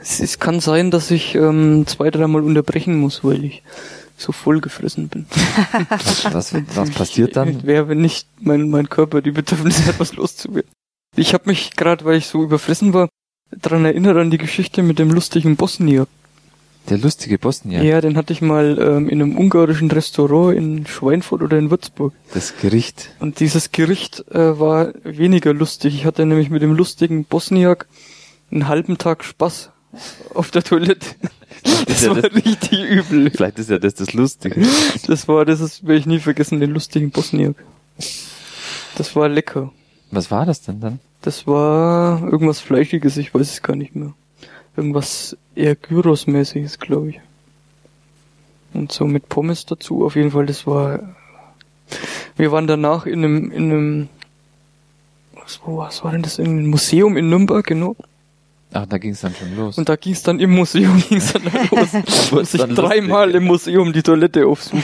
Es, es kann sein, dass ich ähm, zwei, dreimal unterbrechen muss, weil ich so voll gefressen bin. Was, was, was passiert dann? Wäre, wenn nicht mein, mein Körper die Bedürfnis hat, was loszuwerden. Ich habe mich gerade, weil ich so überfressen war, daran erinnert an die Geschichte mit dem lustigen Bosnier. Der lustige Bosnier. Ja, den hatte ich mal ähm, in einem ungarischen Restaurant in Schweinfurt oder in Würzburg. Das Gericht. Und dieses Gericht äh, war weniger lustig. Ich hatte nämlich mit dem lustigen Bosniak einen halben Tag Spaß auf der Toilette. Das ja war das- richtig übel. Vielleicht ist ja das das Lustige. Das war, das ist, werde ich nie vergessen, den lustigen Bosniak. Das war lecker. Was war das denn dann? Das war irgendwas Fleischiges, ich weiß es gar nicht mehr. Irgendwas eher Gyros-mäßiges, glaube ich. Und so mit Pommes dazu, auf jeden Fall, das war. Wir waren danach in einem, in einem, was, wo, was war denn das? In einem Museum in Nürnberg, genau. Ach, da ging es dann schon los. Und da ging es dann im Museum ging's dann los. wurd's Muss ich dann dreimal im Museum die Toilette aufsuchen.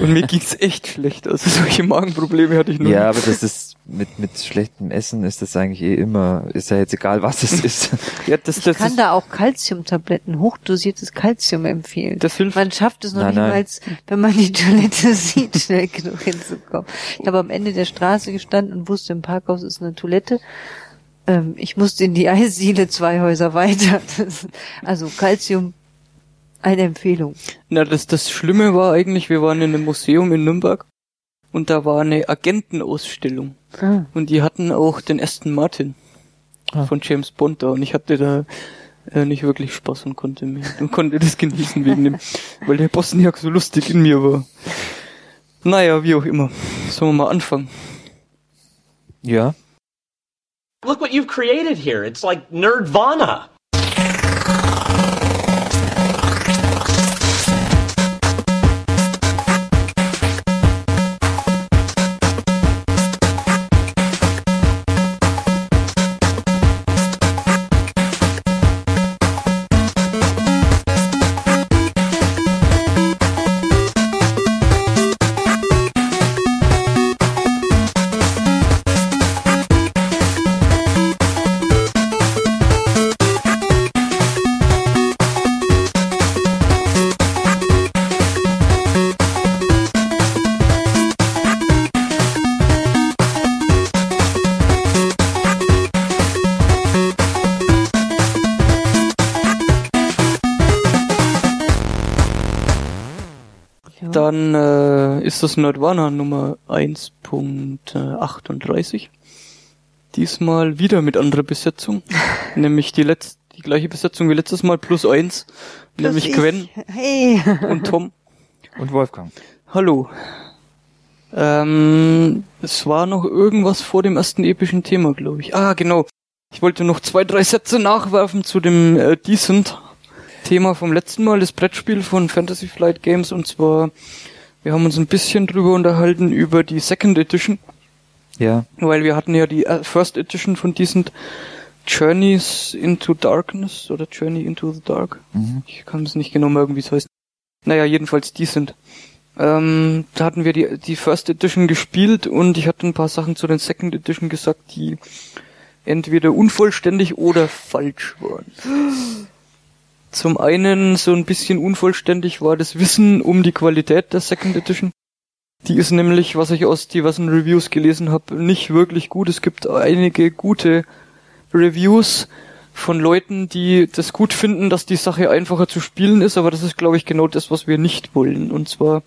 Und mir ging's echt schlecht. Also solche Magenprobleme hatte ich nur. ja, aber das ist mit mit schlechtem Essen ist das eigentlich eh immer. Ist ja jetzt egal, was es ist. ja das, Ich das, kann ist, da auch Calciumtabletten, hochdosiertes Calcium empfehlen. das hilft. Man schafft es noch Nein, nein. niemals, wenn man die Toilette sieht, schnell genug hinzukommen. Ich habe am Ende der Straße gestanden und wusste, im Parkhaus ist eine Toilette. Ähm, ich musste in die Eisdiele zwei Häuser weiter. Also Calcium, eine Empfehlung. Na, das, das Schlimme war eigentlich, wir waren in einem Museum in Nürnberg und da war eine Agentenausstellung. Ah. Und die hatten auch den Aston Martin Ah. von James Bond da und ich hatte da äh, nicht wirklich Spaß und konnte mir und konnte das genießen wegen dem, weil der Bosniak so lustig in mir war. Naja, wie auch immer. Sollen wir mal anfangen? ja. Look what you've created here. It's like Nerdvana. Ist das Nerdwana Nummer 1.38. Diesmal wieder mit anderer Besetzung. nämlich die letzte, die gleiche Besetzung wie letztes Mal plus eins. Plus nämlich ich. Gwen Hey. und Tom. Und Wolfgang. Hallo. Ähm, es war noch irgendwas vor dem ersten epischen Thema, glaube ich. Ah, genau. Ich wollte noch zwei, drei Sätze nachwerfen zu dem äh, Decent Thema vom letzten Mal, das Brettspiel von Fantasy Flight Games. Und zwar, wir haben uns ein bisschen drüber unterhalten über die Second Edition, Ja. weil wir hatten ja die äh, First Edition von Decent Journeys into Darkness oder Journey into the Dark. Mhm. Ich kann es nicht genau merken, wie es heißt. Naja, jedenfalls die sind. Ähm, da hatten wir die, die First Edition gespielt und ich hatte ein paar Sachen zu den Second Edition gesagt, die entweder unvollständig oder falsch waren. Zum einen so ein bisschen unvollständig war das Wissen um die Qualität der Second Edition. Die ist nämlich, was ich aus diversen Reviews gelesen habe, nicht wirklich gut. Es gibt einige gute Reviews von Leuten, die das gut finden, dass die Sache einfacher zu spielen ist, aber das ist, glaube ich, genau das, was wir nicht wollen. Und zwar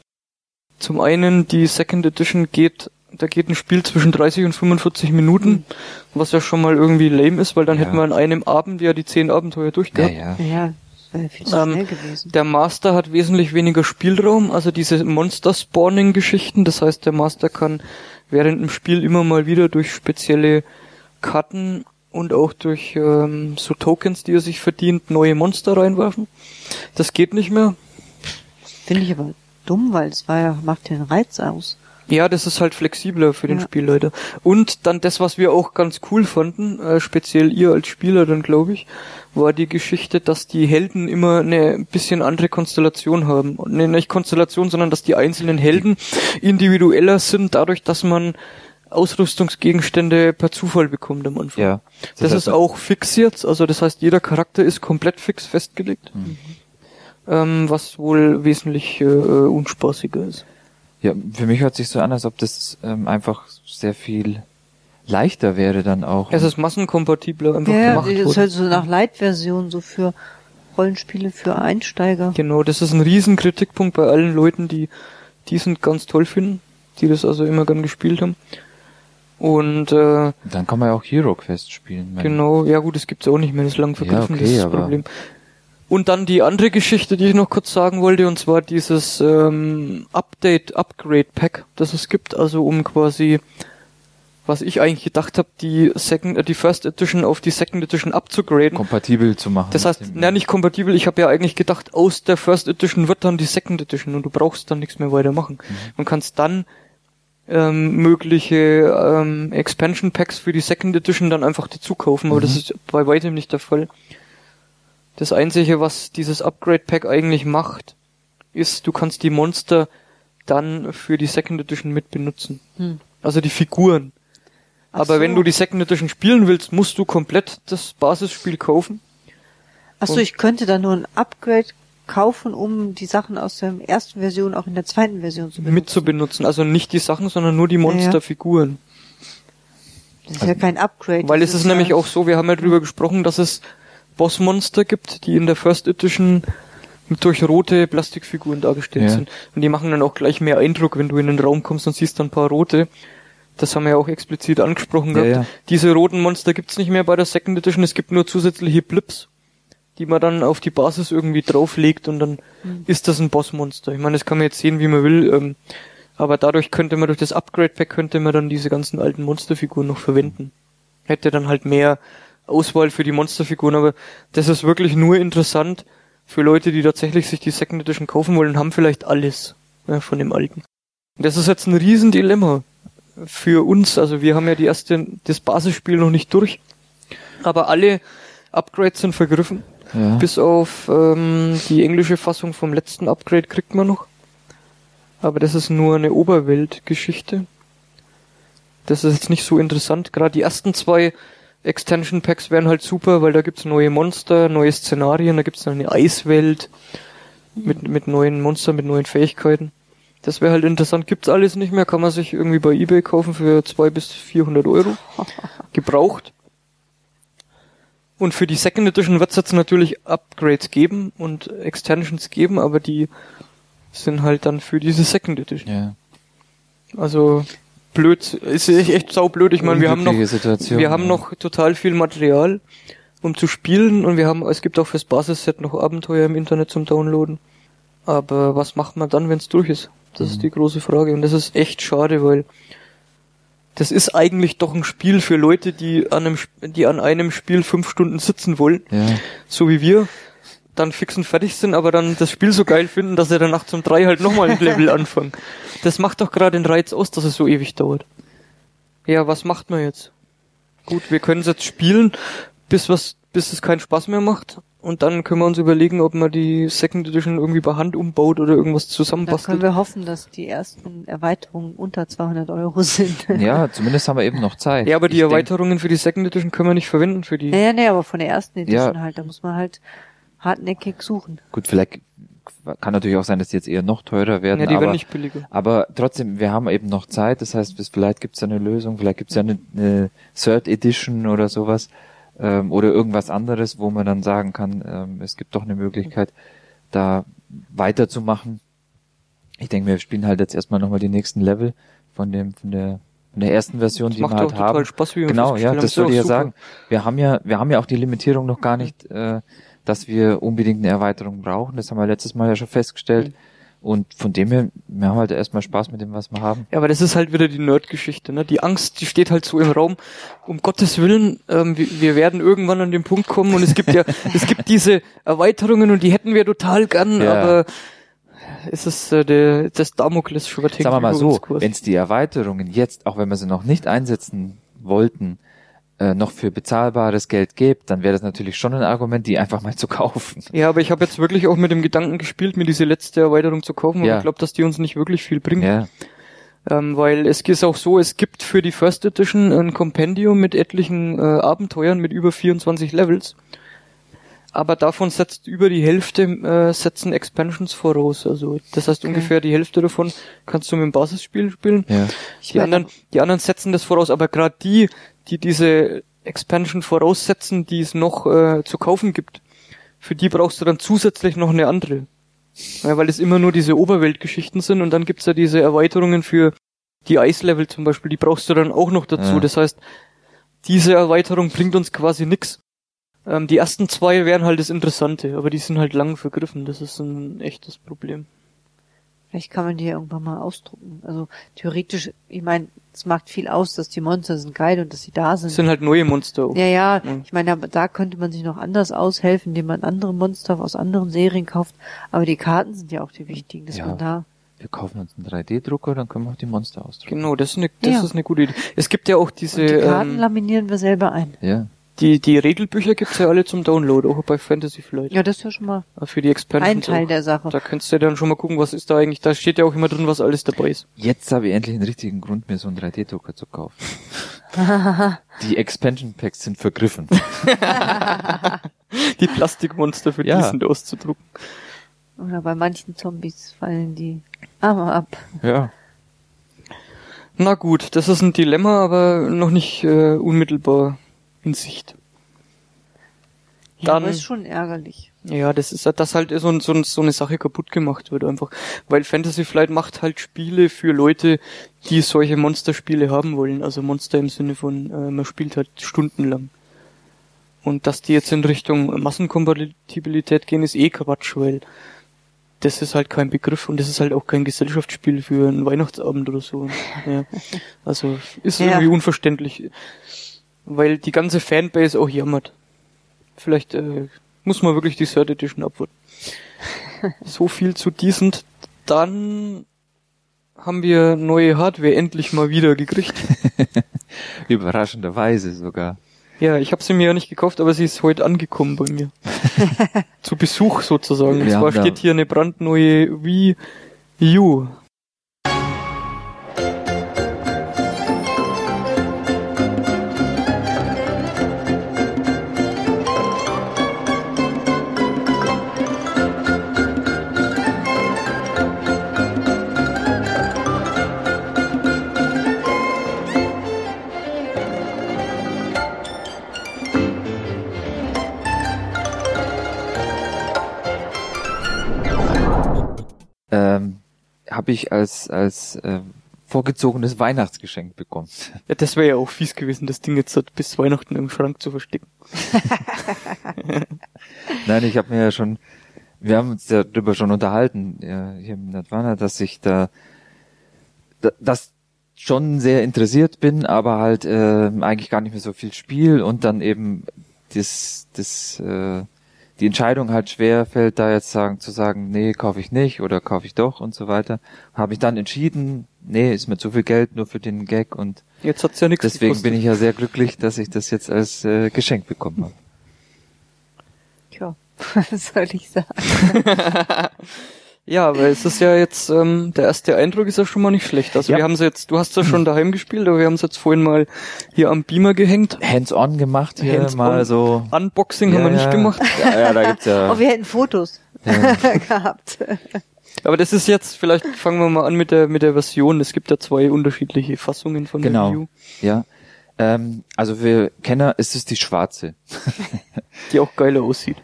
zum einen die Second Edition geht, da geht ein Spiel zwischen 30 und 45 Minuten, was ja schon mal irgendwie lame ist, weil dann Ja. hätten wir an einem Abend ja die zehn Abenteuer Ja, durchgehabt. ja. Ja, viel zu Ähm, schnell gewesen. Der Master hat wesentlich weniger Spielraum, also diese Monster-Spawning-Geschichten. Das heißt, der Master kann während dem Spiel immer mal wieder durch spezielle Karten und auch durch ähm, so Tokens, die er sich verdient, neue Monster reinwerfen. Das geht nicht mehr. Finde ich aber dumm, weil es war ja, macht ja den Reiz aus. Ja, das ist halt flexibler für den Ja. Spielleiter. Und dann das, was wir auch ganz cool fanden, äh, speziell ihr als Spieler dann, glaube ich, war die Geschichte, dass die Helden immer eine ein bisschen andere Konstellation haben. Nee, nicht Konstellation, sondern dass die einzelnen Helden individueller sind, dadurch, dass man Ausrüstungsgegenstände per Zufall bekommt am Anfang. Ja. Das, heißt, ist auch fixiert, also das heißt, jeder Charakter ist komplett fix festgelegt, Mhm. ähm, was wohl wesentlich äh, äh, unspaßiger ist. Ja, für mich hört sich so an, als ob das ähm, einfach sehr viel leichter wäre dann auch. Es ist massenkompatibler einfach Ja, gemacht das ist halt so nach Light-Version, so für Rollenspiele für Einsteiger. Genau, das ist ein riesen Kritikpunkt bei allen Leuten, die diesen ganz toll finden, die das also immer gern gespielt haben. Und äh, dann kann man ja auch Hero Quest spielen. Genau, ja gut, es gibt's auch nicht mehr, das ist lang vergriffen, okay, das ist das aber- Problem. Und dann die andere Geschichte, die ich noch kurz sagen wollte, und zwar dieses ähm, Update, Upgrade Pack, das es gibt, also um quasi, was ich eigentlich gedacht habe, die Second, äh, die First Edition auf die Second Edition abzugraden. kompatibel zu machen. Das heißt, na nicht kompatibel, ich habe ja eigentlich gedacht, aus der First Edition wird dann die Second Edition und du brauchst dann nichts mehr weitermachen. Und kannst dann ähm, mögliche ähm, Expansion Packs für die Second Edition dann einfach dazu kaufen, aber das ist bei weitem nicht der Fall. Das einzige, was dieses Upgrade Pack eigentlich macht, ist, du kannst die Monster dann für die Second Edition mit benutzen. Hm. Also die Figuren. Ach Aber so. wenn du die Second Edition spielen willst, musst du komplett das Basisspiel kaufen. Achso, ich könnte dann nur ein Upgrade kaufen, um die Sachen aus der ersten Version auch in der zweiten Version zu benutzen. mit zu benutzen. Also nicht die Sachen, sondern nur die Monsterfiguren. Das ist ja kein Upgrade. Weil es ist nämlich ja- auch so, wir haben ja drüber gesprochen, dass es Bossmonster gibt, die in der First Edition durch rote Plastikfiguren dargestellt Ja. sind. Und die machen dann auch gleich mehr Eindruck, wenn du in den Raum kommst und siehst dann ein paar rote. Das haben wir ja auch explizit angesprochen Ja, gehabt. ja. Diese roten Monster gibt's nicht mehr bei der Second Edition, es gibt nur zusätzliche Blips, die man dann auf die Basis irgendwie drauflegt und dann Mhm. ist das ein Bossmonster. Ich meine, das kann man jetzt sehen, wie man will, ähm, aber dadurch könnte man durch das Upgrade-Pack könnte man dann diese ganzen alten Monsterfiguren noch verwenden. Hätte dann halt mehr Auswahl für die Monsterfiguren, aber das ist wirklich nur interessant für Leute, die tatsächlich sich die Second Edition kaufen wollen, haben vielleicht alles ja, von dem alten. Das ist jetzt ein Riesendilemma für uns. Also wir haben ja die erste, das Basisspiel noch nicht durch, aber alle Upgrades sind vergriffen. ja. Bis auf ähm, die englische Fassung vom letzten Upgrade kriegt man noch. Aber das ist nur eine Oberweltgeschichte. Das ist jetzt nicht so interessant. Gerade die ersten zwei Extension Packs wären halt super, weil da gibt's neue Monster, neue Szenarien, da gibt's dann eine Eiswelt mit, mit neuen Monstern, mit neuen Fähigkeiten. Das wäre halt interessant. Gibt's alles nicht mehr, kann man sich irgendwie bei eBay kaufen für 200 bis 400 Euro. Gebraucht. Und für die Second Edition wird es jetzt natürlich Upgrades geben und Extensions geben, aber die sind halt dann für diese Second Edition. ja. Also blöd, ist echt saublöd. Ich meine, wir haben noch, Situation, wir haben ja. noch total viel Material, um zu spielen und wir haben, es gibt auch fürs Basisset noch Abenteuer im Internet zum Downloaden. Aber was macht man dann, wenn es durch ist? Das Mhm. ist die große Frage und das ist echt schade, weil das ist eigentlich doch ein Spiel für Leute, die an einem, die an einem Spiel fünf Stunden sitzen wollen, Ja. so wie wir, dann fix und fertig sind, aber dann das Spiel so geil finden, dass sie dann nachts um drei halt nochmal ein Level anfangen. Das macht doch gerade den Reiz aus, dass es so ewig dauert. Ja, was macht man jetzt? Gut, wir können es jetzt spielen, bis was, bis es keinen Spaß mehr macht. Und dann können wir uns überlegen, ob man die Second Edition irgendwie bei Hand umbaut oder irgendwas Da können zusammenbastelt. wir hoffen, dass die ersten Erweiterungen unter 200 Euro sind. ja, zumindest haben wir eben noch Zeit. Ja, aber die Ich denk- Erweiterungen für die Second Edition können wir nicht verwenden für die. Naja, nee, aber von der ersten Edition Ja. halt. Da muss man halt hartnäckig suchen. Gut, vielleicht kann natürlich auch sein, dass die jetzt eher noch teurer werden. Ja, die aber, werden nicht billiger. aber trotzdem, wir haben eben noch Zeit. Das heißt, bis- vielleicht gibt es ja eine Lösung, vielleicht gibt es ja eine, eine Third Edition oder sowas ähm, oder irgendwas anderes, wo man dann sagen kann, ähm, es gibt doch eine Möglichkeit, da weiterzumachen. Ich denke, wir spielen halt jetzt erstmal nochmal die nächsten Level von dem von der von der ersten Version, Das die macht wir auch halt total haben. Spaß, wie wir Genau, ja, das wollte ich ja sagen. Wir haben ja, wir haben ja auch die Limitierung noch gar nicht, äh, dass wir unbedingt eine Erweiterung brauchen. Das haben wir letztes Mal ja schon festgestellt. Mhm. Und von dem her, wir haben halt erstmal Spaß mit dem, was wir haben. Ja, aber das ist halt wieder die Nerd-Geschichte, ne? Die Angst, die steht halt so im Raum. Um Gottes Willen, ähm, wir, wir werden irgendwann an den Punkt kommen und es gibt ja, es gibt diese Erweiterungen und die hätten wir total gern, Ja. aber es ist äh, der, das Damoklesschwert Sagen wir mal so, wenn es die Erweiterungen jetzt, auch wenn wir sie noch nicht einsetzen wollten, äh, noch für bezahlbares Geld gibt, dann wäre das natürlich schon ein Argument, die einfach mal zu kaufen. Ja, aber ich habe jetzt wirklich auch mit dem Gedanken gespielt, mir diese letzte Erweiterung zu kaufen, und Ja. ich glaube, dass die uns nicht wirklich viel bringt. Ja, Ähm, weil es ist auch so, es gibt für die First Edition ein Kompendium mit etlichen äh, Abenteuern mit über 24 Levels. Aber davon setzt über die Hälfte äh, setzen Expansions voraus. Also das heißt ungefähr die Hälfte davon kannst du mit dem Basisspiel spielen. Ja. Die anderen, die anderen setzen das voraus, aber gerade die, die diese Expansion voraussetzen, die es noch äh, zu kaufen gibt, für die brauchst du dann zusätzlich noch eine andere. Ja, weil es immer nur diese Oberweltgeschichten sind und dann gibt's ja diese Erweiterungen für die Eislevel zum Beispiel, die brauchst du dann auch noch dazu. Ja. Das heißt, diese Erweiterung bringt uns quasi nix. Ähm, die ersten zwei wären halt das Interessante, aber die sind halt lang vergriffen. Das ist ein echtes Problem. Vielleicht kann man die ja irgendwann mal ausdrucken. Also theoretisch, ich meine, es macht viel aus, dass die Monster sind geil und dass sie da Das sind. sind halt neue Monster. auch. Ja, ja, Mhm. ich meine, aber da könnte man sich noch anders aushelfen, indem man andere Monster aus anderen Serien kauft. Aber die Karten sind ja auch die wichtigen, dass Ja. man da. Wir kaufen uns einen 3D-Drucker, dann können wir auch die Monster ausdrucken. Genau, das ist eine, das Ja. ist eine gute Idee. Es gibt ja auch diese, Und die Karten ähm, laminieren wir selber ein. Ja. Die, die Regelbücher gibt's ja alle zum Download, auch bei Fantasy Flight. Ja, das ist ja schon mal Für die Expansions ein Teil auch. der Sache. Da könntest du dann schon mal gucken, was ist da eigentlich. Da steht ja auch immer drin, was alles dabei ist. Jetzt habe ich endlich einen richtigen Grund, mir so einen 3D-Drucker zu kaufen. die Expansion Packs sind vergriffen. Die Plastikmonster für Ja. die sind auszudrucken. Oder bei manchen Zombies fallen die Arme ab. ja. Na gut, das ist ein Dilemma, aber noch nicht äh, unmittelbar in Sicht. Ja, Dann- aber ist schon ärgerlich. Ja, das ist dass halt so, so, so eine Sache kaputt gemacht wird einfach. Weil Fantasy Flight macht halt Spiele für Leute, die solche Monsterspiele haben wollen. Also Monster im Sinne von, äh, man spielt halt stundenlang. Und dass die jetzt in Richtung Massenkompatibilität gehen, ist eh Quatsch, weil das ist halt kein Begriff und das ist halt auch kein Gesellschaftsspiel für einen Weihnachtsabend oder so. Ja. Also ist Ja. irgendwie unverständlich, weil die ganze Fanbase auch jammert. Vielleicht äh, muss man wirklich die Third Edition abwarten. so viel zu Decent. Dann haben wir neue Hardware endlich mal wieder gekriegt. Überraschenderweise sogar. Ja, ich habe sie mir ja nicht gekauft, aber sie ist heute angekommen bei mir. Zu Besuch sozusagen. Und zwar steht hier eine brandneue Wii U. habe ich als als ähm, vorgezogenes Weihnachtsgeschenk bekommen. Ja, das wäre ja auch fies gewesen, das Ding jetzt bis Weihnachten im Schrank zu verstecken. Nein, ich habe mir ja schon, wir haben uns darüber schon unterhalten, ja, hier im Nirvana, dass ich da, da das schon sehr interessiert bin, aber halt äh, eigentlich gar nicht mehr so viel spiel und dann eben das, das, äh, die Entscheidung halt schwer fällt, da jetzt sagen zu sagen, nee, kaufe ich nicht oder kaufe ich doch und so weiter. Habe ich dann entschieden, nee, ist mir zu viel Geld nur für den Gag und Jetzt hat's ja nichts deswegen gekostet. bin ich ja sehr glücklich, dass ich das jetzt als äh, Geschenk bekommen habe. Tja, was soll ich sagen? Ja, aber es ist ja jetzt, ähm, der erste Eindruck ist ja schon mal nicht schlecht. Also Ja. wir haben sie jetzt, du hast ja schon daheim gespielt, aber wir haben es jetzt vorhin mal hier am Beamer gehängt. Hands-on gemacht hier Hands-on. mal so. Unboxing haben wir nicht gemacht. Ja, ja, da gibt's ja. Oh, wir hätten Fotos ja. gehabt. Aber das ist jetzt, vielleicht fangen wir mal an mit der, mit der Version. Es gibt ja zwei unterschiedliche Fassungen von der Genau. U, ja. Ähm, also für Kenner ist es die schwarze. die auch geiler aussieht.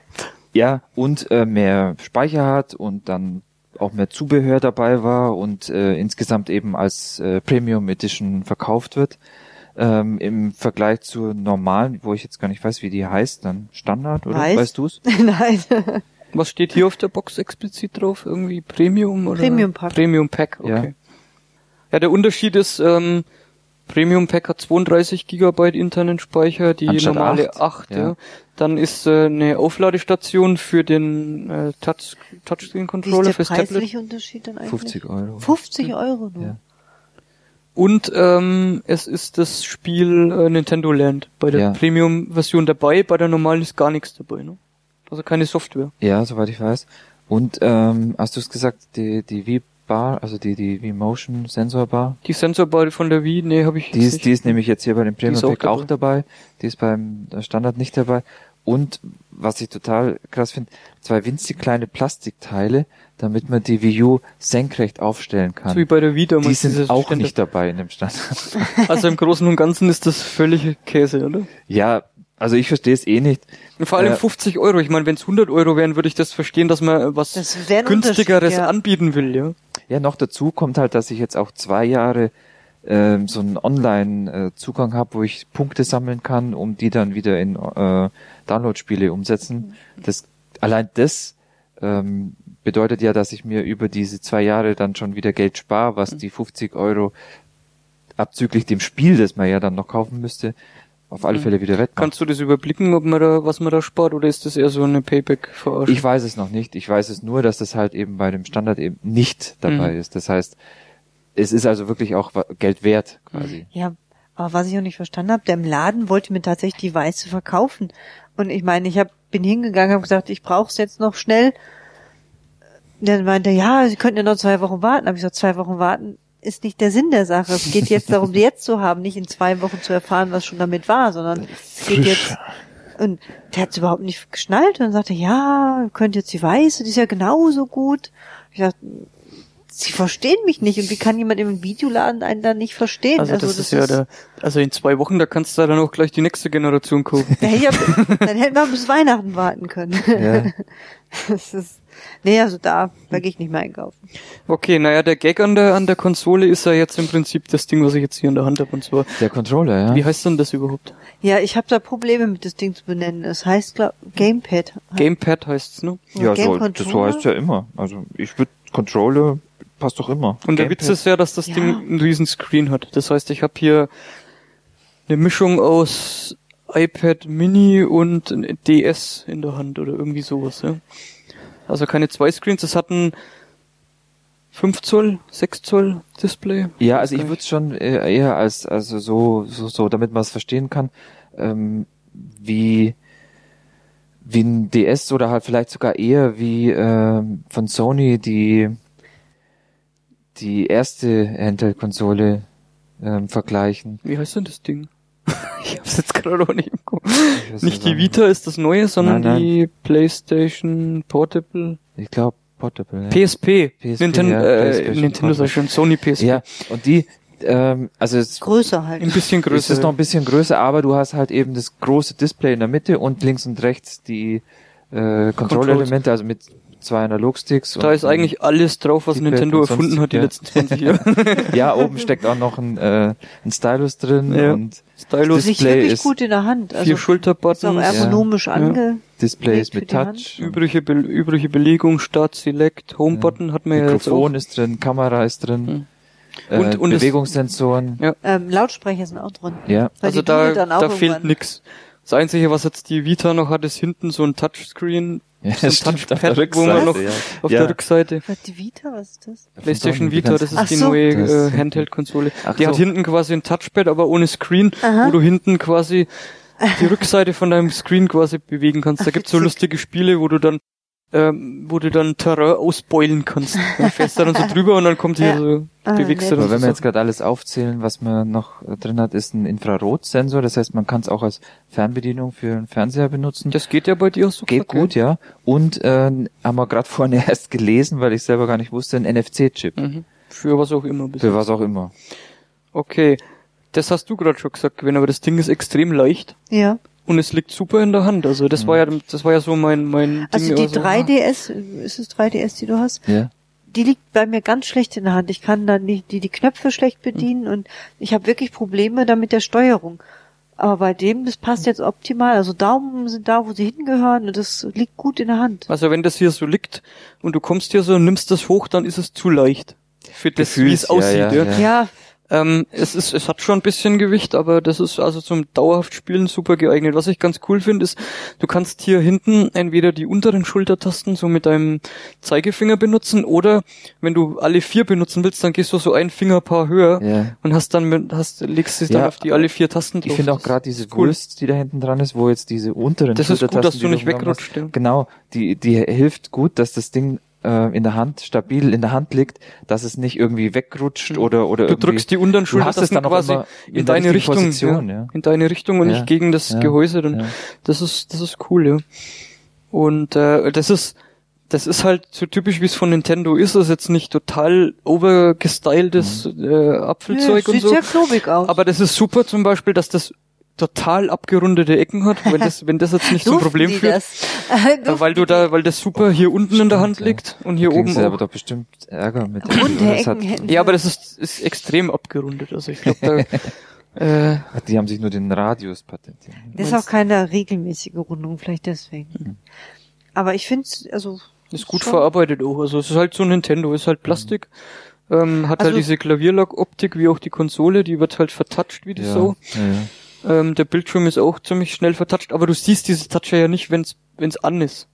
Ja, und äh, mehr Speicher hat und dann auch mehr Zubehör dabei war und äh, insgesamt eben als äh, Premium Edition verkauft wird. Ähm, Im Vergleich zur normalen, wo ich jetzt gar nicht weiß, wie die heißt, dann Standard oder Weiß. weißt du's? Nein. Was steht hier auf der Box explizit drauf? Irgendwie Premium oder? Premium Pack. Premium Pack, okay. Ja. Ja, der Unterschied ist, ähm, Premium Pack hat 32 Gigabyte internen Speicher, die Anstatt normale acht, 8, ja. ja. Dann ist äh, eine Aufladestation für den äh, Touch, Touchscreen Wie ist Controller der fürs Tablet. Unterschied dann eigentlich? 50 Euro. 50 Euro nur. Ja. Und ähm, es ist das Spiel äh, Nintendo Land bei der Ja. Premium-Version dabei, bei der normalen ist gar nichts dabei, ne? Also keine Software. Ja, soweit ich weiß. Und ähm, hast du es gesagt, die, die Wii Bar, also die, die V-Motion Sensor Bar. Die Sensorbar von der Wii, nee, habe ich Die jetzt ist, nicht. die ist nämlich jetzt hier bei dem Premium auch Pack auch dabei. Die ist beim Standard nicht dabei. Und was ich total krass finde, zwei winzig kleine Plastikteile, damit man die Wii U senkrecht aufstellen kann. so wie bei der Wii damals. die sind auch Ständer. nicht dabei in dem Standard. Also im Großen und Ganzen ist das völlig Käse, oder? ja, also ich verstehe es eh nicht. Und vor allem Äh, 50 Euro. Ich meine, wenn es 100 Euro wären, würde ich das verstehen, dass man was Das günstigeres ja. anbieten will, ja. Ja, noch dazu kommt halt, dass ich jetzt auch zwei Jahre ähm, so einen Online-Zugang habe, wo ich Punkte sammeln kann, um die dann wieder in äh, Download-Spiele umsetzen. Das allein das ähm, bedeutet ja, dass ich mir über diese zwei Jahre dann schon wieder Geld spare, was die 50 Euro abzüglich dem Spiel, das man ja dann noch kaufen müsste, auf alle Fälle wieder wettmacht. Kannst du das überblicken, ob man da, was man da spart, oder ist das eher so eine Payback-Verarsche? Ich weiß es noch nicht. Ich weiß es nur, dass das halt eben bei dem Standard eben nicht dabei Mhm. ist. Das heißt, es ist also wirklich auch Geld wert quasi. Ja, aber was ich auch nicht verstanden habe, der im Laden wollte mir tatsächlich die weiße verkaufen. Und ich meine, ich hab, bin hingegangen, habe gesagt, ich brauche es jetzt noch schnell. Dann meinte er, ja, Sie könnten ja noch zwei Wochen warten. Habe ich gesagt, zwei Wochen warten ist nicht der Sinn der Sache. Es geht jetzt darum, die jetzt zu haben, nicht in zwei Wochen zu erfahren, was schon damit war, sondern es geht jetzt. Und der hat es überhaupt nicht geschnallt und sagte, ja, ihr könnt jetzt die weiße, die ist ja genauso gut. Ich dachte, Sie verstehen mich nicht. Und wie kann jemand im Videoladen einen dann nicht verstehen? also, das, ist ja der, also in zwei Wochen, da kannst du dann auch gleich die nächste Generation kaufen. Da hätte ich ja, dann hätten wir bis Weihnachten warten können. Ja. Das ist, nee, also da, da gehe ich nicht mehr einkaufen. Okay, naja, der Gag an der, an der Konsole ist ja jetzt im Prinzip das Ding, was ich jetzt hier in der Hand habe, und zwar, Der Controller, ja. wie heißt denn das überhaupt? Ja, ich habe da Probleme mit das Ding zu benennen. Es heißt, glaub, Gamepad. Gamepad heißt's, ne? ja, Game so, das so heißt ja immer. Also ich würde Controller passt doch immer. Und der. Witz ist ja, dass das Ja. Ding einen riesen Screen hat. Das heißt, ich habe hier eine Mischung aus iPad Mini und ein DS in der Hand oder irgendwie sowas, ja. Also keine zwei Screens, es hat ein 5 Zoll, 6 Zoll Display. Ja, also ich würde es schon eher eher als also so so, so damit man es verstehen kann, ähm, wie wie ein DS oder halt vielleicht sogar eher wie ähm, von Sony die die erste Handheld-Konsole ähm, vergleichen. Wie heißt denn das Ding? ich hab's jetzt gerade auch nicht im Kopf. Nicht die. Vita ist das Neue, sondern Nein, nein. die PlayStation Portable. Ich glaube Portable. Ja. PSP. PSP, Nintendo, ja, äh, PlayStation Nintendo sag ich schon, Sony PSP. ja, und die ähm, also es Größer halt. Ein bisschen Es größer. ist noch ein bisschen größer, aber du hast halt eben das große Display in der Mitte und links und rechts die äh, Kontrollelemente, also mit zwei Analogsticks. Da und ist eigentlich alles drauf, was Nintendo und erfunden hat die ja. letzten 20 Jahre. ja, oben steckt auch noch ein, äh, ein Stylus drin Ja. und Stylus, Display wirklich ist gut in der Hand. Also vier ist auch Schulterbuttons, ergonomisch Ja. ange. Display ist mit. Touch. übrige, Be übrige Belegung, Start, Select, Home-Button hat man ja jetzt. Mikrofon ist drin, Kamera ist drin, äh, Und- und es- Bewegungssensoren. Ja. Ähm, Lautsprecher sind auch drin. Ja. Also da, dudelt dann auch da fehlt nix. Das Einzige, was jetzt die Vita noch hat, ist hinten so ein Touchscreen Ja, so ein stimmt, auf Touchpad, der wo man noch Rückseite, ja. auf Ja. der Rückseite. Was, die Vita, was ist das? PlayStation Vita, das ist Ach die so. neue Das- äh, Handheld-Konsole. Die hat so. hinten quasi ein Touchpad, aber ohne Screen, Aha. wo du hinten quasi die Rückseite von deinem Screen quasi bewegen kannst. Da Ach, gibt's so lustige Spiele, wo du dann ähm, wo du dann Terrain ausbeulen kannst. Dann fährst du dann so drüber und dann kommt hier Ja. so, Ah, bewegst du dann Aber wenn so wir jetzt gerade alles aufzählen, was man noch drin hat, ist ein Infrarotsensor. Das heißt, man kann es auch als Fernbedienung für einen Fernseher benutzen. Das geht ja bei dir so Geht gut, ja. Und äh, haben wir gerade vorhin erst gelesen, weil ich selber gar nicht wusste, ein NFC-Chip. Mhm. Für was auch immer. bis Für was auch immer. Okay. Das hast du gerade schon gesagt, Gwen, aber das Ding ist extrem leicht Ja. Und es liegt super in der Hand. Also das war ja das war ja so mein mein Also Ding. die also, 3DS, ist es 3DS, die du hast? Ja. Die liegt bei mir ganz schlecht in der Hand. Ich kann dann nicht die, die Knöpfe schlecht bedienen und ich habe wirklich Probleme da mit der Steuerung. Aber bei dem, das passt jetzt optimal. Also Daumen sind da, wo sie hingehören und das liegt gut in der Hand. Also wenn das hier so liegt und du kommst hier so und nimmst das hoch, dann ist es zu leicht. Für das, wie es aussieht, ja, ja. ja, Ja, Ähm, es ist, es hat schon ein bisschen Gewicht, aber das ist also zum dauerhaft Spielen super geeignet. Was ich ganz cool finde, ist, du kannst hier hinten entweder die unteren Schultertasten so mit deinem Zeigefinger benutzen oder wenn du alle vier benutzen willst, dann gehst du so ein Fingerpaar höher Ja. und hast dann mit, hast, legst dann Ja, auf die alle vier Tasten drauf. Ich finde auch Das gerade diese cool. Wurst, die da hinten dran ist, wo jetzt diese unteren Das ist gut, Schultertasten, dass du nicht wegrutscht. Genau, die, die hilft gut, dass das Ding äh, in der Hand stabil in der Hand liegt, dass es nicht irgendwie wegrutscht oder oder. Du irgendwie- drückst die unteren du Schulter hast es dann auch quasi immer in in deine Richtung, Position, ja, ja. in deine Richtung und Ja. nicht gegen das Ja. Gehäuse. Dann Ja. das ist das ist cool, ja. Und äh, das ist das ist halt so typisch, wie es von Nintendo ist. Das ist jetzt nicht total overgestyltes Mhm. äh, Apfelzeug Ja, und sieht so. sehr klobig aus. Aber das ist super zum Beispiel, dass das total abgerundete Ecken hat, wenn das, wenn das jetzt nicht zum Problem führt. das? Äh, Weil du da, weil das super hier unten in der Hand Stimmt, ja. liegt und hier Kriegen oben sie aber doch bestimmt Ärger mit. Runde Ecken Ja, aber das ist, ist extrem abgerundet. Also ich glaube, da, äh, Die haben sich nur den Radius patentiert. Das ist auch keine regelmäßige Rundung, vielleicht deswegen. Aber ich finde also ist gut schon- verarbeitet auch. Also es ist halt so ein Nintendo, ist halt Plastik. Ähm, hat halt Also- diese Klavierlack-Optik wie auch die Konsole, die wird halt vertatscht wie die ja, ja, ja. Ähm, der Bildschirm ist auch ziemlich schnell vertatscht, aber du siehst diese Toucher ja nicht, wenn's wenn's an ist.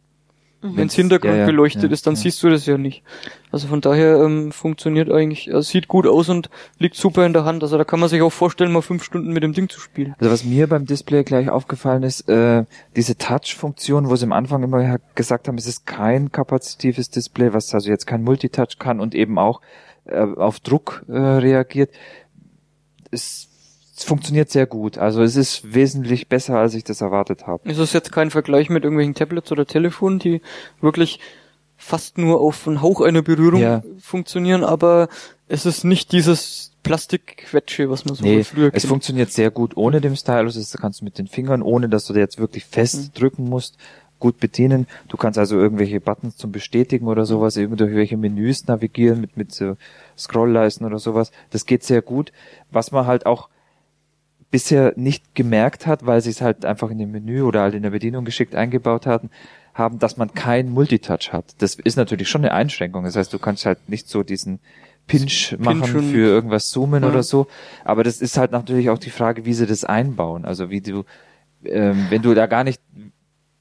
Mhm. Wenn's Hintergrund ja, ja, beleuchtet ja, ist, dann ja. siehst du das ja nicht. Also von daher ähm, funktioniert eigentlich, also sieht gut aus und liegt super in der Hand. Also da kann man sich auch vorstellen, mal fünf Stunden mit dem Ding zu spielen. Also was mir beim Display gleich aufgefallen ist, äh, diese Touch-Funktion, wo sie am Anfang immer gesagt haben, es ist kein kapazitives Display, was also jetzt kein Multitouch kann und eben auch äh, auf Druck äh, reagiert. Es, es funktioniert sehr gut. Also es ist wesentlich besser, als ich das erwartet habe. Es ist jetzt kein Vergleich mit irgendwelchen Tablets oder Telefonen, die wirklich fast nur auf einen Hauch einer Berührung Ja. funktionieren, aber es ist nicht dieses Plastikquetsche, was man so Nee, früher es kennt. funktioniert sehr gut ohne dem Stylus. Das kannst du mit den Fingern, ohne dass du dir jetzt wirklich fest Mhm. drücken musst, gut bedienen. Du kannst also irgendwelche Buttons zum Bestätigen oder sowas, irgendwelche Menüs navigieren mit, mit so Scrollleisten oder sowas. Das geht sehr gut. Was man halt auch bisher nicht gemerkt hat, weil sie es halt einfach in dem Menü oder halt in der Bedienung geschickt eingebaut hatten, haben, dass man kein Multitouch hat. Das ist natürlich schon eine Einschränkung. Das heißt, du kannst halt nicht so diesen Pinch machen und- für irgendwas zoomen Ja. oder so. Aber das ist halt natürlich auch die Frage, wie sie das einbauen. Also wie du, ähm, wenn du da gar nicht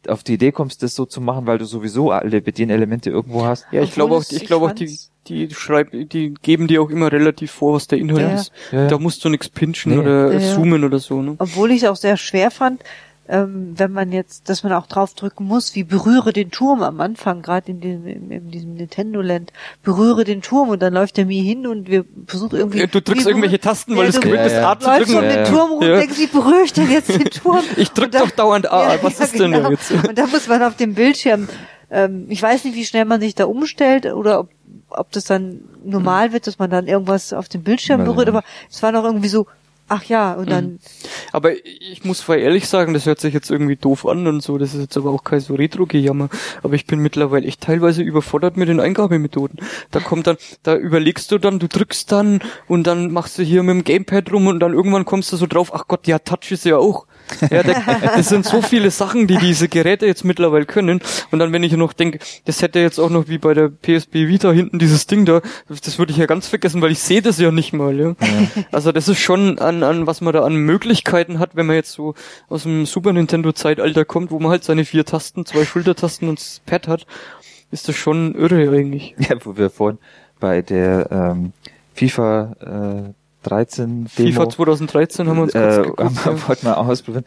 auf die Idee kommst, das so zu machen, weil du sowieso alle Bedienelemente irgendwo hast. Ja, ich glaube auch, ich glaube auch, die, die schreiben, die geben dir auch immer relativ vor, was der Inhalt Ja. ist. Ja, ja. Da musst du nichts pinchen Nee. oder Ja, ja. zoomen oder so, ne? Obwohl ich es auch sehr schwer fand, ähm, wenn man jetzt, dass man auch drauf drücken muss, wie berühre den Turm am Anfang, gerade in diesem, in, in diesem Nintendo Land, berühre den Turm und dann läuft er mir hin und wir versuchen irgendwie. Ja, du drückst irgendwelche Tasten, weil es du gewöhnt Ja, ist, ja. A zu läufst um drücken. den Ja, ja. Turm rum Ja. und denkst, wie berühre ich denn jetzt den Turm? Ich drück dann- doch dauernd A. Was ist denn da jetzt? Und da muss man auf dem Bildschirm, ähm, ich weiß nicht, wie schnell man sich da umstellt oder ob, ob das dann normal wird, dass man dann irgendwas auf dem Bildschirm berührt, aber es war noch irgendwie so, ach ja, und dann, Aber ich muss voll ehrlich sagen, das hört sich jetzt irgendwie doof an und so, das ist jetzt aber auch kein so Retro-Gejammer. Aber ich bin mittlerweile echt teilweise überfordert mit den Eingabemethoden. Da kommt dann, da überlegst du dann, du drückst dann und dann machst du hier mit dem Gamepad rum und dann irgendwann kommst du so drauf, ach Gott, ja, Touch ist ja auch. Ja, da, das sind so viele Sachen, die diese Geräte jetzt mittlerweile können. Und dann, wenn ich noch denke, das hätte jetzt auch noch wie bei der PSP Vita hinten dieses Ding da, das würde ich ja ganz vergessen, weil ich sehe das ja nicht mal. Ja. Also das ist schon an, an, was man da an Möglichkeiten hat, wenn man jetzt so aus dem Super Nintendo Zeitalter kommt, wo man halt seine vier Tasten, zwei Schultertasten und das Pad hat, ist das schon irre eigentlich. Ja, wo wir vorhin bei der ähm, FIFA äh, 13 Demo FIFA 2013 haben wir uns kurz äh, geguckt, haben wir, ja. wollten wir ausprobieren.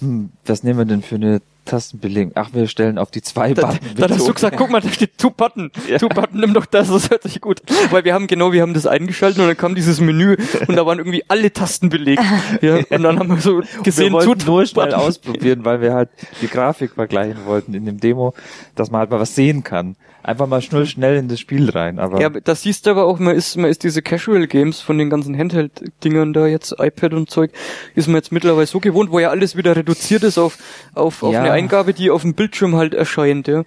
Hm, was nehmen wir denn für eine Tastenbelegung? Ach, wir stellen auf die zwei Da, Button. da hast du gesagt, guck mal, da steht Two Button. Two Button, nimm doch das, das hört sich gut. Weil wir haben genau, wir haben das eingeschaltet und dann kam dieses Menü und da waren irgendwie alle Tasten belegt. Ja, und dann haben wir so gesehen, wir wollten nur schnell ausprobieren, weil wir halt die Grafik vergleichen wollten in dem Demo, dass man halt mal was sehen kann. Einfach mal schnell schnell in das Spiel rein. Aber Ja, das siehst du aber auch, man ist, man ist diese Casual Games von den ganzen Handheld-Dingern da jetzt, iPad und Zeug, ist man jetzt mittlerweile so gewohnt, wo ja alles wieder reduziert ist auf, auf, auf Ja. eine Eingabe, die auf dem Bildschirm halt erscheint, ja.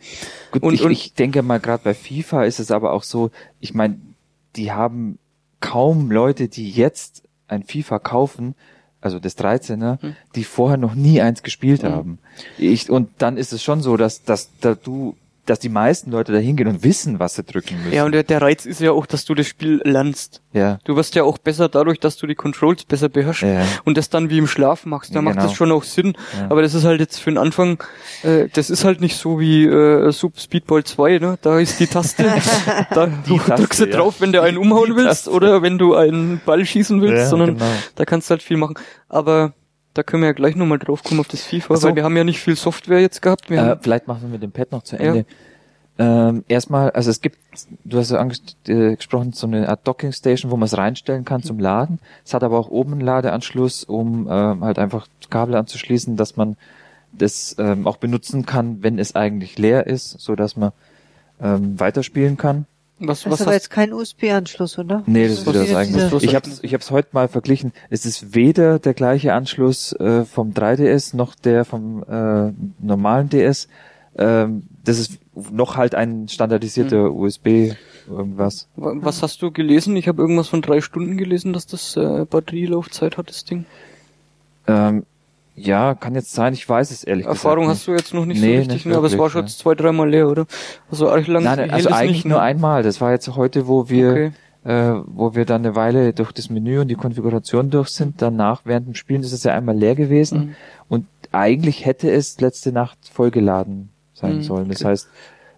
Gut, Und- ich, und- ich denke mal, gerade bei FIFA ist es aber auch so, ich meine, die haben kaum Leute, die jetzt ein FIFA kaufen, also das 13er, Hm. die vorher noch nie eins gespielt haben. Ich, und dann ist es schon so, dass, dass da du, dass die meisten Leute da hingehen und wissen, was sie drücken müssen. Ja, und der, der Reiz ist ja auch, dass du das Spiel lernst. ja. Du wirst ja auch besser dadurch, dass du die Controls besser beherrschst Ja. und das dann wie im Schlaf machst. Da Ja, macht genau. das schon auch Sinn. Ja. Aber das ist halt jetzt für den Anfang, äh, das ist halt nicht so wie äh, Super Speedball 2, ne? Da ist die Taste, da du Taste, drückst du ja. drauf, wenn du einen umhauen Die willst Taste. oder wenn du einen Ball schießen willst, Ja, sondern genau. da kannst du halt viel machen. Aber da können wir ja gleich nochmal drauf kommen auf das FIFA, so. weil wir haben ja nicht viel Software jetzt gehabt. Wir Äh, haben, vielleicht machen wir mit dem Pad noch zu Ja. Ende. Ähm, erstmal, also es gibt, du hast ja anges- äh, so eine Art Docking Station, wo man es reinstellen kann zum Laden. Es hat aber auch oben einen Ladeanschluss, um ähm, halt einfach Kabel anzuschließen, dass man das ähm, auch benutzen kann, wenn es eigentlich leer ist, so dass man ähm, weiterspielen kann. Was, Das was ist aber jetzt kein USB-Anschluss, oder? Nee, das ist wieder das eigene. Ich habe ich hab's heute mal verglichen. Es ist weder der gleiche Anschluss äh, vom 3DS noch der vom äh, normalen DS. Ähm, das ist noch halt ein standardisierter USB irgendwas. wa- was hast du gelesen? Ich habe irgendwas von drei Stunden gelesen, dass das äh, Batterielaufzeit hat, das Ding. Ähm, ja, kann jetzt sein. Ich weiß es ehrlich Erfahrung gesagt hast du jetzt noch nicht Nee, so richtig, nicht ne? aber es war schon ne. zwei, dreimal leer, oder? Also arg lang Nein, also eigentlich nicht, nur ne? einmal. Das war jetzt heute, wo wir, Okay. äh, wo wir dann eine Weile durch das Menü und die Konfiguration durch sind. Danach, während dem Spielen, ist es ja einmal leer gewesen. Mhm. Und eigentlich hätte es letzte Nacht vollgeladen sein Mhm, sollen. Das okay. heißt,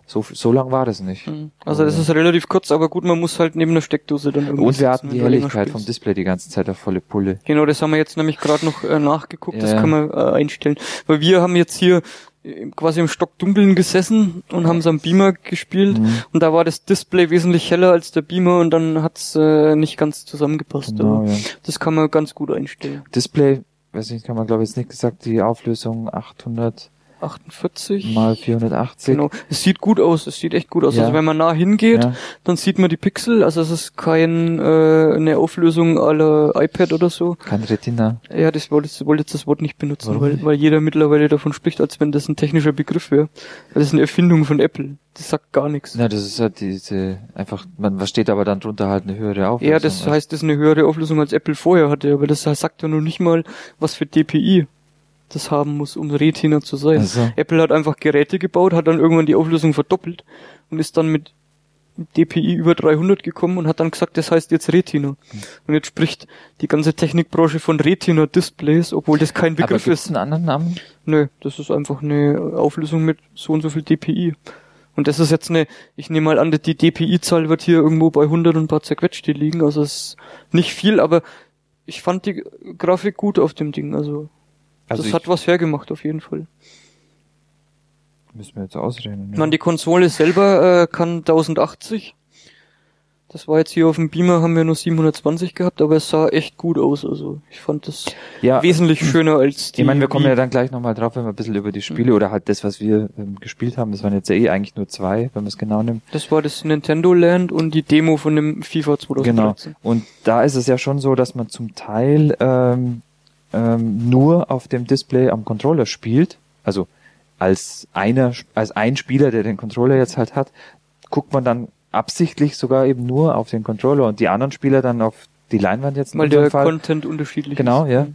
so, so lang war das nicht. Mhm. Also das ist relativ kurz, aber gut, man muss halt neben der Steckdose dann irgendwie Und wir hatten die Helligkeit vom. Display die ganze Zeit auf volle Pulle. Genau, das haben wir jetzt nämlich gerade noch äh, nachgeguckt, das Ja. kann man äh, einstellen. Weil wir haben jetzt hier äh, quasi im Stockdunkeln gesessen und haben so am Beamer gespielt Mhm. und da war das Display wesentlich heller als der Beamer und dann hat's äh, nicht ganz zusammengepasst. Genau, aber ja. Das kann man ganz gut einstellen. Display, weiß nicht, kann man glaube ich jetzt nicht gesagt, die Auflösung 800 48. mal 480. Genau. Es sieht gut aus, es sieht echt gut aus. Ja. Also wenn man nah hingeht, Ja. dann sieht man die Pixel, also es ist kein äh, eine Auflösung aller iPad oder so. Kein Retina. Ja, das wollte ich wollte jetzt das Wort nicht benutzen, Warum weil, weil jeder mittlerweile davon spricht, als wenn das ein technischer Begriff wäre. Das ist eine Erfindung von Apple. Das sagt gar nichts. Na, das ist halt diese, einfach, man versteht aber dann drunter halt eine höhere Auflösung. Ja, das heißt, das ist eine höhere Auflösung als Apple vorher hatte, aber das sagt ja noch nicht mal, was für DPI das haben muss, um Retina zu sein. Also. Apple hat einfach Geräte gebaut, hat dann irgendwann die Auflösung verdoppelt und ist dann mit DPI über 300 gekommen und hat dann gesagt, das heißt jetzt Retina. Und jetzt spricht die ganze Technikbranche von Retina-Displays, obwohl das kein aber Begriff gibt's ist. einen anderen Namen? Nö, das ist einfach eine Auflösung mit so und so viel DPI. Und das ist jetzt eine, ich nehme mal an, die DPI-Zahl wird hier irgendwo bei 100 und ein paar zerquetschte liegen. Also es ist nicht viel, aber ich fand die Grafik gut auf dem Ding. Also, Also das hat was hergemacht auf jeden Fall. Müssen wir jetzt ausreden. Ich meine, die Konsole selber äh, kann 1080. Das war jetzt hier auf dem Beamer, haben wir nur 720 gehabt, aber es sah echt gut aus. Also ich fand das ja, wesentlich schöner als die. ich meine, wir kommen ja dann gleich nochmal drauf, wenn wir ein bisschen über die Spiele oder halt das, was wir ähm, gespielt haben. Das waren jetzt ja eh eigentlich nur zwei, wenn man es genau nimmt. Das war das Nintendo Land und die Demo von dem FIFA 2013. Genau. Und da ist es ja schon so, dass man zum Teil ähm, ähm, nur auf dem Display am Controller spielt. Also als einer, als ein Spieler, der den Controller jetzt halt hat, guckt man dann absichtlich sogar eben nur auf den Controller und die anderen Spieler dann auf die Leinwand jetzt Weil der Fall. Content unterschiedlich Genau, ist. ja.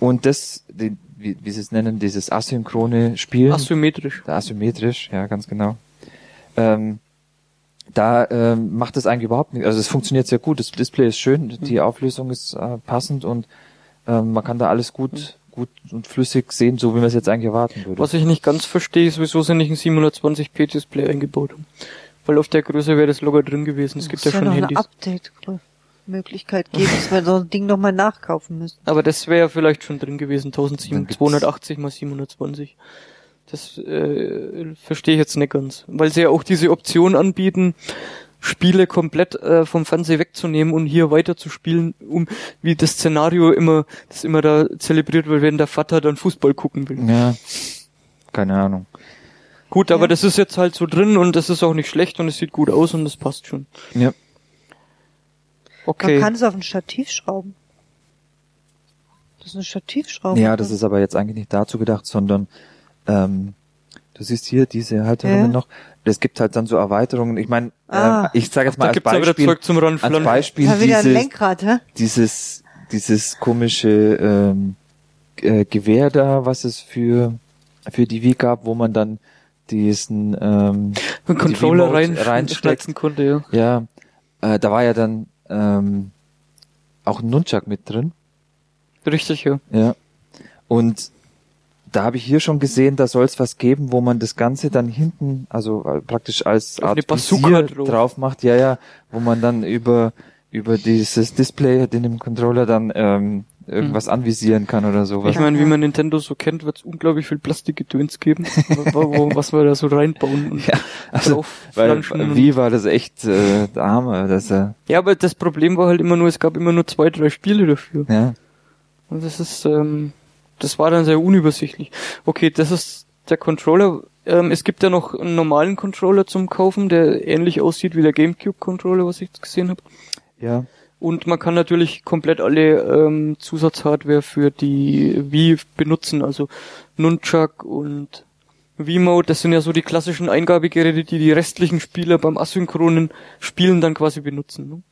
Und das, die, wie, wie sie es nennen, dieses asynchrone Spielen. Asymmetrisch. Asymmetrisch, ja, ganz genau. Ähm, da ähm, macht es eigentlich überhaupt nichts. Also es funktioniert sehr gut. Das Display ist schön, Mhm. die Auflösung ist äh, passend und ähm, man kann da alles gut, gut und flüssig sehen, so wie man es jetzt eigentlich erwarten würde. Was ich nicht ganz verstehe, ist, wieso sie nicht ein 720p Display eingebaut haben. Weil auf der Größe wäre das locker drin gewesen. Es gibt ja Muss schon noch Handys. eine Update-Möglichkeit geben, dass wir so ein Ding nochmal nachkaufen müssen. Aber das wäre vielleicht schon drin gewesen, Dann gibt's- 1280 mal 720. Das äh, verstehe ich jetzt nicht ganz. Weil sie ja auch diese Option anbieten, Spiele komplett äh, vom Fernseher wegzunehmen und hier weiter zu spielen, um wie das Szenario immer, das immer da zelebriert wird, wenn der Vater dann Fußball gucken will. Ja, keine Ahnung. Gut, aber Ja. das ist jetzt halt so drin und das ist auch nicht schlecht und es sieht gut aus und das passt schon. Ja. Okay. Man kann es auf ein Stativ schrauben. Das ist eine Stativschraube. Ja, das ist aber jetzt eigentlich nicht dazu gedacht, sondern ähm, du siehst hier diese Halterungen Ja. noch. Es gibt halt dann so Erweiterungen. Ich meine, Ah. ähm, ich sage jetzt mal da als Beispiel, als. Beispiel Ja, wieder ein dieses, Lenkrad, hä? dieses dieses komische ähm, äh, Gewehr da, was es für für die Wii gab, wo man dann diesen ähm, Ein Controller die rein, reinsteckt. reinschneiden konnte, ja. ja, äh, da war ja dann ähm, auch ein Nunchuck mit drin. Richtig, ja. Ja. Und da habe ich hier schon gesehen, da soll es was geben, wo man das Ganze dann hinten, also äh, praktisch als Art Visier drauf. drauf macht, ja, ja, wo man dann über über dieses Display in dem Controller dann ähm, irgendwas anvisieren kann oder sowas. Ich meine, wie man Nintendo so kennt, wird es unglaublich viel Plastikgedöns geben, wo, was wir da so reinbauen und Ja, also, weil wie war das echt äh, der Arme, dass er, Ja, aber das Problem war halt immer nur, es gab immer nur zwei, drei Spiele dafür. ja. Und das ist, ähm, das war dann sehr unübersichtlich. Okay, das ist der Controller. Ähm, es gibt ja noch einen normalen Controller zum Kaufen, der ähnlich aussieht wie der GameCube-Controller, was ich jetzt gesehen habe. Ja, Und man kann natürlich komplett alle ähm, Zusatzhardware für die Wii benutzen, also Nunchuck und Wiimote, das sind ja so die klassischen Eingabegeräte, die die restlichen Spieler beim asynchronen Spielen dann quasi benutzen. Ne?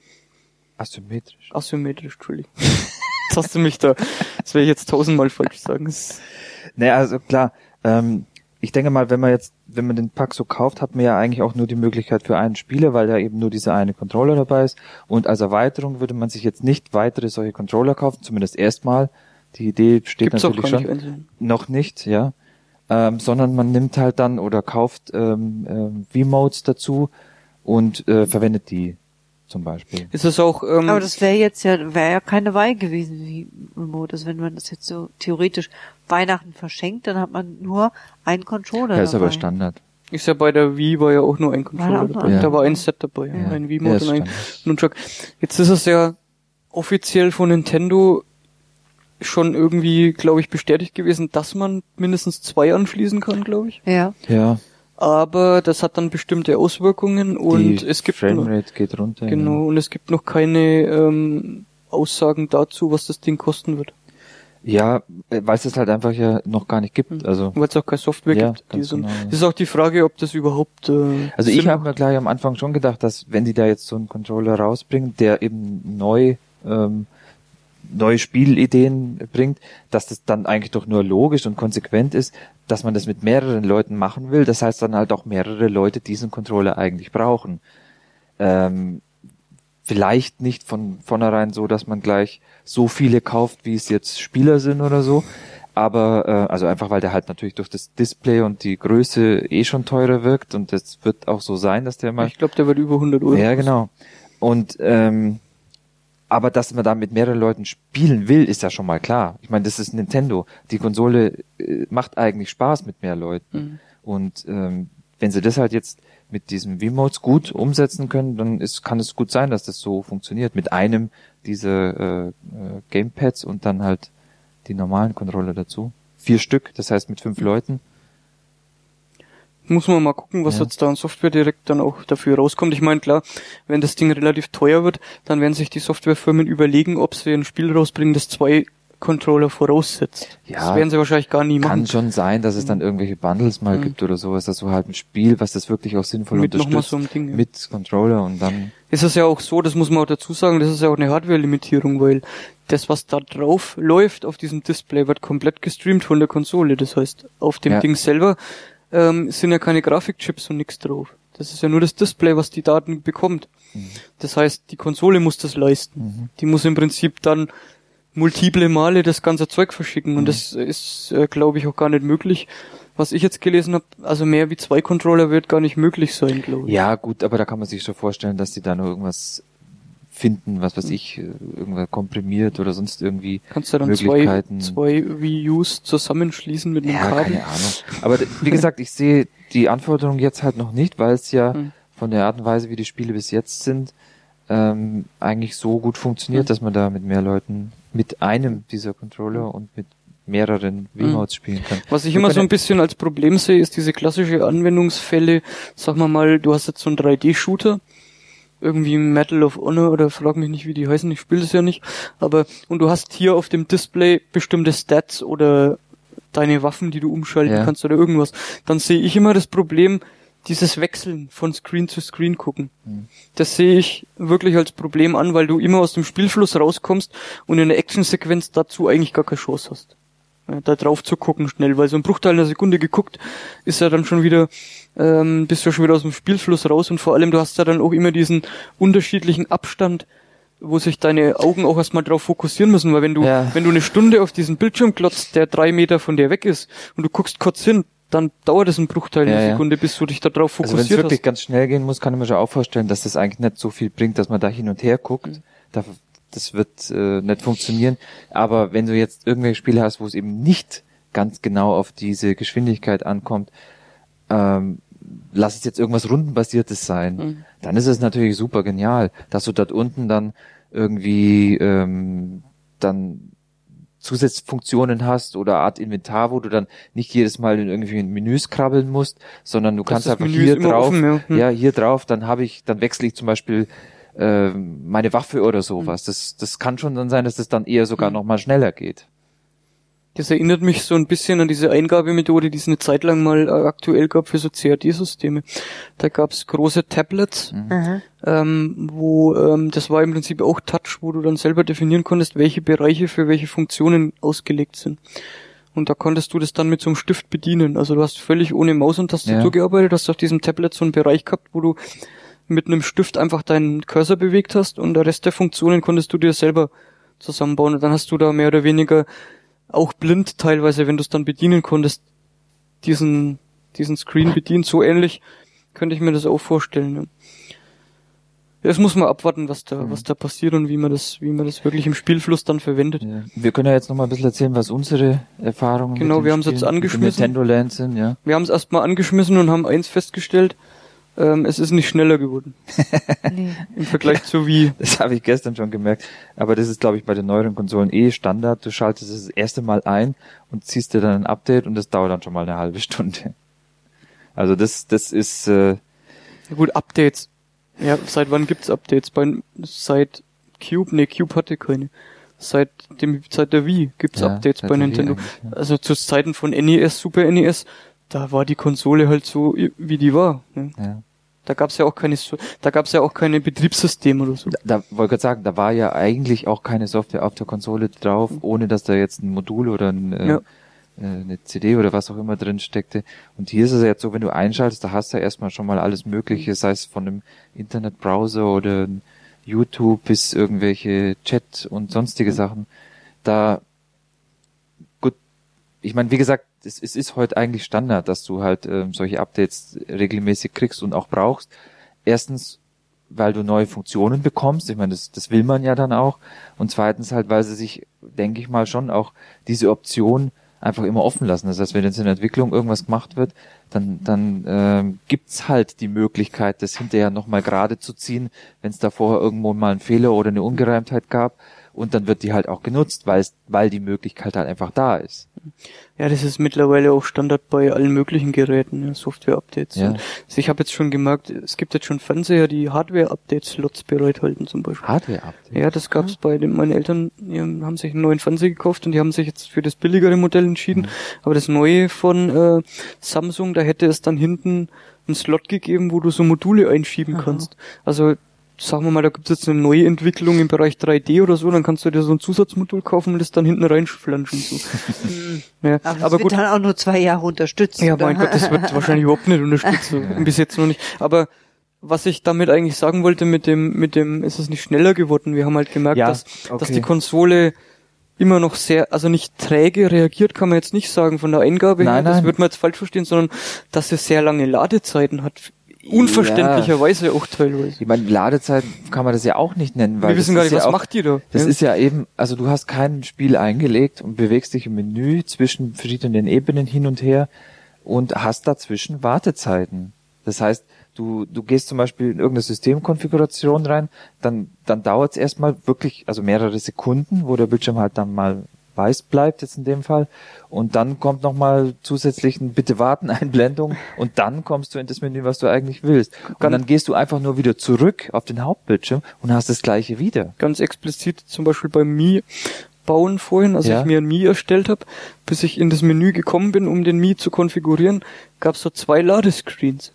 asymmetrisch. Asymmetrisch, Entschuldigung. Jetzt hast du mich da, das werde ich jetzt tausendmal falsch sagen. Naja, also klar, ähm, ich denke mal, wenn man jetzt, wenn man den Pack so kauft, hat man ja eigentlich auch nur die Möglichkeit für einen Spieler, weil ja eben nur dieser eine Controller dabei ist. Und als Erweiterung würde man sich jetzt nicht weitere solche Controller kaufen, zumindest erstmal. Die Idee steht gibt's natürlich schon. nicht. Noch nicht, ja. Ähm, sondern man nimmt halt dann oder kauft ähm, ähm, V-Modes dazu und äh, verwendet die zum Beispiel. Ist es auch, ähm, Aber das wäre jetzt ja, wäre ja keine Wahl gewesen wie Remote. Also wenn man das jetzt so theoretisch Weihnachten verschenkt, dann hat man nur einen Controller. Ja, ist aber dabei. Standard. ist ja bei der Wii war ja auch nur ein Controller dabei. nur- Da war ein Set dabei, Ja. ein Ja, Wii-Mode ist und ein. Nunchuck. Jetzt ist es ja offiziell von Nintendo schon irgendwie, glaube ich, bestätigt gewesen, dass man mindestens zwei anschließen kann, glaube ich. Ja. Ja, Aber das hat dann bestimmte Auswirkungen und die es gibt noch, geht runter. genau und es gibt noch keine ähm, Aussagen dazu, was das Ding kosten wird, Ja, äh, weil es das halt einfach ja noch gar nicht gibt. Also weil es auch keine Software Ja, gibt. Die so, genau, ja. Das ist auch die Frage, ob das überhaupt. Äh, Also ich habe mir gleich am Anfang schon gedacht, dass wenn die da jetzt so einen Controller rausbringen, der eben neu ähm, neue Spielideen bringt, dass das dann eigentlich doch nur logisch und konsequent ist, dass man das mit mehreren Leuten machen will. Das heißt dann halt auch mehrere Leute diesen Controller eigentlich brauchen. Ähm, vielleicht nicht von vornherein so, dass man gleich so viele kauft, wie es jetzt Spieler sind oder so. Aber äh, also einfach, weil der halt natürlich durch das Display und die Größe eh schon teurer wirkt und das wird auch so sein, dass der mal ich glaube, der wird über 100 Euro. ja, genau. Und ähm, aber dass man da mit mehreren Leuten spielen will, ist ja schon mal klar. Ich meine, das ist Nintendo. Die Konsole äh, macht eigentlich Spaß mit mehr Leuten. Mhm. Und ähm, wenn sie das halt jetzt mit diesem V-Modes gut umsetzen können, dann ist, kann es gut sein, dass das so funktioniert. Mit einem dieser äh, äh, Gamepads und dann halt die normalen Controller dazu. Vier Stück, das heißt mit fünf Leuten. Muss man mal gucken, was Ja. jetzt da an Software direkt dann auch dafür rauskommt. Ich meine, klar, wenn das Ding relativ teuer wird, dann werden sich die Softwarefirmen überlegen, ob sie ein Spiel rausbringen, das zwei Controller voraussetzt. Ja, das werden sie wahrscheinlich gar nie Kann machen. schon sein, dass es dann irgendwelche Bundles mal Mhm. gibt oder sowas, dass du halt ein Spiel, was das wirklich auch sinnvoll Mit unterstützt, so Ding. Ja. mit Controller und dann ist es ja auch so, das muss man auch dazu sagen, das ist ja auch eine Hardware-Limitierung, weil das, was da drauf läuft auf diesem Display, wird komplett gestreamt von der Konsole. Das heißt, auf dem Ja. Ding selber ähm, sind ja keine Grafikchips und nichts drauf. Das ist ja nur das Display, was die Daten bekommt. Das heißt, die Konsole muss das leisten. Mhm. Die muss im Prinzip dann multiple Male das ganze Zeug verschicken und das ist, äh, glaube ich, auch gar nicht möglich. Was ich jetzt gelesen habe, also mehr wie zwei Controller wird gar nicht möglich sein, glaube ich. ja gut, aber da kann man sich schon vorstellen, dass die da nur irgendwas finden, was Mhm. weiß ich, äh, irgendwas komprimiert oder sonst irgendwie Kannst du dann zwei, Möglichkeiten. zwei Wii U's zusammenschließen mit einem ja, Kabel? keine Ahnung. Aber wie gesagt, ich sehe die Anforderungen jetzt halt noch nicht, weil es ja Hm. von der Art und Weise, wie die Spiele bis jetzt sind, ähm, eigentlich so gut funktioniert, Hm. dass man da mit mehr Leuten, mit einem dieser Controller und mit mehreren Hm. V-Modes spielen kann. Was ich Wir immer so ein bisschen als Problem sehe, ist diese klassische Anwendungsfälle, sag mal mal, du hast jetzt so einen 3D-Shooter, irgendwie Medal of Honor oder frag mich nicht, wie die heißen, ich spiele das ja nicht, aber und du hast hier auf dem Display bestimmte Stats oder deine Waffen, die du umschalten Ja. kannst oder irgendwas, dann sehe ich immer das Problem, dieses Wechseln von Screen zu Screen gucken. Hm. Das sehe ich wirklich als Problem an, weil du immer aus dem Spielfluss rauskommst und in der Actionsequenz dazu eigentlich gar keine Chance hast. Ja, Da drauf zu gucken schnell, weil so ein Bruchteil einer Sekunde geguckt, ist ja dann schon wieder, ähm, bist du schon wieder aus dem Spielfluss raus und vor allem du hast ja dann auch immer diesen unterschiedlichen Abstand, wo sich deine Augen auch erstmal drauf fokussieren müssen, weil wenn du, Ja. wenn du eine Stunde auf diesen Bildschirm klotzt, der drei Meter von dir weg ist und du guckst kurz hin, dann dauert es einen Bruchteil Ja, einer. Sekunde, bis du dich da drauf Also wenn es wirklich hast. ganz schnell gehen muss, kann ich mir schon auch vorstellen, dass das eigentlich nicht so viel bringt, dass man da hin und her guckt. Mhm. Da, das wird äh, nicht funktionieren. Aber wenn du jetzt irgendwelche Spiele hast, wo es eben nicht ganz genau auf diese Geschwindigkeit ankommt, ähm, lass es jetzt irgendwas rundenbasiertes sein, Mhm. dann ist es natürlich super genial, dass du dort unten dann irgendwie ähm, dann Zusatzfunktionen hast oder Art Inventar, wo du dann nicht jedes Mal in irgendwelchen Menüs krabbeln musst, sondern du Das- kannst einfach Menü hier drauf, offen, ja. Hm. ja, hier drauf, dann habe ich, dann wechsle ich zum Beispiel ähm, meine Waffe oder sowas. Hm. Das, das kann schon dann sein, dass das dann eher sogar noch mal schneller geht. Das erinnert mich so ein bisschen an diese Eingabemethode, die es eine Zeit lang mal äh, aktuell gab für so CAD-Systeme. Da gab's große Tablets, Mhm. ähm, wo ähm, das war im Prinzip auch Touch, wo du dann selber definieren konntest, welche Bereiche für welche Funktionen ausgelegt sind. Und da konntest du das dann mit so einem Stift bedienen. Also du hast völlig ohne Maus und Tastatur Ja. gearbeitet, hast auf diesem Tablet so einen Bereich gehabt, wo du mit einem Stift einfach deinen Cursor bewegt hast und der Rest der Funktionen konntest du dir selber zusammenbauen. Und dann hast du da mehr oder weniger auch blind teilweise, wenn du es dann bedienen konntest, diesen, diesen Screen bedient. So ähnlich könnte ich mir das auch vorstellen. Ja. Das muss man abwarten, was da, Mhm. was da passiert und wie man das, wie man das wirklich im Spielfluss dann verwendet. Ja. Wir können ja jetzt noch mal ein bisschen erzählen, was unsere Erfahrungen Genau, wir haben's Spiel jetzt angeschmissen. Nintendo Land sind, ja. Wir haben es erstmal angeschmissen und haben eins festgestellt, ähm, es ist nicht schneller geworden Nee. im Vergleich zu wie. Das habe ich gestern schon gemerkt. Aber das ist, glaube ich, bei den neueren Konsolen eh Standard. Du schaltest es das erste Mal ein und ziehst dir dann ein Update und das dauert dann schon mal eine halbe Stunde. Also das, das ist, äh, Ja gut, Updates. Ja, seit wann gibt's Updates? Bei, seit Cube? Nee, Cube hatte keine. Seit dem, seit der Wii gibt's ja, Updates bei Wii Nintendo. Also zu Zeiten von NES, Super NES, da war die Konsole halt so, wie die war. Ne? Ja. Da gab's ja auch keine, da gab's ja auch keine Betriebssysteme oder so. Da, da wollte ich gerade sagen, da war ja eigentlich auch keine Software auf der Konsole drauf, ohne dass da jetzt ein Modul oder ein, äh, Ja. äh, eine CD oder was auch immer drin steckte. Und hier ist es ja jetzt so, wenn du einschaltest, da hast du ja erstmal schon mal alles Mögliche, sei es von einem Internetbrowser oder YouTube bis irgendwelche Chat und sonstige Sachen. Da, ich meine, wie gesagt, es, es ist heute eigentlich Standard, dass du halt ähm, solche Updates regelmäßig kriegst und auch brauchst. Erstens, weil du neue Funktionen bekommst. Ich meine, das, das will man ja dann auch. Und zweitens halt, weil sie sich, denke ich mal, schon auch diese Option einfach immer offen lassen. Das heißt, wenn jetzt in der Entwicklung irgendwas gemacht wird, dann, dann ähm, gibt's halt die Möglichkeit, das hinterher nochmal gerade zu ziehen, wenn es da vorher irgendwo mal einen Fehler oder eine Ungereimtheit gab. Und dann wird die halt auch genutzt, weil es, weil die Möglichkeit halt einfach da ist. Ja, das ist mittlerweile auch Standard bei allen möglichen Geräten, ja, Software-Updates. Ja. Also ich habe jetzt schon gemerkt, es gibt jetzt schon Fernseher, die Hardware-Update-Slots bereithalten zum Beispiel. Hardware-Update. Ja, das gab's bei den, meine Eltern die haben sich einen neuen Fernseher gekauft und die haben sich jetzt für das billigere Modell entschieden. Aber das neue von äh, Samsung, da hätte es dann hinten einen Slot gegeben, wo du so Module einschieben kannst. Also sagen wir mal, da gibt's jetzt eine neue Entwicklung im Bereich 3D oder so, dann kannst du dir so ein Zusatzmodul kaufen und das dann hinten reinflanschen. So. ja, Aber, das aber wird gut. dann auch nur zwei Jahre unterstützt. Ja, mein Gott, das wird wahrscheinlich überhaupt nicht unterstützt. so. Bis jetzt noch nicht. Aber was ich damit eigentlich sagen wollte mit dem, mit dem, ist es nicht schneller geworden. Wir haben halt gemerkt, Ja, dass, dass okay. die Konsole immer noch sehr, also nicht träge reagiert, kann man jetzt nicht sagen von der Eingabe her, Nein, das nein. wird man jetzt falsch verstehen, sondern dass sie sehr lange Ladezeiten hat. Unverständlicherweise auch teilweise. Ich meine, Ladezeit kann man das ja auch nicht nennen, weil Wir wissen gar nicht, ja was auch, macht die da? Das ja. ist ja eben, also du hast kein Spiel eingelegt und bewegst dich im Menü zwischen verschiedenen Ebenen hin und her und hast dazwischen Wartezeiten. Das heißt, du, du gehst zum Beispiel in irgendeine Systemkonfiguration rein, dann, dann dauert es erstmal wirklich, also mehrere Sekunden, wo der Bildschirm halt dann mal weiß bleibt, jetzt in dem Fall. Und dann kommt nochmal zusätzlich ein Bitte warten Einblendung und dann kommst du in das Menü, was du eigentlich willst. Und dann gehst du einfach nur wieder zurück auf den Hauptbildschirm und hast das gleiche wieder. ganz explizit zum Beispiel beim Mi bauen vorhin, als Ja. ich mir ein Mi erstellt habe, bis ich in das Menü gekommen bin, um den Mi zu konfigurieren, gab es so zwei Ladescreens.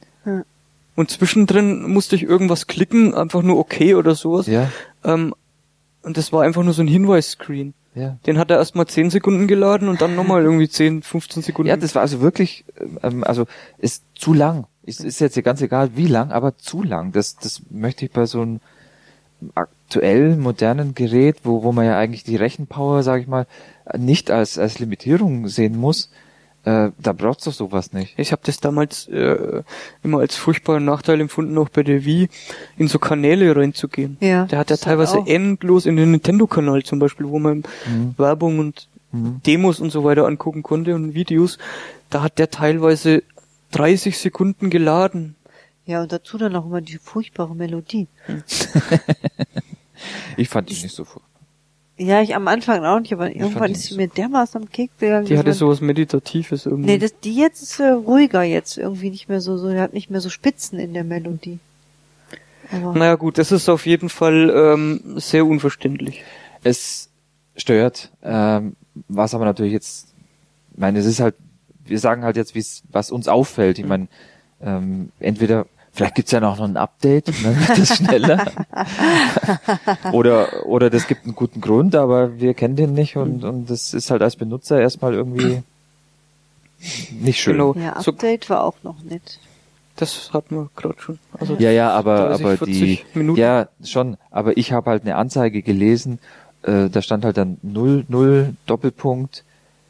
Und zwischendrin musste ich irgendwas klicken, einfach nur okay oder sowas. Ja, Ähm, und das war einfach nur so ein Hinweisscreen. Ja. Den hat er erstmal 10 Sekunden geladen und dann nochmal irgendwie 10, 15 Sekunden. Ja, das war also wirklich, ähm, also ist zu lang. Ist, ist jetzt ja ganz egal, wie lang, aber zu lang. Das, das möchte ich bei so einem aktuell modernen Gerät, wo, wo man ja eigentlich die Rechenpower, sage ich mal, nicht als, als Limitierung sehen muss, Äh, da braucht's doch sowas nicht. Ich habe das damals äh, immer als furchtbaren Nachteil empfunden, auch bei der Wii, in so Kanäle reinzugehen. Ja, Der hat ja teilweise auch. endlos in den Nintendo-Kanal zum Beispiel, wo man Mhm. Werbung und Mhm. Demos und so weiter angucken konnte und Videos. Da hat der teilweise 30 Sekunden geladen. Ja, und dazu dann auch immer die furchtbare Melodie. Ich fand die nicht so furchtbar. Ja, ich am Anfang auch nicht, aber irgendwann ist sie mir dermaßen am Keks gegangen. Die hatte sowas Meditatives irgendwie. Nee, das, die jetzt ist äh, ruhiger jetzt, irgendwie nicht mehr so, so, die hat nicht mehr so Spitzen in der Melodie. Aber, naja gut, das ist auf jeden Fall ähm, sehr unverständlich. Es stört, ähm, was aber natürlich jetzt, ich meine, es ist halt, wir sagen halt jetzt, wie's, was uns auffällt. Ich meine, ähm, entweder, vielleicht gibt's ja noch ein Update, dann wird das schneller. oder, oder das gibt einen guten Grund, aber wir kennen den nicht und, und das ist halt als Benutzer erstmal irgendwie nicht schön. Genau. ja, So, Update war auch noch nett. das hatten wir gerade schon. Also Ja, ja, aber, 30, aber 40 die, Minuten. ja, schon, aber ich habe halt eine Anzeige gelesen, äh, da stand halt dann 0, 0, Doppelpunkt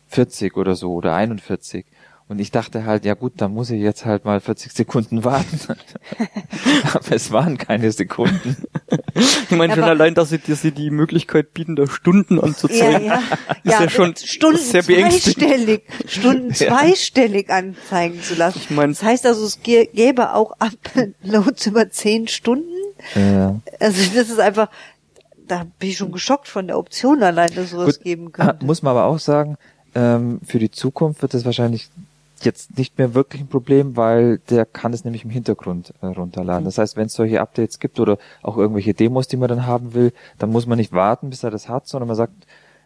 40 oder so oder 41. Und ich dachte halt, ja gut, dann muss ich jetzt halt mal 40 Sekunden warten. aber es waren keine Sekunden. ich meine schon allein, dass sie dir sie die Möglichkeit bieten, da Stunden anzuzeigen. Ja, ja. Ist ja schon Stunden sehr zweistellig, Stunden Ja. zweistellig anzeigen zu lassen. Ich mein- das heißt also, es gä- gäbe auch Uploads über zehn Stunden. Äh, Also das ist einfach, da bin ich schon geschockt von der Option allein, dass sowas Gut, geben ah, könnte. muss man aber auch sagen, ähm, für die Zukunft wird es wahrscheinlich jetzt nicht mehr wirklich ein Problem, weil der kann es nämlich im Hintergrund äh, runterladen. Das heißt, wenn es solche Updates gibt oder auch irgendwelche Demos, die man dann haben will, dann muss man nicht warten, bis er das hat, sondern man sagt,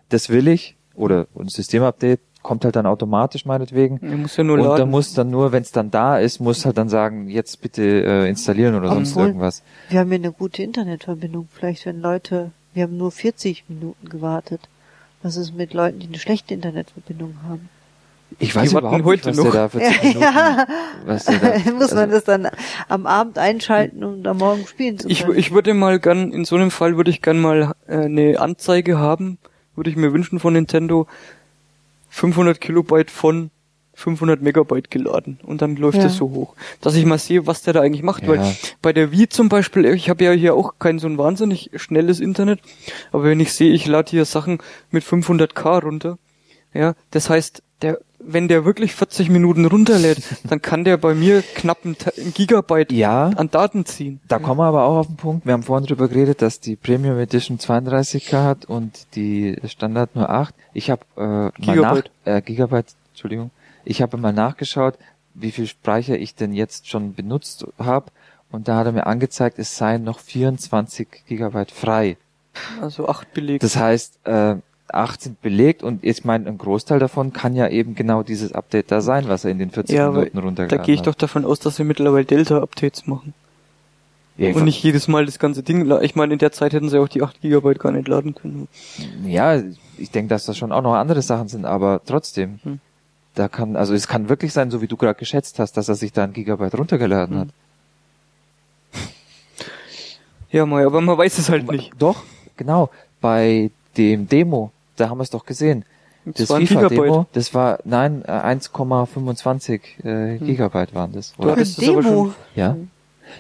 das will ich oder ein Systemupdate kommt halt dann automatisch meinetwegen. Er muss ja nur und dann muss dann nur, wenn es dann da ist, muss halt dann sagen, jetzt bitte äh, installieren oder sonst Obwohl- irgendwas. Wir haben ja eine gute Internetverbindung. Vielleicht wenn Leute, wir haben nur 40 Minuten gewartet. Was ist mit Leuten, die eine schlechte Internetverbindung haben? Ich weiß überhaupt heute nicht, was noch. der da für 10 Minuten, was der da, Muss man also- das dann am Abend einschalten, um am Morgen spielen zu Ich, können? ich würde mal gern, in so einem Fall würde ich gern mal äh, eine Anzeige haben, würde ich mir wünschen von Nintendo, 500 Kilobyte von 500 Megabyte geladen und dann läuft Ja. es so hoch, dass ich mal sehe, was der da eigentlich macht, weil Ja. bei der Wii zum Beispiel, ich habe ja hier auch kein so ein wahnsinnig schnelles Internet, aber wenn ich sehe, ich lade hier Sachen mit 500k runter, ja, das heißt, der, wenn der wirklich 40 Minuten runterlädt, dann kann der bei mir knapp ein, Gigabyte Ja. an Daten ziehen. Da kommen wir aber auch auf den Punkt. Wir haben vorhin drüber geredet, dass die Premium Edition 32K hat und die Standard nur 8. Ich habe äh, mal nach, Gigabyte. äh, Gigabyte, Entschuldigung. Ich habe mal nachgeschaut, wie viel Speicher ich denn jetzt schon benutzt habe und da hat er mir angezeigt, es seien noch 24 Gigabyte frei. Also acht belegt. Das heißt, äh, 8 sind belegt und ich meine, ein Großteil davon kann ja eben genau dieses Update da sein, was er in den 40 Ja, Minuten da runtergeladen gehe ich hat. doch davon aus, dass sie mittlerweile Delta-Updates machen. Ja, Und nicht jedes Mal das ganze Ding. Ich meine, in der Zeit hätten sie auch die 8 Gigabyte gar nicht laden können. Ja, ich denke, dass das schon auch noch andere Sachen sind, aber trotzdem. Hm. Da kann, also es kann wirklich sein, so wie du gerade geschätzt hast, dass er sich da ein Gigabyte runtergeladen Hm. hat. Ja, mal, aber man weiß es halt nicht. Doch, genau. Bei dem Demo, da haben wir es doch gesehen. Das Das FIFA-Demo, Gigabyte. das war, nein, äh, 1,25 äh, Gigabyte waren das. Du Oder? hattest Ein das aber Demo. schon. Ja.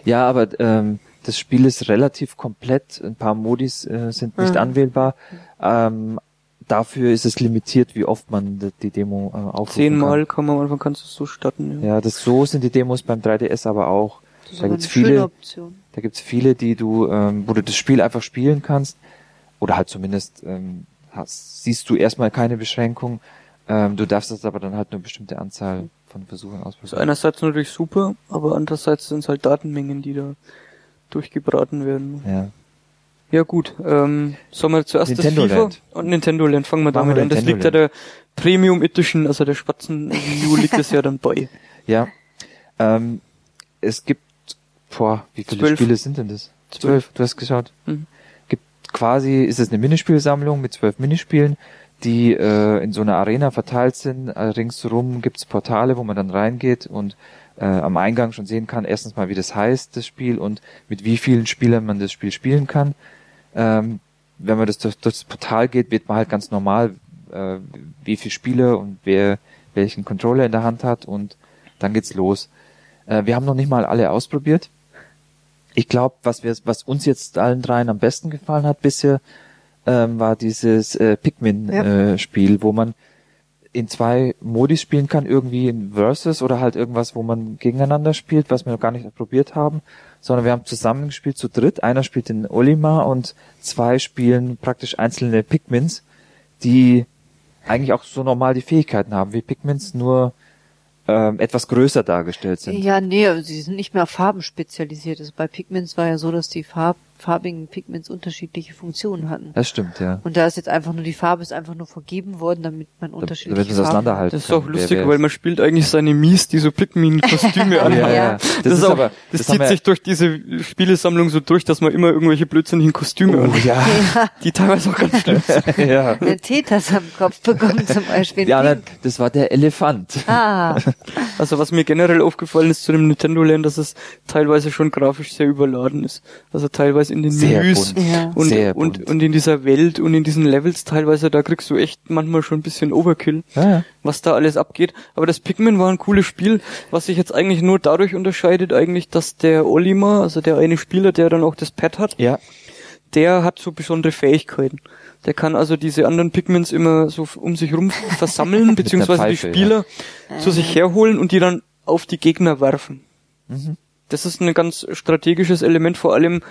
Ja, aber ähm, das Spiel ist relativ komplett. Ein paar Modis äh, sind nicht Mhm. anwählbar. Ähm, dafür ist es limitiert, wie oft man die- die Demo äh, aufrufen Zehnmal kann man am Anfang kannst du es so starten. Kann. Ja, das so sind die Demos beim 3DS aber auch. Das Da gibt's viele, Option. da gibt's viele, die du, ähm, wo du das Spiel einfach spielen kannst. Oder halt zumindest ähm, hast, siehst du erstmal keine Beschränkung. Ähm, du darfst es aber dann halt nur eine bestimmte Anzahl von Versuchen Das ausprobieren. einerseits natürlich super, aber andererseits sind es halt Datenmengen, die da durchgebraten werden. Ja. Ja gut, ähm, sollen wir zuerst Nintendo das FIFA Land. und Nintendo Land fangen wir damit an. Das Nintendo liegt ja der Premium Edition, also der Wii U liegt es ja dann bei. Ja. Ähm, es gibt, boah, wie viele Zwölf. Spiele sind denn das? Zwölf, du hast geschaut. Mhm. Quasi, ist es eine Minispielsammlung mit zwölf Minispielen, die äh, in so einer Arena verteilt sind. Äh, ringsherum gibt's Portale, wo man dann reingeht und äh, am Eingang schon sehen kann, erstens mal, wie das heißt, das Spiel, und mit wie vielen Spielern man das Spiel spielen kann. Ähm, wenn man das durch, durch das Portal geht, wird man halt ganz normal, äh, wie viele Spieler und wer welchen Controller in der Hand hat und dann geht's los. Äh, wir haben noch nicht mal alle ausprobiert. Ich glaube, was wir, was uns jetzt allen dreien am besten gefallen hat bisher, ähm, war dieses äh, Pikmin-Spiel, wo man in zwei Modis spielen kann, irgendwie in Versus oder halt irgendwas, wo man gegeneinander spielt, was wir noch gar nicht probiert haben, sondern wir haben zusammen gespielt zu dritt. Einer spielt den Olimar und zwei spielen praktisch einzelne Pikmins, die eigentlich auch so normal die Fähigkeiten haben wie Pikmins, nur ähm, etwas größer dargestellt sind. Ja, nee, sie sind nicht mehr farbenspezialisiert. Also bei Pigments war ja so, dass die Farb farbigen Pigments unterschiedliche Funktionen hatten. Das stimmt, ja. Und da ist jetzt einfach nur die Farbe ist einfach nur vergeben worden, damit man unterschiedliche damit man es Farben auseinanderhalten Das ist auch lustig, wer- wer weil man spielt eigentlich seine Mies, die so Pikmin-Kostüme Ja, anhaben. ja, Ja. ja. Das, Das, ist auch, aber, das, das zieht sich durch diese Spielesammlung so durch, dass man immer irgendwelche blödsinnigen Kostüme Oh, anhat, ja, die teilweise auch ganz schlimm sind. ja. Eine Tetas am Kopf bekommen zum Beispiel. Ja, nein, das war der Elefant. Ah, Also was mir generell aufgefallen ist zu dem Nintendo Land, dass es teilweise schon grafisch sehr überladen ist. Also teilweise in den Sehr Menüs bunt. Ja. und, Sehr und, bunt. und in dieser Welt und in diesen Levels teilweise, da kriegst du echt manchmal schon ein bisschen Overkill. Ja, ja. was da alles abgeht. Aber das Pikmin war ein cooles Spiel, was sich jetzt eigentlich nur dadurch unterscheidet, eigentlich, dass der Olimar, also der eine Spieler, der dann auch das Pad hat, Ja, der hat so besondere Fähigkeiten. Der kann also diese anderen Pikmins immer so um sich rum versammeln, beziehungsweise die Pfeife, Spieler zu sich herholen und die dann auf die Gegner werfen. Mhm. Das ist ein ganz strategisches Element, vor allem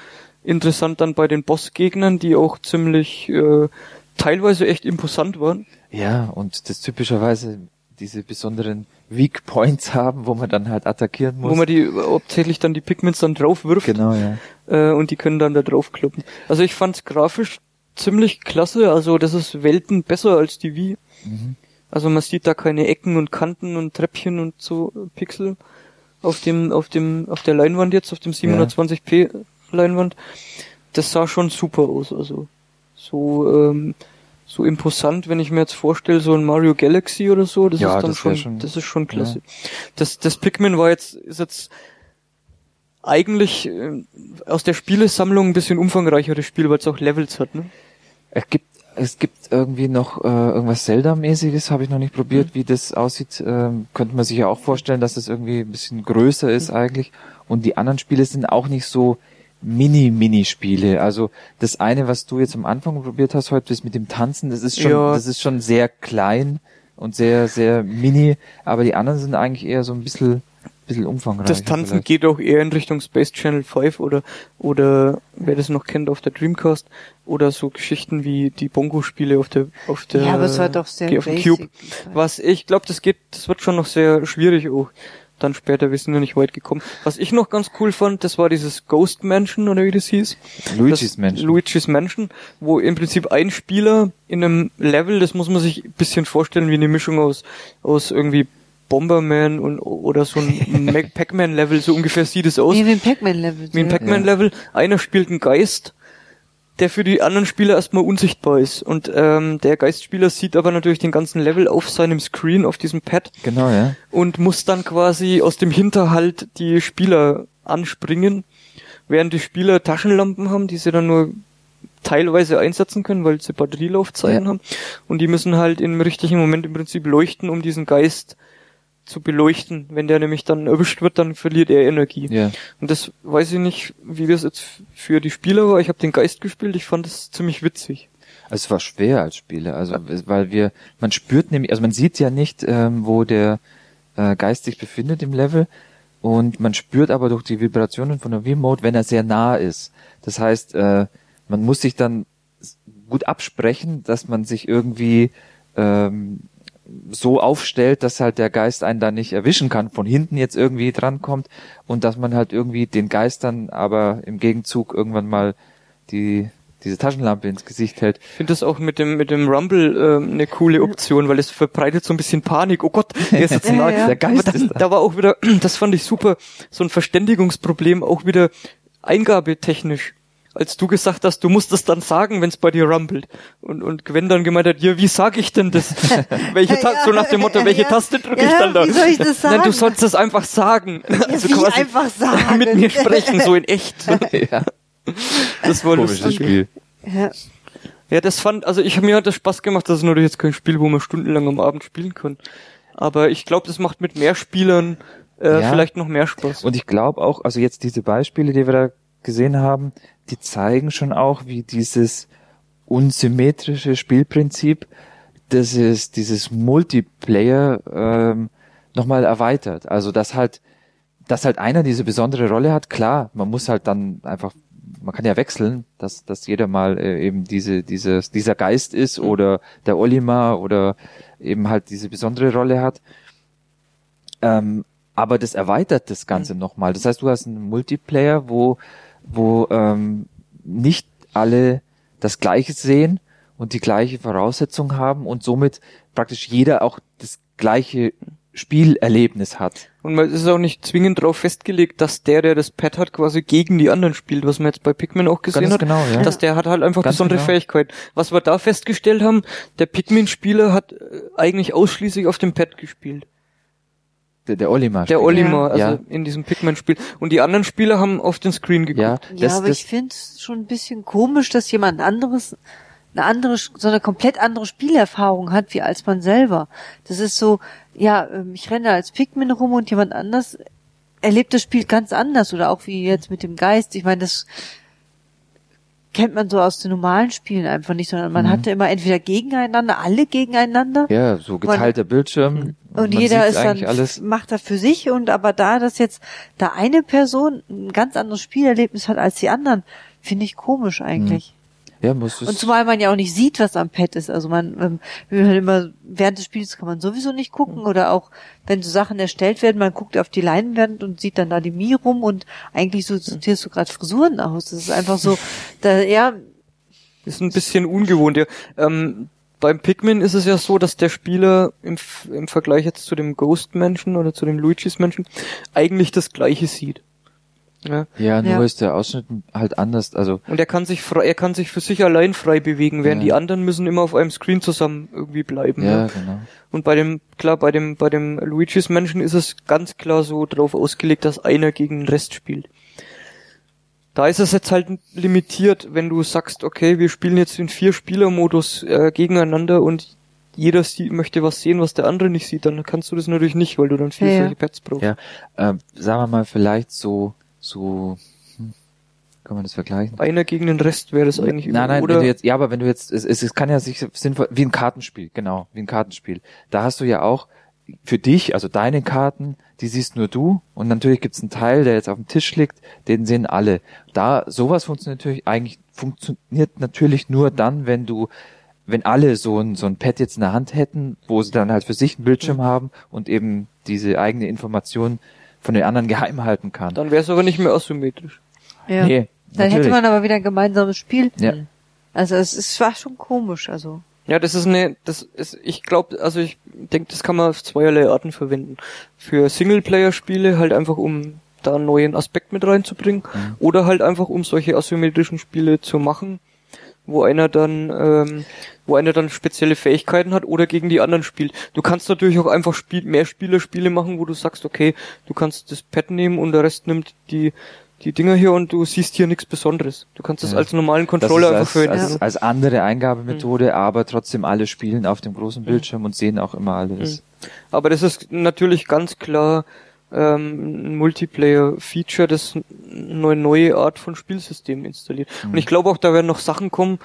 interessant dann bei den Bossgegnern, die auch ziemlich äh, teilweise echt imposant waren. ja, und das typischerweise diese besonderen Weak Points haben, wo man dann halt attackieren muss. wo man die hauptsächlich dann die Pigments dann drauf wirft genau, ja. äh, und die können dann da drauf kloppen. Also ich fand's grafisch ziemlich klasse, also das ist Welten besser als die Wii. Mhm. Also man sieht da keine Ecken und Kanten und Treppchen und so Pixel auf dem auf dem auf der Leinwand jetzt auf dem 720p Leinwand. Das sah schon super aus, also so ähm, so imposant, wenn ich mir jetzt vorstelle, so ein Mario Galaxy oder so, das Ja, ist dann das schon, schon- das ist schon klasse. Das das Pikmin war jetzt ist jetzt eigentlich äh, aus der Spielesammlung ein bisschen umfangreicheres Spiel, weil es auch Levels hat, ne? Es gibt, es gibt irgendwie noch äh, irgendwas Zelda-mäßiges, habe ich noch nicht probiert, wie das aussieht. Ähm, könnte man sich ja auch vorstellen, dass das irgendwie ein bisschen größer ist eigentlich. Und die anderen Spiele sind auch nicht so Mini-Mini-Spiele. Also das eine, was du jetzt am Anfang probiert hast heute, das mit dem Tanzen, das ist schon, Ja. das ist schon sehr klein und sehr, sehr mini. Aber die anderen sind eigentlich eher so ein bisschen, bisschen umfangreicher. Das Tanzen vielleicht. geht auch eher in Richtung Space Channel 5 oder, oder, wer das noch kennt, auf der Dreamcast oder so Geschichten wie die Bongo-Spiele auf der, auf der, ja, aber es war doch sehr auf dem basic. Cube. Was ich glaube, das geht, das wird schon noch sehr schwierig auch. Dann später, wir sind ja nicht weit gekommen. Was ich noch ganz cool fand, das war dieses Ghost Mansion oder wie das hieß. Luigi's das, Mansion. Luigi's Mansion, wo im Prinzip ein Spieler in einem Level, das muss man sich ein bisschen vorstellen wie eine Mischung aus, aus irgendwie Bomberman und, oder so ein Pac-Man-Level, so ungefähr sieht es aus. Nee, wie ein Pac-Man-Level. Wie ein ja. Pac-Man-Level. Einer spielt einen Geist, der für die anderen Spieler erstmal unsichtbar ist. Und ähm, der Geistspieler sieht aber natürlich den ganzen Level auf seinem Screen, auf diesem Pad Genau, ja. und muss dann quasi aus dem Hinterhalt die Spieler anspringen, während die Spieler Taschenlampen haben, die sie dann nur teilweise einsetzen können, weil sie Batterielaufzeiten Ja. haben. Und die müssen halt im richtigen Moment im Prinzip leuchten, um diesen Geist zu beleuchten. Wenn der nämlich dann erwischt wird, dann verliert er Energie. Ja. Und das weiß ich nicht, wie das jetzt für die Spieler war. Ich habe den Geist gespielt, ich fand das ziemlich witzig. Also es war schwer als Spieler, also es- weil wir, man spürt nämlich, also man sieht ja nicht, ähm, wo der äh, Geist sich befindet im Level und man spürt aber durch die Vibrationen von der Wii-Mode, wenn er sehr nah ist. Das heißt, äh, man muss sich dann gut absprechen, dass man sich irgendwie ähm, so aufstellt, dass halt der Geist einen da nicht erwischen kann, von hinten jetzt irgendwie drankommt und dass man halt irgendwie den Geist dann aber im Gegenzug irgendwann mal die diese Taschenlampe ins Gesicht hält. Ich finde das auch mit dem mit dem Rumble ähm, eine coole Option, weil es verbreitet so ein bisschen Panik. Oh Gott, er ist jetzt Ja, nah. ja. Der Geist dann, ist da. da war auch wieder, das fand ich super, so ein Verständigungsproblem, auch wieder eingabetechnisch. Als du gesagt hast, du musst das dann sagen, wenn es bei dir rumbelt. Und, und Gwen dann gemeint hat, ja, wie sag ich denn das? welche Ta Ja, so nach dem Motto, welche ja. Taste drücke Ja, ich dann da? wie soll ich das Nein, du sagen? sollst es einfach sagen. Also wie einfach sagen? Mit mir sprechen, so in echt. ja, Das war komisches lustig. Spiel. Ja. Ja, das fand, also ich mir hat das Spaß gemacht, das ist natürlich jetzt kein Spiel, wo man stundenlang am Abend spielen kann. Aber ich glaube, das macht mit mehr Spielern äh, Ja. vielleicht noch mehr Spaß. Und ich glaube auch, also jetzt diese Beispiele, die wir da gesehen haben, die zeigen schon auch, wie dieses unsymmetrische Spielprinzip, das ist dieses Multiplayer ähm, nochmal erweitert. Also dass halt, dass halt einer diese besondere Rolle hat, klar, man muss halt dann einfach, man kann ja wechseln, dass, dass jeder mal äh, eben diese, dieses, dieser Geist ist oder der Olimar oder eben halt diese besondere Rolle hat. Ähm, aber das erweitert das Ganze nochmal. Das heißt, du hast einen Multiplayer, wo, wo ähm, nicht alle das Gleiche sehen und die gleiche Voraussetzung haben und somit praktisch jeder auch das gleiche Spielerlebnis hat. Und man ist auch nicht zwingend darauf festgelegt, dass der, der das Pad hat, quasi gegen die anderen spielt, was man jetzt bei Pikmin auch gesehen Ganz hat. genau, ja. Dass der hat halt einfach Ganz besondere genau. Fähigkeiten. Was wir da festgestellt haben, der Pikmin-Spieler hat äh, eigentlich ausschließlich auf dem Pad gespielt. Der, der Olimar. Der. Olimar, also Ja. in diesem Pikmin-Spiel. Und die anderen Spieler haben auf den Screen geguckt. Ja, Ja, das, aber das, ich finde es schon ein bisschen komisch, dass jemand anderes eine andere, so eine komplett andere Spielerfahrung hat, wie als man selber. Das ist so, ja, ähm, ich renne als Pikmin rum und jemand anders erlebt das Spiel ganz anders oder auch wie jetzt mit dem Geist. Ich meine, das kennt man so aus den normalen Spielen einfach nicht, sondern man Mhm. hatte immer entweder gegeneinander, alle gegeneinander. ja, so geteilter Bildschirm. Und jeder ist dann, alles. macht das für sich und aber da, dass jetzt da eine Person ein ganz anderes Spielerlebnis hat als die anderen, finde ich komisch eigentlich. Ja, muss es. Und zumal man ja auch nicht sieht, was am Pad ist. Also man, ähm, wir hören immer, während des Spiels kann man sowieso nicht gucken oder auch, wenn so Sachen erstellt werden, man guckt auf die Leinwand und sieht dann da die Mii rum und eigentlich so sortierst du gerade Frisuren aus. Das ist einfach so, da, ja, Ist ein bisschen ungewohnt, ja. Ähm, beim Pikmin ist es ja so, dass der Spieler im, im Vergleich jetzt zu dem Ghost-Menschen oder zu dem Luigi's-Menschen eigentlich das Gleiche sieht. Ja. ja, nur Ja. ist der Ausschnitt halt anders. Also Und er kann sich frei, er kann sich für sich allein frei bewegen, während Ja. die anderen müssen immer auf einem Screen zusammen irgendwie bleiben. ja, Ja. genau. Und bei dem, klar, bei dem, bei dem Luigi's Menschen ist es ganz klar so drauf ausgelegt, dass einer gegen den Rest spielt. Da ist es jetzt halt limitiert, wenn du sagst, okay, wir spielen jetzt in vier Spielermodus äh, gegeneinander und jeder sie möchte was sehen, was der andere nicht sieht, dann kannst du das natürlich nicht, weil du dann vier Ja, solche Pads brauchst. Ja, ähm, sagen wir mal vielleicht so, so, hm, kann man das vergleichen? Einer gegen den Rest wäre das eigentlich Nein, nein, oder wenn du jetzt, ja, aber wenn du jetzt, es, es, es kann ja sich sinnvoll, wie ein Kartenspiel, genau, wie ein Kartenspiel. Da hast du ja auch für dich, also deine Karten, die siehst nur du und natürlich gibt's einen Teil, der jetzt auf dem Tisch liegt, den sehen alle. Da, sowas funktioniert natürlich eigentlich, funktioniert natürlich nur dann, wenn du, wenn alle so ein, so ein Pad jetzt in der Hand hätten, wo sie dann halt für sich einen Bildschirm haben und eben diese eigene Information von den anderen geheim halten kann. dann wäre es aber nicht mehr asymmetrisch. ja. Nee, Dann hätte natürlich. man aber wieder ein gemeinsames Spiel. Ja. Also es, es war schon komisch, also. Ja, das ist eine, das ist, ich glaube, also ich denke, das kann man auf zweierlei Arten verwenden. Für Singleplayer-Spiele halt einfach, um da einen neuen Aspekt mit reinzubringen, Mhm. oder halt einfach, um solche asymmetrischen Spiele zu machen, wo einer dann, ähm, wo einer dann spezielle Fähigkeiten hat oder gegen die anderen spielt. Du kannst natürlich auch einfach Spiel, mehr Spielerspiele machen, wo du sagst, okay, du kannst das Pad nehmen und der Rest nimmt die die Dinger hier und du siehst hier nichts Besonderes. Du kannst das Ja. als normalen Controller einfach als, verwenden. als, als andere Eingabemethode, aber trotzdem alle spielen auf dem großen Bildschirm und sehen auch immer alles. Aber das ist natürlich ganz klar ähm, ein Multiplayer-Feature, das eine neue Art von Spielsystem installiert. Und ich glaube auch, da werden noch Sachen kommen,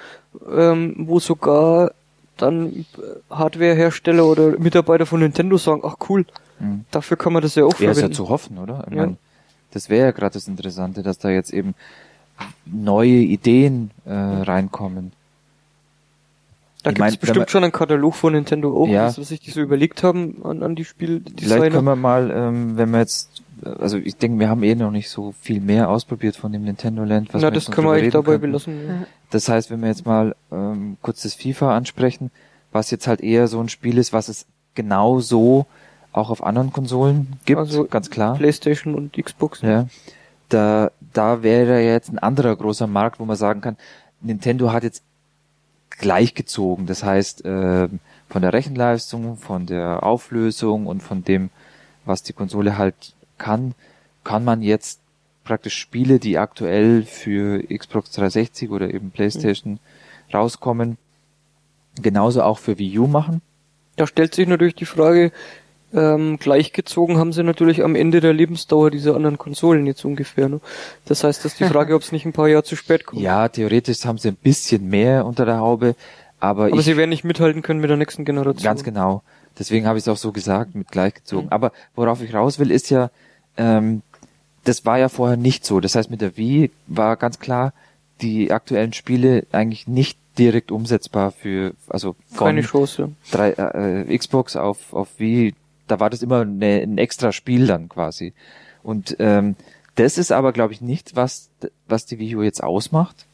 ähm, wo sogar dann äh, Hardwarehersteller oder Mitarbeiter von Nintendo sagen, ach cool, Mhm. dafür kann man das ja auch Ja, ist ja verwenden. zu hoffen, oder? Ich Ja. mein, das wäre ja gerade das Interessante, dass da jetzt eben neue Ideen äh, reinkommen. Da gibt es bestimmt man- schon einen Katalog von Nintendo auch, Ja. was, was sich die so überlegt haben an, an die Vielleicht Spieldesigner. können wir mal, ähm, wenn wir jetzt, also ich denke, wir haben eh noch nicht so viel mehr ausprobiert von dem Nintendo Land. Was Na, wir das können wir eigentlich dabei könnten. belassen. Ja. Das heißt, wenn wir jetzt mal ähm, kurz das FIFA ansprechen, was jetzt halt eher so ein Spiel ist, was es genau so auch auf anderen Konsolen gibt, Also ganz klar. Playstation und Xbox. Ja. Da, da wäre ja jetzt ein anderer großer Markt, wo man sagen kann, Nintendo hat jetzt gleichgezogen. Das heißt, ähm, von der Rechenleistung, von der Auflösung und von dem, was die Konsole halt kann, kann man jetzt praktisch Spiele, die aktuell für Xbox 360 oder eben PlayStation rauskommen, genauso auch für Wii U machen. Da stellt sich natürlich die Frage, ähm, gleichgezogen haben sie natürlich am Ende der Lebensdauer dieser anderen Konsolen jetzt ungefähr. Ne? Das heißt, das ist die Frage, ob es nicht ein paar Jahre zu spät kommt. Ja, theoretisch haben sie ein bisschen mehr unter der Haube, aber, Aber ich, sie werden nicht mithalten können mit der nächsten Generation. Ganz genau. Deswegen habe ich es auch so gesagt, mit gleichgezogen. Mhm. Aber worauf ich raus will, ist ja, ähm, das war ja vorher nicht so. Das heißt, mit der Wii war ganz klar, die aktuellen Spiele eigentlich nicht direkt umsetzbar für, also von Keine Chance. drei, äh, Xbox auf, auf Wii, da war das immer eine, ein extra Spiel dann quasi. Und ähm, das ist aber, glaube ich, nicht, was, was die Wii U jetzt ausmacht.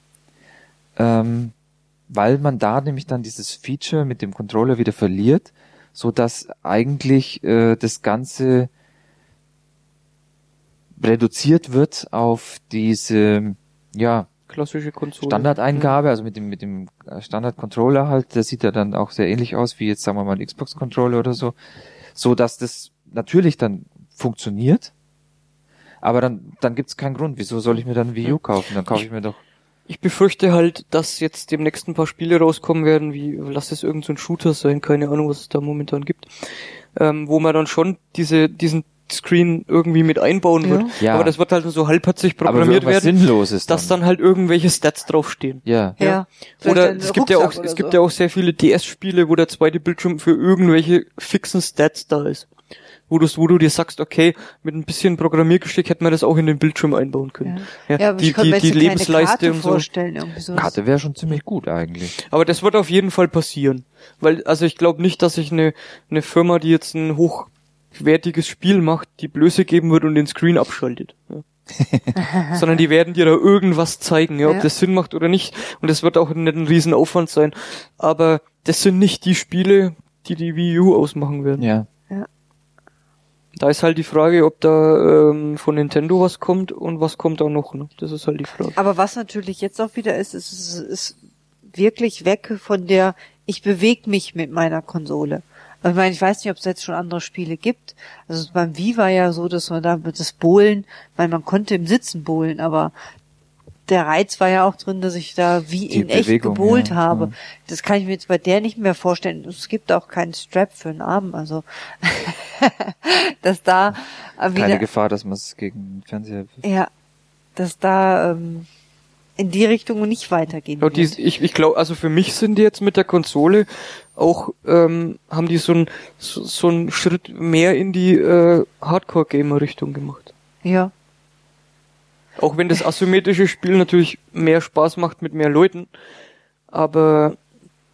Ähm, weil man da nämlich dann dieses Feature mit dem Controller wieder verliert, so dass eigentlich äh, das Ganze reduziert wird auf diese ja Klassische Konsole. Standardeingabe, also mit dem mit dem Standard-Controller halt, der sieht ja dann auch sehr ähnlich aus wie jetzt sagen wir mal ein Xbox-Controller oder so, so dass das natürlich dann funktioniert, aber dann dann gibt's keinen Grund, wieso soll ich mir dann ein Wii U kaufen? Dann kaufe ich mir doch Ich befürchte halt, dass jetzt demnächst ein paar Spiele rauskommen werden, wie, lass es irgend so ein Shooter sein, keine Ahnung, was es da momentan gibt, ähm, wo man dann schon diese, diesen Screen irgendwie mit einbauen Ja. wird. Ja. Aber das wird halt so halbherzig programmiert werden, Sinnloses dass dann halt irgendwelche Stats draufstehen. ja. Ja. Vielleicht Oder es gibt ja auch, es gibt so. ja auch sehr viele DS-Spiele, wo der zweite Bildschirm für irgendwelche fixen Stats da ist. Wo du, wo du dir sagst, okay, mit ein bisschen Programmiergeschick hätte man das auch in den Bildschirm einbauen können. Ja, Ja, aber die, die, die Lebensleiste Karte und so. so. Karte wäre schon ziemlich gut eigentlich. Aber das wird auf jeden Fall passieren. Weil, also ich glaube nicht, dass sich eine, eine Firma, die jetzt ein hochwertiges Spiel macht, die Blöße geben wird und den Screen abschaltet. Ja. Sondern die werden dir da irgendwas zeigen, ja, ob Ja. das Sinn macht oder nicht. Und das wird auch nicht ein Riesenaufwand sein. Aber das sind nicht die Spiele, die die Wii U ausmachen werden. Ja. Da ist halt die Frage, ob da ähm, von Nintendo was kommt und was kommt da noch. Ne? Das ist halt die Frage. Aber was natürlich jetzt auch wieder ist, ist, ist, ist wirklich weg von der, ich bewege mich mit meiner Konsole. Also Ich meine, ich weiß nicht, ob es jetzt schon andere Spiele gibt. Also beim Wii war ja so, dass man da mit das Bohlen, weil man konnte im Sitzen bohlen, aber der Reiz war ja auch drin, dass ich da wie Die in echt Bewegung, gebohlt ja, habe. ja. Das kann ich mir jetzt bei der nicht mehr vorstellen. Es gibt auch keinen Strap für den Arm, also dass da Keine wieder Gefahr, dass man es gegen den Fernseher ja, dass da ähm, in die Richtung nicht weitergehen Ja, die, ich ich glaube, also für mich sind die jetzt mit der Konsole auch, ähm, haben die so einen so, so einen Schritt mehr in die äh, Hardcore-Gamer-Richtung gemacht. Ja, Auch wenn das asymmetrische Spiel natürlich mehr Spaß macht mit mehr Leuten, aber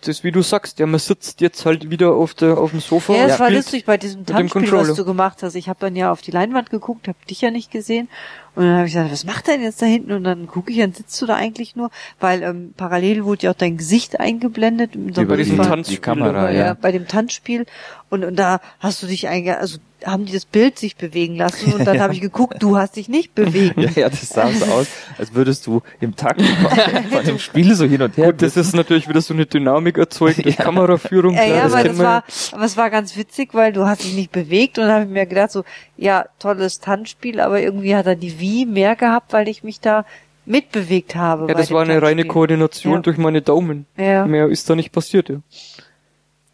das, wie du sagst, ja, man sitzt jetzt halt wieder auf der auf dem Sofa ja, es war lustig bei diesem Tanzspiel, was du gemacht hast. Ich habe dann ja auf die Leinwand geguckt, habe dich ja nicht gesehen. Und dann habe ich gesagt, was macht er denn jetzt da hinten? Und dann gucke ich, dann sitzt du da eigentlich nur, weil ähm, parallel wurde ja auch dein Gesicht eingeblendet. Über die, diesem Tanzspiel die Kamera, dabei, ja. ja. bei dem Tanzspiel und, und da hast du dich einge also haben die das Bild sich bewegen lassen und dann Ja. habe ich geguckt, du hast dich nicht bewegt. Ja, ja, das sah so aus, als würdest du im Takt von, dem Spiel so hin und her. Gut, das ist natürlich wieder so eine Dynamik erzeugt durch Kameraführung. Ja, klar, ja, das aber das war, aber es war ganz witzig, weil du hast dich nicht bewegt und dann habe ich mir gedacht so, ja, tolles Tanzspiel, aber irgendwie hat er die Wie mehr gehabt, weil ich mich da mitbewegt habe. Ja, das war eine reine Tanzspiel. Koordination Ja. durch meine Daumen. Ja, Mehr ist da nicht passiert, ja.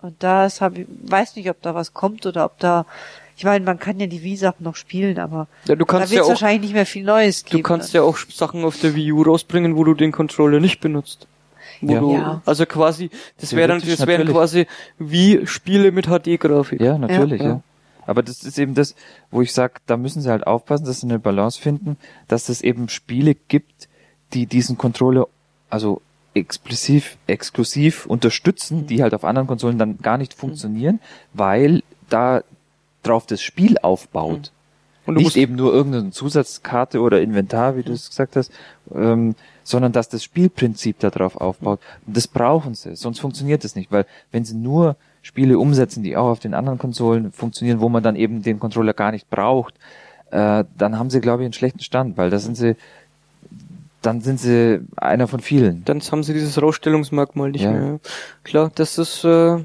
und das habe ich, weiß nicht, ob da was kommt oder ob da, ich meine, man kann ja die Wii-Sachen noch spielen, aber Ja, du da kannst wird ja auch wahrscheinlich nicht mehr viel Neues Du geben. kannst ja auch Sachen auf der Wii U rausbringen, wo du den Controller nicht benutzt. Wo Ja. du, Ja. also quasi, das wären, Theoretisch das wären quasi wie Spiele mit HD-Grafik. Ja, natürlich, Ja. ja. Aber das ist eben das, wo ich sage, da müssen sie halt aufpassen, dass sie eine Balance finden, dass es eben Spiele gibt, die diesen Controller, also exklusiv, exklusiv unterstützen, die halt auf anderen Konsolen dann gar nicht funktionieren, weil da drauf das Spiel aufbaut. Und du nicht eben nur irgendeine Zusatzkarte oder Inventar, wie du es gesagt hast, ähm, sondern dass das Spielprinzip darauf aufbaut. Und das brauchen sie, sonst funktioniert das nicht, weil wenn sie nur Spiele umsetzen, die auch auf den anderen Konsolen funktionieren, wo man dann eben den Controller gar nicht braucht, äh, dann haben sie, glaube ich, einen schlechten Stand, weil da sind sie, dann sind sie einer von vielen. dann haben sie dieses Rausstellungsmerkmal nicht Ja. mehr. Klar, das ist, äh,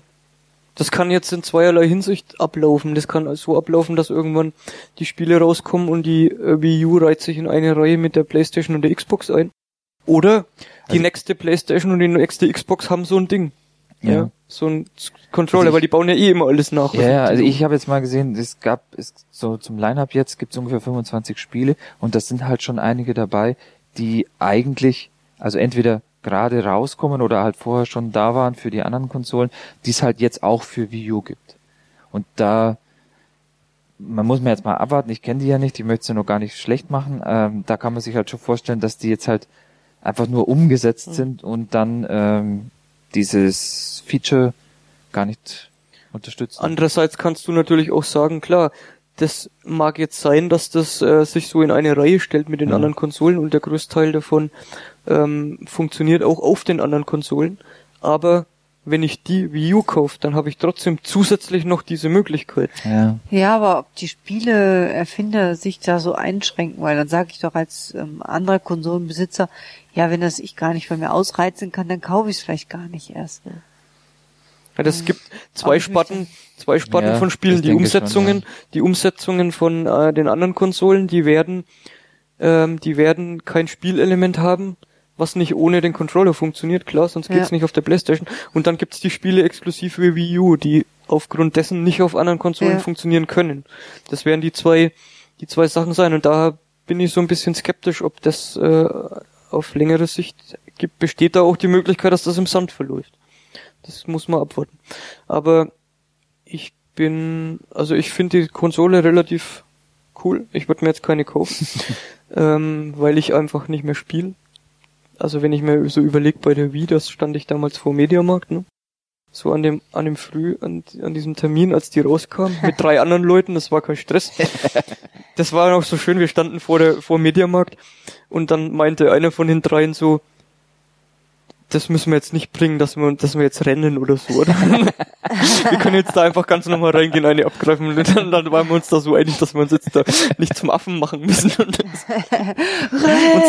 das kann jetzt in zweierlei Hinsicht ablaufen. Das kann so ablaufen, dass irgendwann die Spiele rauskommen und die äh, Wii U reiht sich in eine Reihe mit der Playstation und der Xbox ein. Oder die Also- nächste Playstation und die nächste Xbox haben so ein Ding. Ja. Ja. So ein Controller, Also ich- weil die bauen ja eh immer alles nach. Ja, ja, also ich habe jetzt mal gesehen, es gab es so zum Line-up jetzt gibt es ungefähr 25 Spiele und das sind halt schon einige dabei, die eigentlich also entweder gerade rauskommen oder halt vorher schon da waren für die anderen Konsolen, die es halt jetzt auch für Wii U gibt. Und da man muss mir jetzt mal abwarten, ich kenne die ja nicht, ich möchte sie noch gar nicht schlecht machen. Ähm, da kann man sich halt schon vorstellen, dass die jetzt halt einfach nur umgesetzt Mhm. sind und dann ähm, dieses Feature gar nicht unterstützen. Andererseits kannst du natürlich auch sagen, klar, das mag jetzt sein, dass das äh, sich so in eine Reihe stellt mit den Ja. anderen Konsolen und der Großteil davon ähm, funktioniert auch auf den anderen Konsolen. Aber wenn ich die Wii U kaufe, dann habe ich trotzdem zusätzlich noch diese Möglichkeit. Ja. Ja, aber ob die Spieleerfinder sich da so einschränken, weil dann sage ich doch als ähm, anderer Konsolenbesitzer, ja, wenn das ich gar nicht von mir ausreizen kann, dann kaufe ich es vielleicht gar nicht erst. Ja, das gibt zwei Sparten, zwei Sparten Ja, von Spielen. Die denke schon, Umsetzungen, ja. die Umsetzungen von äh, den anderen Konsolen, die werden, ähm, die werden kein Spielelement haben, was nicht ohne den Controller funktioniert, klar, sonst geht's Ja. nicht auf der Playstation. Und dann gibt's die Spiele exklusiv für Wii U, die aufgrund dessen nicht auf anderen Konsolen Ja. funktionieren können. Das werden die zwei, die zwei Sachen sein. Und da bin ich so ein bisschen skeptisch, ob das äh, auf längere Sicht gibt. Besteht da auch die Möglichkeit, dass das im Sand verläuft. Das muss man abwarten. Aber ich bin, also ich finde die Konsole relativ cool. Ich würde mir jetzt keine kaufen, ähm, weil ich einfach nicht mehr spiele. Also wenn ich mir so überlege bei der Wii, das stand ich damals vor Mediamarkt, ne? So an dem, an dem Früh, an, an diesem Termin, als die rauskam, mit drei anderen Leuten, das war kein Stress. Das war noch so schön, wir standen vor der, vor dem Mediamarkt und dann meinte einer von den dreien so, das müssen wir jetzt nicht bringen, dass wir, dass wir jetzt rennen oder so, oder? wir können jetzt da einfach ganz normal reingehen, eine abgreifen und dann, dann waren wir uns da so einig, dass wir uns jetzt da nicht zum Affen machen müssen und uns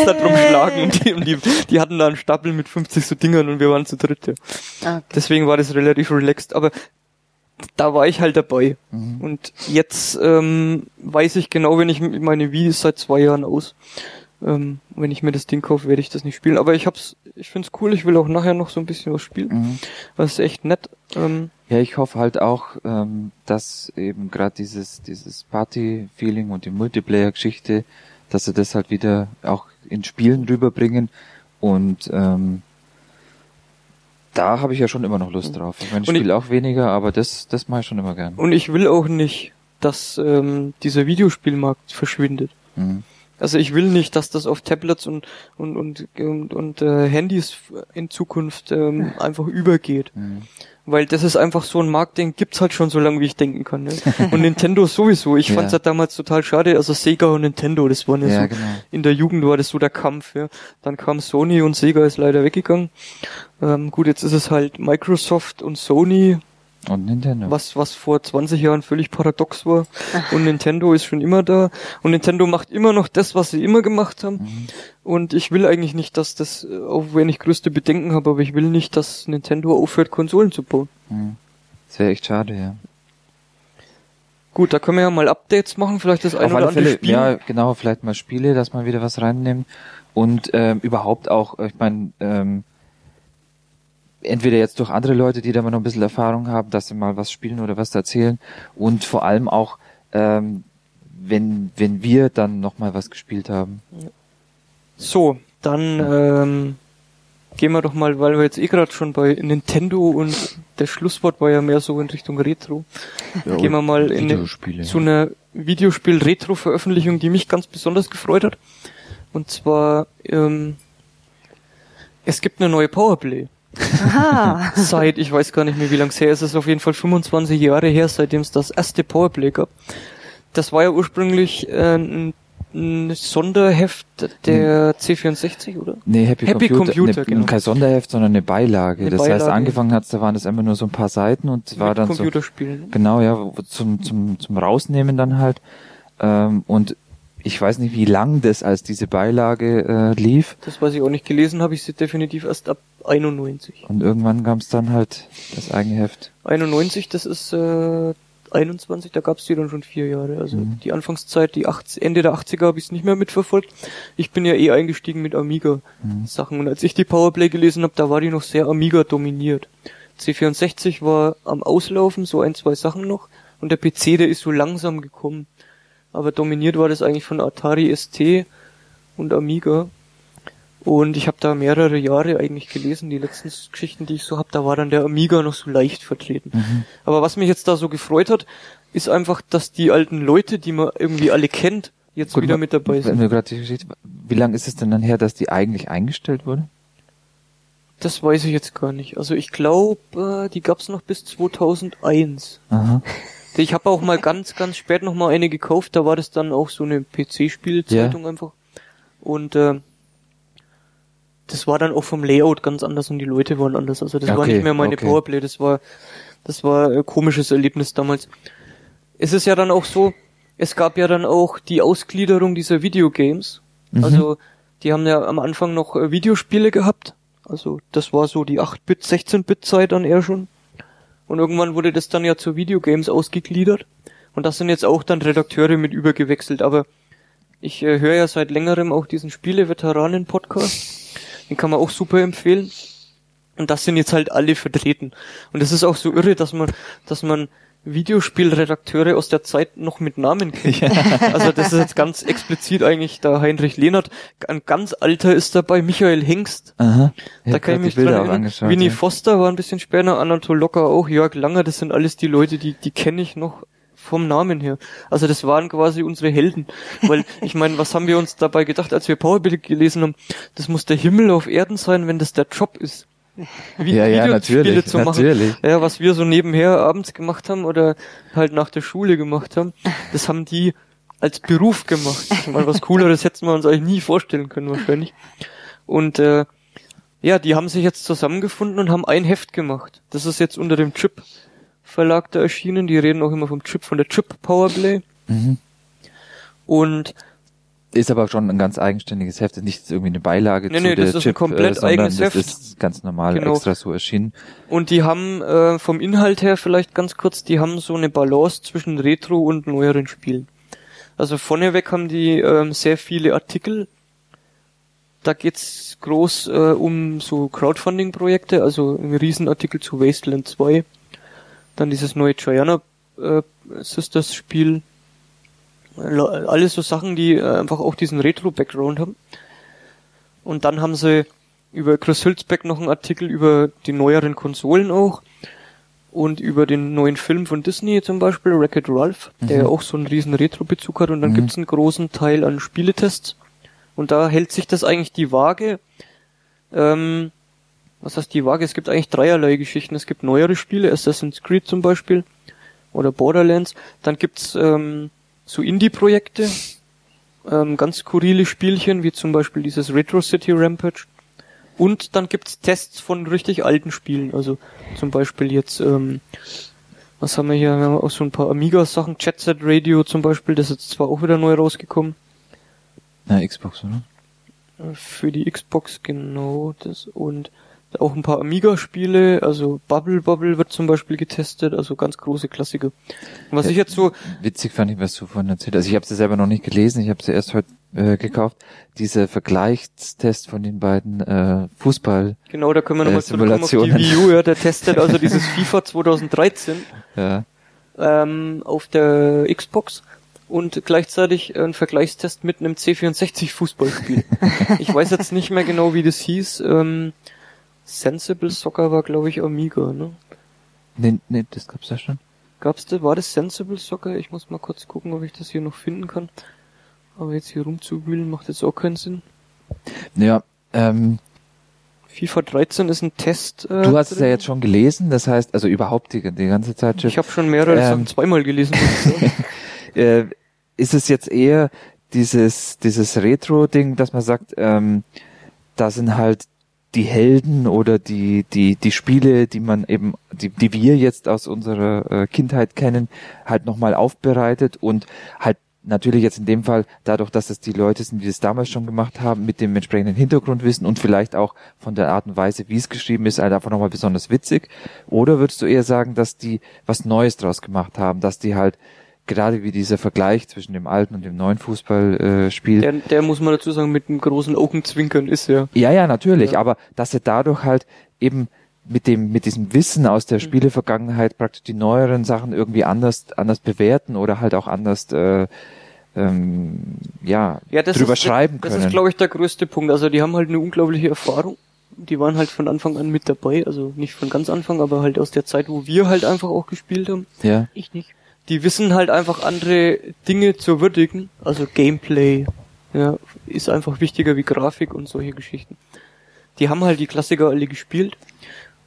da drum schlagen und die, und die, die hatten da einen Stapel mit 50 so Dingern und wir waren zu dritt, ja. Okay. Deswegen war das relativ relaxed, aber da war ich halt dabei. Mhm. Und jetzt ähm, weiß ich genau, wenn ich meine ist seit zwei Jahren aus. Ähm, wenn ich mir das Ding kaufe, werde ich das nicht spielen. Aber ich hab's, ich find's cool, ich will auch nachher noch so ein bisschen was spielen. Mhm. Das ist echt nett. Ähm, Ja, ich hoffe halt auch, ähm, dass eben gerade dieses, dieses Party-Feeling und die Multiplayer-Geschichte, dass sie das halt wieder auch in Spielen rüberbringen und ähm, da habe ich ja schon immer noch Lust drauf. Ich meine, ich spiele auch weniger, aber das, das mache ich schon immer gern. und ich will auch nicht, dass ähm, dieser Videospielmarkt verschwindet. Mhm. Also ich will nicht, dass das auf Tablets und und und und, und äh, Handys in Zukunft ähm, einfach übergeht. Mhm. Weil das ist einfach so ein Markt, den gibt's halt schon so lange, wie ich denken kann. Ne? Und Nintendo sowieso. Ich Ja. fand's ja damals total schade. Also Sega und Nintendo, das waren ja, Ja, so, genau. in der Jugend war das so der Kampf. Ja. Dann kam Sony und Sega ist leider weggegangen. Ähm, gut, jetzt ist es halt Microsoft und Sony, Und Nintendo. was was vor 20 Jahren völlig paradox war. Und Nintendo ist schon immer da. Und Nintendo macht immer noch das, was sie immer gemacht haben. Mhm. Und ich will eigentlich nicht, dass das, äh, auch wenn ich größte Bedenken habe, aber ich will nicht, dass Nintendo aufhört, Konsolen zu bauen. Mhm. Das wäre echt schade, ja. Gut, da können wir ja mal Updates machen, vielleicht das Auf eine oder alle andere Fälle, Spiel. ja, genau, vielleicht mal Spiele, dass man wieder was reinnehmen und ähm, überhaupt auch, ich meine, ähm, entweder jetzt durch andere Leute, die da mal noch ein bisschen Erfahrung haben, dass sie mal was spielen oder was erzählen und vor allem auch, ähm, wenn, wenn wir dann noch mal was gespielt haben. So, dann ähm, gehen wir doch mal, weil wir jetzt eh gerade schon bei Nintendo und das Schlusswort war ja mehr so in Richtung Retro. gehen wir mal in zu einer Videospiel-Retro-Veröffentlichung, die mich ganz besonders gefreut hat. Und zwar, ähm, es gibt eine neue Powerplay. Aha. Seit, ich weiß gar nicht mehr, wie lange es her ist, es ist auf jeden Fall 25 Jahre her, seitdem es das erste Powerplay gab. Das war ja ursprünglich äh, ein, ein Sonderheft der C64, oder? Nee, Happy, Happy Computer, Computer, ne, genau. Kein Sonderheft, sondern eine Beilage. Eine das heißt, Beilage. angefangen hat's, da waren es immer nur so ein paar Seiten und war Mit dann so Computerspielen. ne? Genau, ja, zum, zum, zum Rausnehmen dann halt. Ähm, und ich weiß nicht, wie lang das als diese Beilage äh, lief. Das weiß ich auch nicht. Gelesen habe ich sie definitiv erst ab 91. Und irgendwann kam es dann halt das eigene Heft. 91, das ist äh, 21, da gab es die dann schon vier Jahre. Also Mhm. die Anfangszeit, die 80, Ende der 80er habe ich es nicht mehr mitverfolgt. Ich bin ja eh eingestiegen mit Amiga-Sachen. Mhm. Und als ich die Powerplay gelesen habe, da war die noch sehr Amiga dominiert. C64 war am Auslaufen, so ein, zwei Sachen noch. Und der PC, der ist so langsam gekommen. Aber dominiert war das eigentlich von Atari ST und Amiga. Und ich habe da mehrere Jahre eigentlich gelesen, die letzten Geschichten, die ich so hab, da war dann der Amiga noch so leicht vertreten. Mhm. Aber was mich jetzt da so gefreut hat, ist einfach, dass die alten Leute, die man irgendwie alle kennt, jetzt Gut, wieder mit dabei sind. du gerade die Geschichte, wie lange ist es denn dann her, dass die eigentlich eingestellt wurde? Das weiß ich jetzt gar nicht. Also ich glaube, die gab's noch bis 2001. Aha. Ich habe auch mal ganz, ganz spät noch mal eine gekauft. Da war das dann auch so eine PC-Spielzeitung einfach. Und äh, das war dann auch vom Layout ganz anders und die Leute waren anders. Also das war Okay, nicht mehr meine okay. Powerplay. Das war, das war ein komisches Erlebnis damals. Es ist ja dann auch so, es gab ja dann auch die Ausgliederung dieser Videogames. Mhm. Also die haben ja am Anfang noch äh, Videospiele gehabt. Also das war so die 8-Bit, 16-Bit-Zeit dann eher schon. Und irgendwann wurde das dann ja zu Videogames ausgegliedert. Und das sind jetzt auch dann Redakteure mit übergewechselt. Aber ich äh, höre ja seit längerem auch diesen Spiele-Veteranen-Podcast. Den kann man auch super empfehlen. Und das sind jetzt halt alle vertreten. Und es ist auch so irre, dass man, dass man Videospielredakteure aus der Zeit noch mit Namen kennt. Also das ist jetzt ganz explizit eigentlich da Heinrich Lehnert. Ein ganz alter ist dabei, Michael Hengst. Aha. Da kann ich mich dran erinnern. Winnie Foster war ein bisschen später, Anatol Locker auch, Jörg Langer, das sind alles die Leute, die, die kenne ich noch vom Namen her. Also das waren quasi unsere Helden. Weil, ich meine, was haben wir uns dabei gedacht, als wir Powerbill gelesen haben? Das muss der Himmel auf Erden sein, wenn das der Job ist. Wie Ja, ja, natürlich, zu machen. natürlich. Ja, was wir so nebenher abends gemacht haben oder halt nach der Schule gemacht haben, das haben die als Beruf gemacht. Meine, was cooleres hätten wir uns eigentlich nie vorstellen können wahrscheinlich. Und äh, ja, die haben sich jetzt zusammengefunden und haben ein Heft gemacht. Das ist jetzt unter dem Chip Verlag da erschienen. Die reden auch immer vom Chip, von der Chip Powerplay. Mhm. Und Ist aber schon ein ganz eigenständiges Heft, ist nicht irgendwie eine Beilage Nee, zu nee, der das ist ein Chip, komplett äh, sondern eigenes das Heft. ist ganz normal Genau. extra so erschienen. Und die haben äh, vom Inhalt her vielleicht ganz kurz, die haben so eine Balance zwischen Retro und neueren Spielen. Also vorneweg haben die ähm, sehr viele Artikel. Da geht's groß äh, um so Crowdfunding-Projekte, also ein Riesenartikel zu Wasteland 2. Dann dieses neue Gianna äh, Sisters Spiel. Alles so Sachen, die äh, einfach auch diesen Retro-Background haben. Und dann haben sie über Chris Hülsbeck noch einen Artikel über die neueren Konsolen auch und über den neuen Film von Disney zum Beispiel, Wreck-It Ralph, der ja auch so einen riesen Retro-Bezug hat und dann Mhm. gibt's einen großen Teil an Spieletests und da hält sich das eigentlich die Waage. Ähm, was heißt die Waage? Es gibt eigentlich dreierlei Geschichten. Es gibt neuere Spiele, Assassin's Creed zum Beispiel oder Borderlands. Dann gibt's ähm, so Indie-Projekte, ähm, ganz skurrile Spielchen, wie zum Beispiel dieses Retro City Rampage. Und dann gibt's Tests von richtig alten Spielen. Also zum Beispiel jetzt, ähm, was haben wir hier? Wir haben auch so ein paar Amiga-Sachen, Jet Set Radio zum Beispiel, das ist jetzt zwar auch wieder neu rausgekommen. Na, Xbox, oder? Für die Xbox genau das und auch ein paar Amiga-Spiele, also Bubble Bubble wird zum Beispiel getestet, also ganz große Klassiker. Und was ich jetzt so, Witzig fand ich, was du vorhin erzählt hast. Also ich habe sie selber noch nicht gelesen, ich habe sie erst heute äh, gekauft. Dieser Vergleichstest von den beiden äh, Fußball, genau, da können wir nochmal Äh, zurückkommen auf die Simulationen. Wii U, ja, der testet also dieses FIFA 2013 ja, ähm, auf der Xbox und gleichzeitig einen Vergleichstest mit einem C64 Fußballspiel. ich weiß jetzt nicht mehr genau, wie das hieß. Ähm, Sensible Soccer war, glaube ich, Amiga, ne? nee, nee, das gab's ja schon. Gab's da, war das Sensible Soccer? Ich muss mal kurz gucken, ob ich das hier noch finden kann. Aber jetzt hier rumzuwühlen macht jetzt auch keinen Sinn. Ja, ähm, FIFA 13 ist ein Test. Äh, du hast es drin. ja jetzt schon gelesen, das heißt, also überhaupt die, die ganze Zeit schon. Ich habe schon mehrere Ähm, Sachen zweimal gelesen. äh, ist es jetzt eher dieses, dieses Retro-Ding, dass man sagt, ähm, da sind halt die Helden oder die, die, die Spiele, die man eben, die, die wir jetzt aus unserer äh, Kindheit kennen, halt nochmal aufbereitet und halt natürlich jetzt in dem Fall dadurch, dass es die Leute sind, die es damals schon gemacht haben, mit dem entsprechenden Hintergrundwissen und vielleicht auch von der Art und Weise, wie es geschrieben ist, halt einfach nochmal besonders witzig. Oder würdest du eher sagen, dass die was Neues draus gemacht haben, dass die halt gerade wie dieser Vergleich zwischen dem alten und dem neuen Fußballspiel. Äh, der, der muss man dazu sagen, mit einem großen Augenzwinkern ist ja. ja, ja, natürlich, Ja. aber dass sie dadurch halt eben mit dem, mit diesem Wissen aus der Spielevergangenheit praktisch die neueren Sachen irgendwie anders, anders bewerten oder halt auch anders, äh, ähm, ja, Ja, das drüber ist, schreiben das können. ist, glaube ich, der größte Punkt. Also die haben halt eine unglaubliche Erfahrung. Die waren halt von Anfang an mit dabei, also nicht von ganz Anfang, aber halt aus der Zeit, wo wir halt einfach auch gespielt haben. ja. Ich nicht. Die wissen halt einfach andere Dinge zu würdigen, also Gameplay, ja, ist einfach wichtiger wie Grafik und solche Geschichten. Die haben halt die Klassiker alle gespielt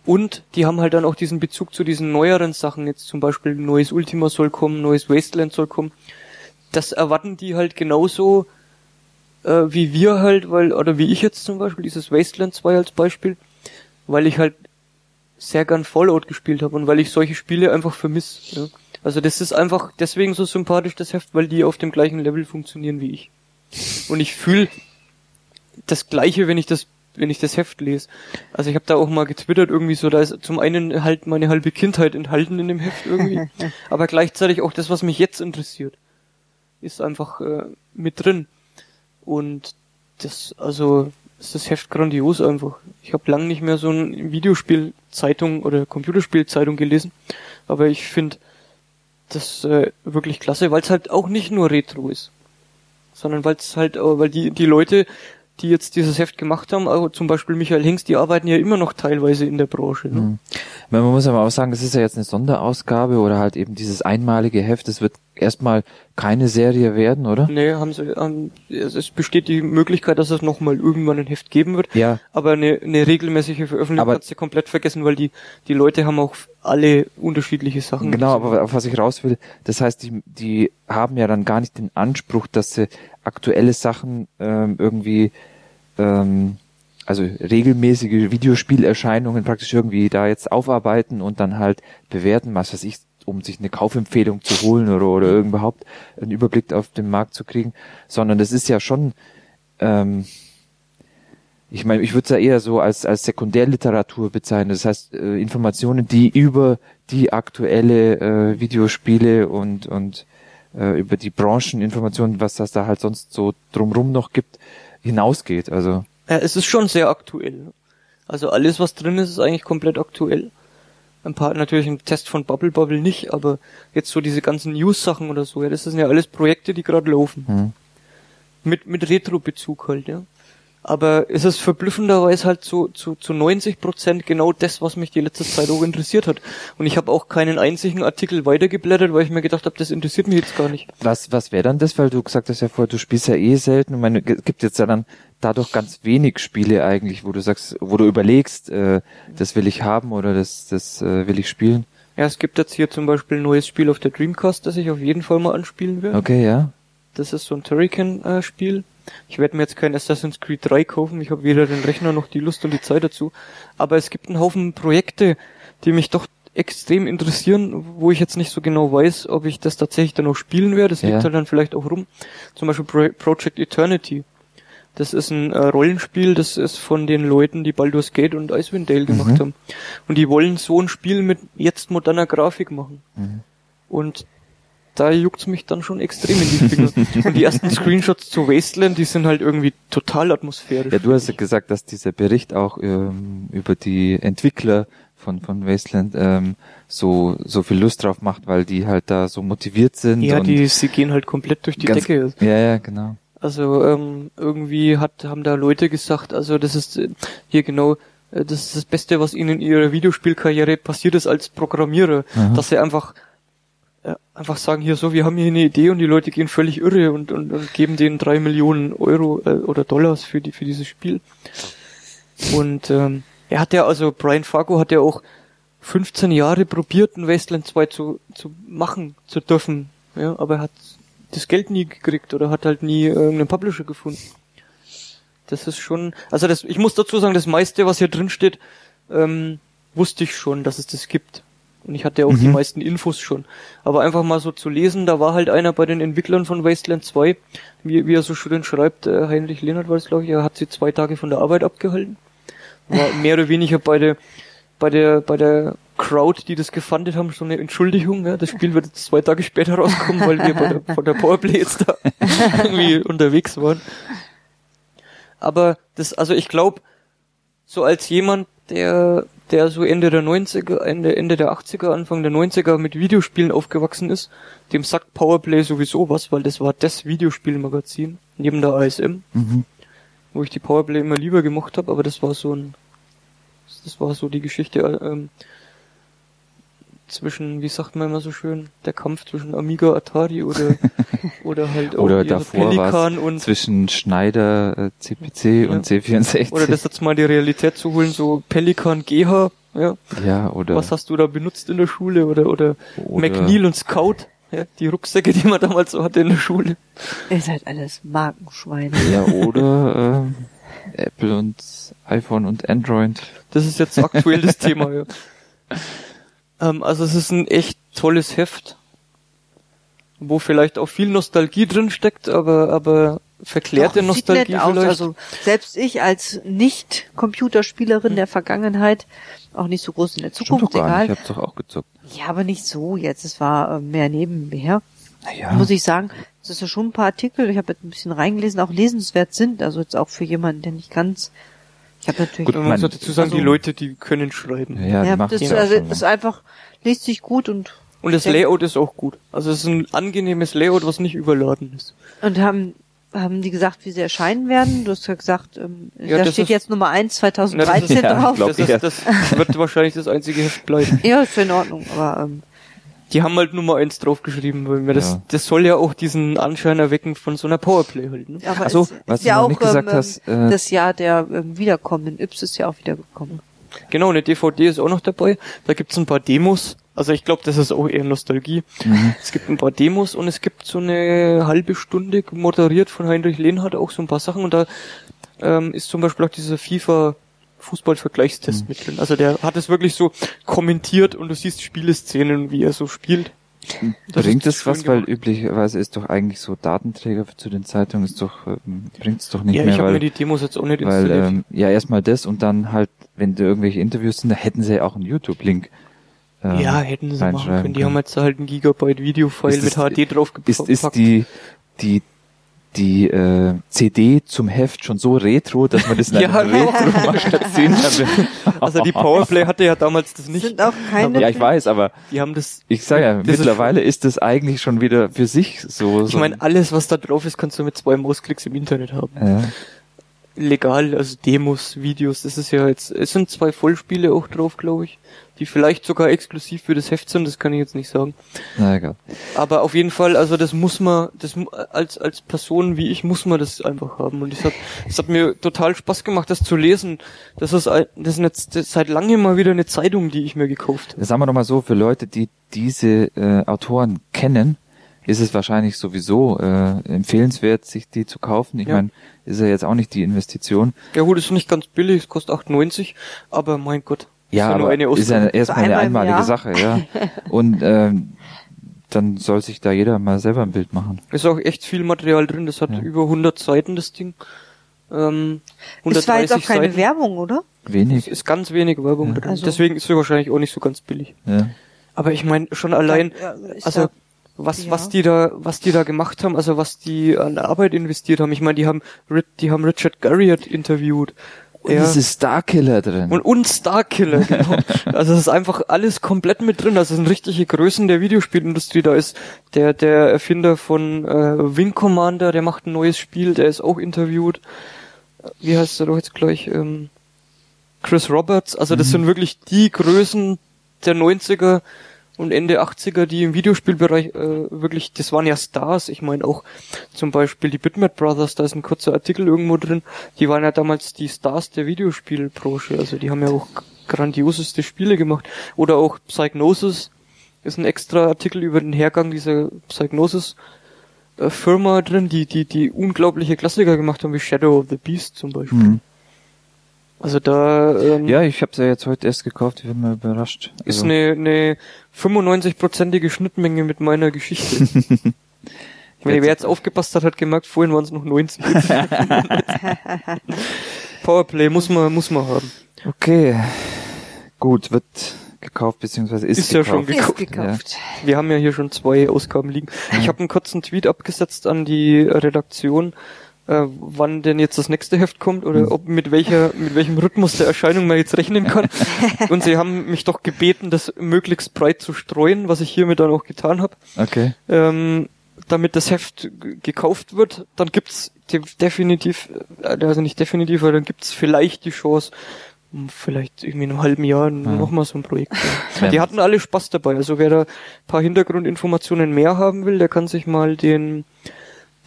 und die haben halt dann auch diesen Bezug zu diesen neueren Sachen, jetzt zum Beispiel neues Ultima soll kommen, neues Wasteland soll kommen. Das erwarten die halt genauso äh, wie wir halt, weil, oder wie ich jetzt zum Beispiel, dieses Wasteland 2 als Beispiel, weil ich halt sehr gern Fallout gespielt habe und weil ich solche Spiele einfach vermisse. Ja. Also das ist einfach deswegen so sympathisch, das Heft, weil die auf dem gleichen Level funktionieren wie ich. Und ich fühle das Gleiche, wenn ich das wenn ich das Heft lese. Also ich habe da auch mal getwittert irgendwie so, da ist zum einen halt meine halbe Kindheit enthalten in dem Heft irgendwie, aber gleichzeitig auch das, was mich jetzt interessiert, ist einfach äh, mit drin. Und das, also ist das Heft grandios einfach. Ich habe lang nicht mehr so ein Videospielzeitung oder Computerspielzeitung gelesen, aber ich finde das äh, wirklich klasse, weil es halt auch nicht nur Retro ist, sondern weil es halt, äh, weil die die Leute, die jetzt dieses Heft gemacht haben, also zum Beispiel Michael Hengst, die arbeiten ja immer noch teilweise in der Branche. Ne? Mhm. Man muss aber auch sagen, das ist ja jetzt eine Sonderausgabe oder halt eben dieses einmalige Heft. Es wird erstmal keine Serie werden, oder? Nee, haben sie, ähm, es es besteht die Möglichkeit, dass es nochmal irgendwann ein Heft geben wird. Ja. Aber eine, eine regelmäßige Veröffentlichung Aber- kannst du komplett vergessen, weil die, die Leute haben auch alle unterschiedliche Sachen. Genau, aber auf was ich raus will, das heißt, die, die haben ja dann gar nicht den Anspruch, dass sie aktuelle Sachen ähm, irgendwie, ähm, also regelmäßige Videospielerscheinungen praktisch irgendwie da jetzt aufarbeiten und dann halt bewerten, was weiß ich, um sich eine Kaufempfehlung zu holen oder, oder überhaupt einen Überblick auf den Markt zu kriegen, sondern das ist ja schon, ähm, ich meine, ich würde es ja eher so als, als Sekundärliteratur bezeichnen. Das heißt, äh, Informationen, die über die aktuelle äh, Videospiele und, und äh, über die Brancheninformationen, was das da halt sonst so drumrum noch gibt, hinausgeht. Also, Ja, es ist schon sehr aktuell. Also alles, was drin ist, ist eigentlich komplett aktuell. Ein paar, natürlich ein Test von Bubble Bubble nicht, aber jetzt so diese ganzen News-Sachen oder so, ja, das sind ja alles Projekte, die gerade laufen. hm. Mit, mit Retro-Bezug halt, ja. Aber es ist verblüffenderweise halt zu, zu, zu 90 Prozent genau das, was mich die letzte Zeit auch interessiert hat. Und ich habe auch keinen einzigen Artikel weitergeblättert, weil ich mir gedacht habe, das interessiert mich jetzt gar nicht. was, was wäre dann das? Weil du gesagt hast ja vorher, du spielst ja eh selten. Ich meine, es gibt jetzt ja dann dadurch ganz wenig Spiele eigentlich, wo du sagst, wo du überlegst, äh, das will ich haben oder das, das äh, will ich spielen. Ja, es gibt jetzt hier zum Beispiel ein neues Spiel auf der Dreamcast, das ich auf jeden Fall mal anspielen werde. Okay, ja. Das ist so ein Turrican-Spiel. Ich werde mir jetzt kein Assassin's Creed 3 kaufen. Ich habe weder den Rechner noch die Lust und die Zeit dazu. Aber es gibt einen Haufen Projekte, die mich doch extrem interessieren, wo ich jetzt nicht so genau weiß, ob ich das tatsächlich dann auch spielen werde. Das Ja. liegt halt dann vielleicht auch rum. Zum Beispiel Pro Project Eternity. Das ist ein äh, Rollenspiel, das ist von den Leuten, die Baldur's Gate und Icewind Dale gemacht Mhm. haben. Und die wollen so ein Spiel mit jetzt moderner Grafik machen. Mhm. Und da juckt's mich dann schon extrem in die Finger. und die ersten Screenshots zu Wasteland, die sind halt irgendwie total atmosphärisch. Ja, du hast ja gesagt, dass dieser Bericht auch ähm, über die Entwickler von, von Wasteland ähm, so, so viel Lust drauf macht, weil die halt da so motiviert sind. ja, die, sie gehen halt komplett durch die ganz- Decke. Ja, ja, genau. Also ähm, irgendwie hat, haben da Leute gesagt, also das ist äh, hier genau, äh, das ist das Beste, was ihnen in ihrer Videospielkarriere passiert ist als Programmierer, Aha. dass sie einfach äh, einfach sagen, hier so, wir haben hier eine Idee und die Leute gehen völlig irre und, und, und geben denen drei Millionen Euro äh, oder Dollars für die für dieses Spiel. Und ähm, er hat ja, also Brian Fargo hat ja auch 15 Jahre probiert, ein Wasteland 2 zu, zu machen, zu dürfen. Ja, aber er hat das Geld nie gekriegt oder hat halt nie irgendeinen Publisher gefunden. Das ist schon, also das, ich muss dazu sagen, das meiste, was hier drin steht, ähm, wusste ich schon, dass es das gibt. Und ich hatte auch die Mhm. meisten Infos schon. Aber einfach mal so zu lesen, da war halt einer bei den Entwicklern von Wasteland 2, wie, wie er so schön schreibt, äh, Heinrich Lehnert war es, glaube ich, er hat sie zwei Tage von der Arbeit abgehalten. War mehr oder weniger bei der, bei der, bei der Crowd, die das gefundet haben, so eine Entschuldigung. Ja, das Spiel wird jetzt zwei Tage später rauskommen, weil wir bei der, von der Powerplay jetzt da irgendwie unterwegs waren. Aber das, also ich glaube, so als jemand, der der so Ende der 90er, Ende, Ende der 80er, Anfang der 90er mit Videospielen aufgewachsen ist, dem sagt Powerplay sowieso was, weil das war das Videospielmagazin neben der ASM, Mhm. wo ich die Powerplay immer lieber gemocht habe, aber das war so ein, das war so die Geschichte ähm, zwischen, wie sagt man immer so schön, der Kampf zwischen Amiga, Atari oder oder halt auch Oder davor Pelikan war und zwischen Schneider, äh, CPC und C64. oder das jetzt mal die Realität zu holen, so Pelikan GH, ja. ja, oder, Was hast du da benutzt in der Schule oder oder, Oder- McNeil und Scout, ja, die Rucksäcke, die man damals so hatte in der Schule. Ihr seid alles Markenschweine. ja, oder äh, Apple und iPhone und Android. Das ist jetzt aktuell das Thema, ja. Ähm, also es ist ein echt tolles Heft, wo vielleicht auch viel Nostalgie drin steckt, aber aber verklärte Doch, sieht Nostalgie aus. vielleicht. Also selbst ich als Nicht-Computerspielerin der Vergangenheit, auch nicht so groß in der doch Zukunft, gar egal. nicht, ich hab's doch auch gezockt. Ja, aber nicht so jetzt. Es war äh, mehr nebenher. Naja, Muss ich sagen, es ist ja schon ein paar Artikel, ich habe jetzt ein bisschen reingelesen, auch lesenswert sind. Also jetzt auch für jemanden, der nicht ganz. Ich habe natürlich. Gut, man muss dazu sagen, also- die Leute, die können schreiben. ja, ja, macht das ja ist, auch also, schon ist einfach, liest sich gut und Und das Ja. Layout ist auch gut. Also es ist ein angenehmes Layout, was nicht überladen ist. und haben haben die gesagt, wie sie erscheinen werden? Du hast ja gesagt, ähm, Ja, da steht ist- jetzt Nummer 1 Na, das 2013 ist- ja, ich drauf. glaub, Das, ist, das wird wahrscheinlich das einzige Heft bleiben. Ja, ist ja in Ordnung, aber ähm, Die haben halt Nummer eins draufgeschrieben, weil mir das, Ja. das soll ja auch diesen Anschein erwecken von so einer Powerplay halt. Ne? aber Ach so, es was ist du ja auch nicht gesagt ähm, hast, äh, das Jahr der ähm, wiederkommenden Yps ist ja auch wiedergekommen. Genau, eine DVD ist auch noch dabei. Da gibt's ein paar Demos. Also ich glaube, das ist auch eher Nostalgie. Mhm. Es gibt ein paar Demos und es gibt so eine halbe Stunde moderiert von Heinrich Lehnhardt auch so ein paar Sachen und da ähm, ist zum Beispiel auch dieser FIFA Fußballvergleichstest Mhm. mit drin. Also der hat es wirklich so kommentiert und du siehst Spieleszenen, wie er so spielt. Das Bringt es was, weil gemacht. üblicherweise ist doch eigentlich so Datenträger zu den Zeitungen ist doch, ähm, bringt es doch nicht Ja, ich mehr, habe mir die Demos jetzt auch nicht weil installiert. ähm, ja erstmal das und dann halt, wenn da irgendwelche Interviews sind, da hätten sie ja auch einen YouTube-Link. ähm, ja, hätten sie machen können. Die haben jetzt halt ein Gigabyte Videofile mit HD draufgepackt. Ist, ist die, die, die äh, CD zum Heft schon so retro, dass man das in Ja, einem genau. Retro-Magazin Also die Powerplay hatte ja damals das nicht. Sind auch keine. Ja, ich weiß, aber Die haben das. ich sage ja, Das ist mittlerweile ist das eigentlich schon wieder für sich so. Ich so meine, alles, was da drauf ist, kannst du mit zwei Mausklicks im Internet haben. ja. Legal, also Demos, Videos, das ist ja jetzt, es sind zwei Vollspiele auch drauf, glaube ich, die vielleicht sogar exklusiv für das Heft sind, das kann ich jetzt nicht sagen. Na egal. Aber auf jeden Fall, also das muss man, das als als Person wie ich muss man das einfach haben und es hat, es hat mir total Spaß gemacht, das zu lesen. Das ist, ein- das ist jetzt seit langem mal wieder eine Zeitung, die ich mir gekauft habe. Sagen wir doch mal so, für Leute, die diese äh, Autoren kennen, ist es wahrscheinlich sowieso äh, empfehlenswert, sich die zu kaufen. Ich Ja. meine, ist ja jetzt auch nicht die Investition. Ja gut, ist nicht ganz billig, es kostet 8,90, aber mein Gott. Ja, ist nur aber eine ist ja erstmal eine einmalige Jahr. Sache, ja. Und ähm, dann soll sich da jeder mal selber ein Bild machen. Ist auch echt viel Material drin, das hat Ja. über 100 Seiten, das Ding. Ähm, Es war jetzt auch 130 keine Seiten. Werbung, oder? Es Wenig. ist ganz wenig Werbung Ja. drin. Also- Deswegen ist sie wahrscheinlich auch nicht so ganz billig. Ja. Aber ich meine, schon allein, Ja, ist also ja- was, ja. was die da, was die da gemacht haben, also was die an Arbeit investiert haben. Ich meine, die haben, die haben Richard Garriott interviewt. Und Er- es ist Starkiller drin. und, und Starkiller, genau. also es ist einfach alles komplett mit drin. Also es sind richtige Größen der Videospielindustrie. Da ist der, der Erfinder von äh, Wing Commander, der macht ein neues Spiel, der ist auch interviewt. Wie heißt er doch jetzt gleich? Ähm, Chris Roberts. Also das sind wirklich die Größen der 90er und Ende 80er, die im Videospielbereich äh, wirklich, das waren ja Stars. Ich meine auch zum Beispiel die Bitmap Brothers, da ist ein kurzer Artikel irgendwo drin. Die waren ja damals die Stars der Videospielbranche. Also die haben ja auch grandioseste Spiele gemacht. Oder auch Psygnosis ist ein extra Artikel über den Hergang dieser Psygnosis äh, Firma drin, die, die, die unglaubliche Klassiker gemacht haben, wie Shadow of the Beast zum Beispiel. Mhm. Also da ähm, Ja, ich habe ja jetzt heute erst gekauft, ich bin mal überrascht. ist Also, eine, eine 95-prozentige Schnittmenge mit meiner Geschichte. Wenn wer jetzt aufgepasst hat, hat gemerkt, vorhin waren es noch 19. Powerplay muss man, muss man haben. Okay, gut, wird gekauft, beziehungsweise ist, Ist ja gekauft. schon Ist gekauft. gekauft. Wir haben ja hier schon zwei Ausgaben liegen. Ich habe einen kurzen Tweet abgesetzt an die Redaktion. Äh, wann denn jetzt das nächste Heft kommt oder ob mit welcher, mit welchem Rhythmus der Erscheinung man jetzt rechnen kann. Und sie haben mich doch gebeten, das möglichst breit zu streuen, was ich hiermit dann auch getan habe. Okay. Ähm, damit das Heft gekauft wird, dann gibt's de definitiv, äh, also nicht definitiv, aber dann gibt's vielleicht die Chance, m, vielleicht irgendwie in einem halben Jahr nochmal so ein Projekt. Ja. Die hatten alle Spaß dabei. Also wer da ein paar Hintergrundinformationen mehr haben will, der kann sich mal den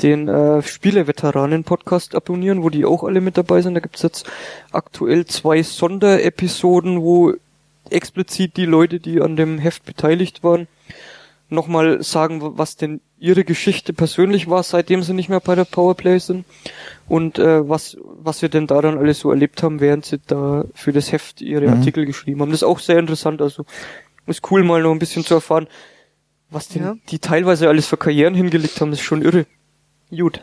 den äh, Spieleveteranen-Podcast abonnieren, wo die auch alle mit dabei sind. Da gibt's jetzt aktuell zwei Sonderepisoden, wo explizit die Leute, die an dem Heft beteiligt waren, nochmal sagen, was denn ihre Geschichte persönlich war, seitdem sie nicht mehr bei der Powerplay sind und äh, was was wir denn da dann alles so erlebt haben, während sie da für das Heft ihre Mhm. Artikel geschrieben haben. Das ist auch sehr interessant, also ist cool mal noch ein bisschen zu erfahren, was denn Ja. die teilweise alles für Karrieren hingelegt haben, das ist schon irre. Gut,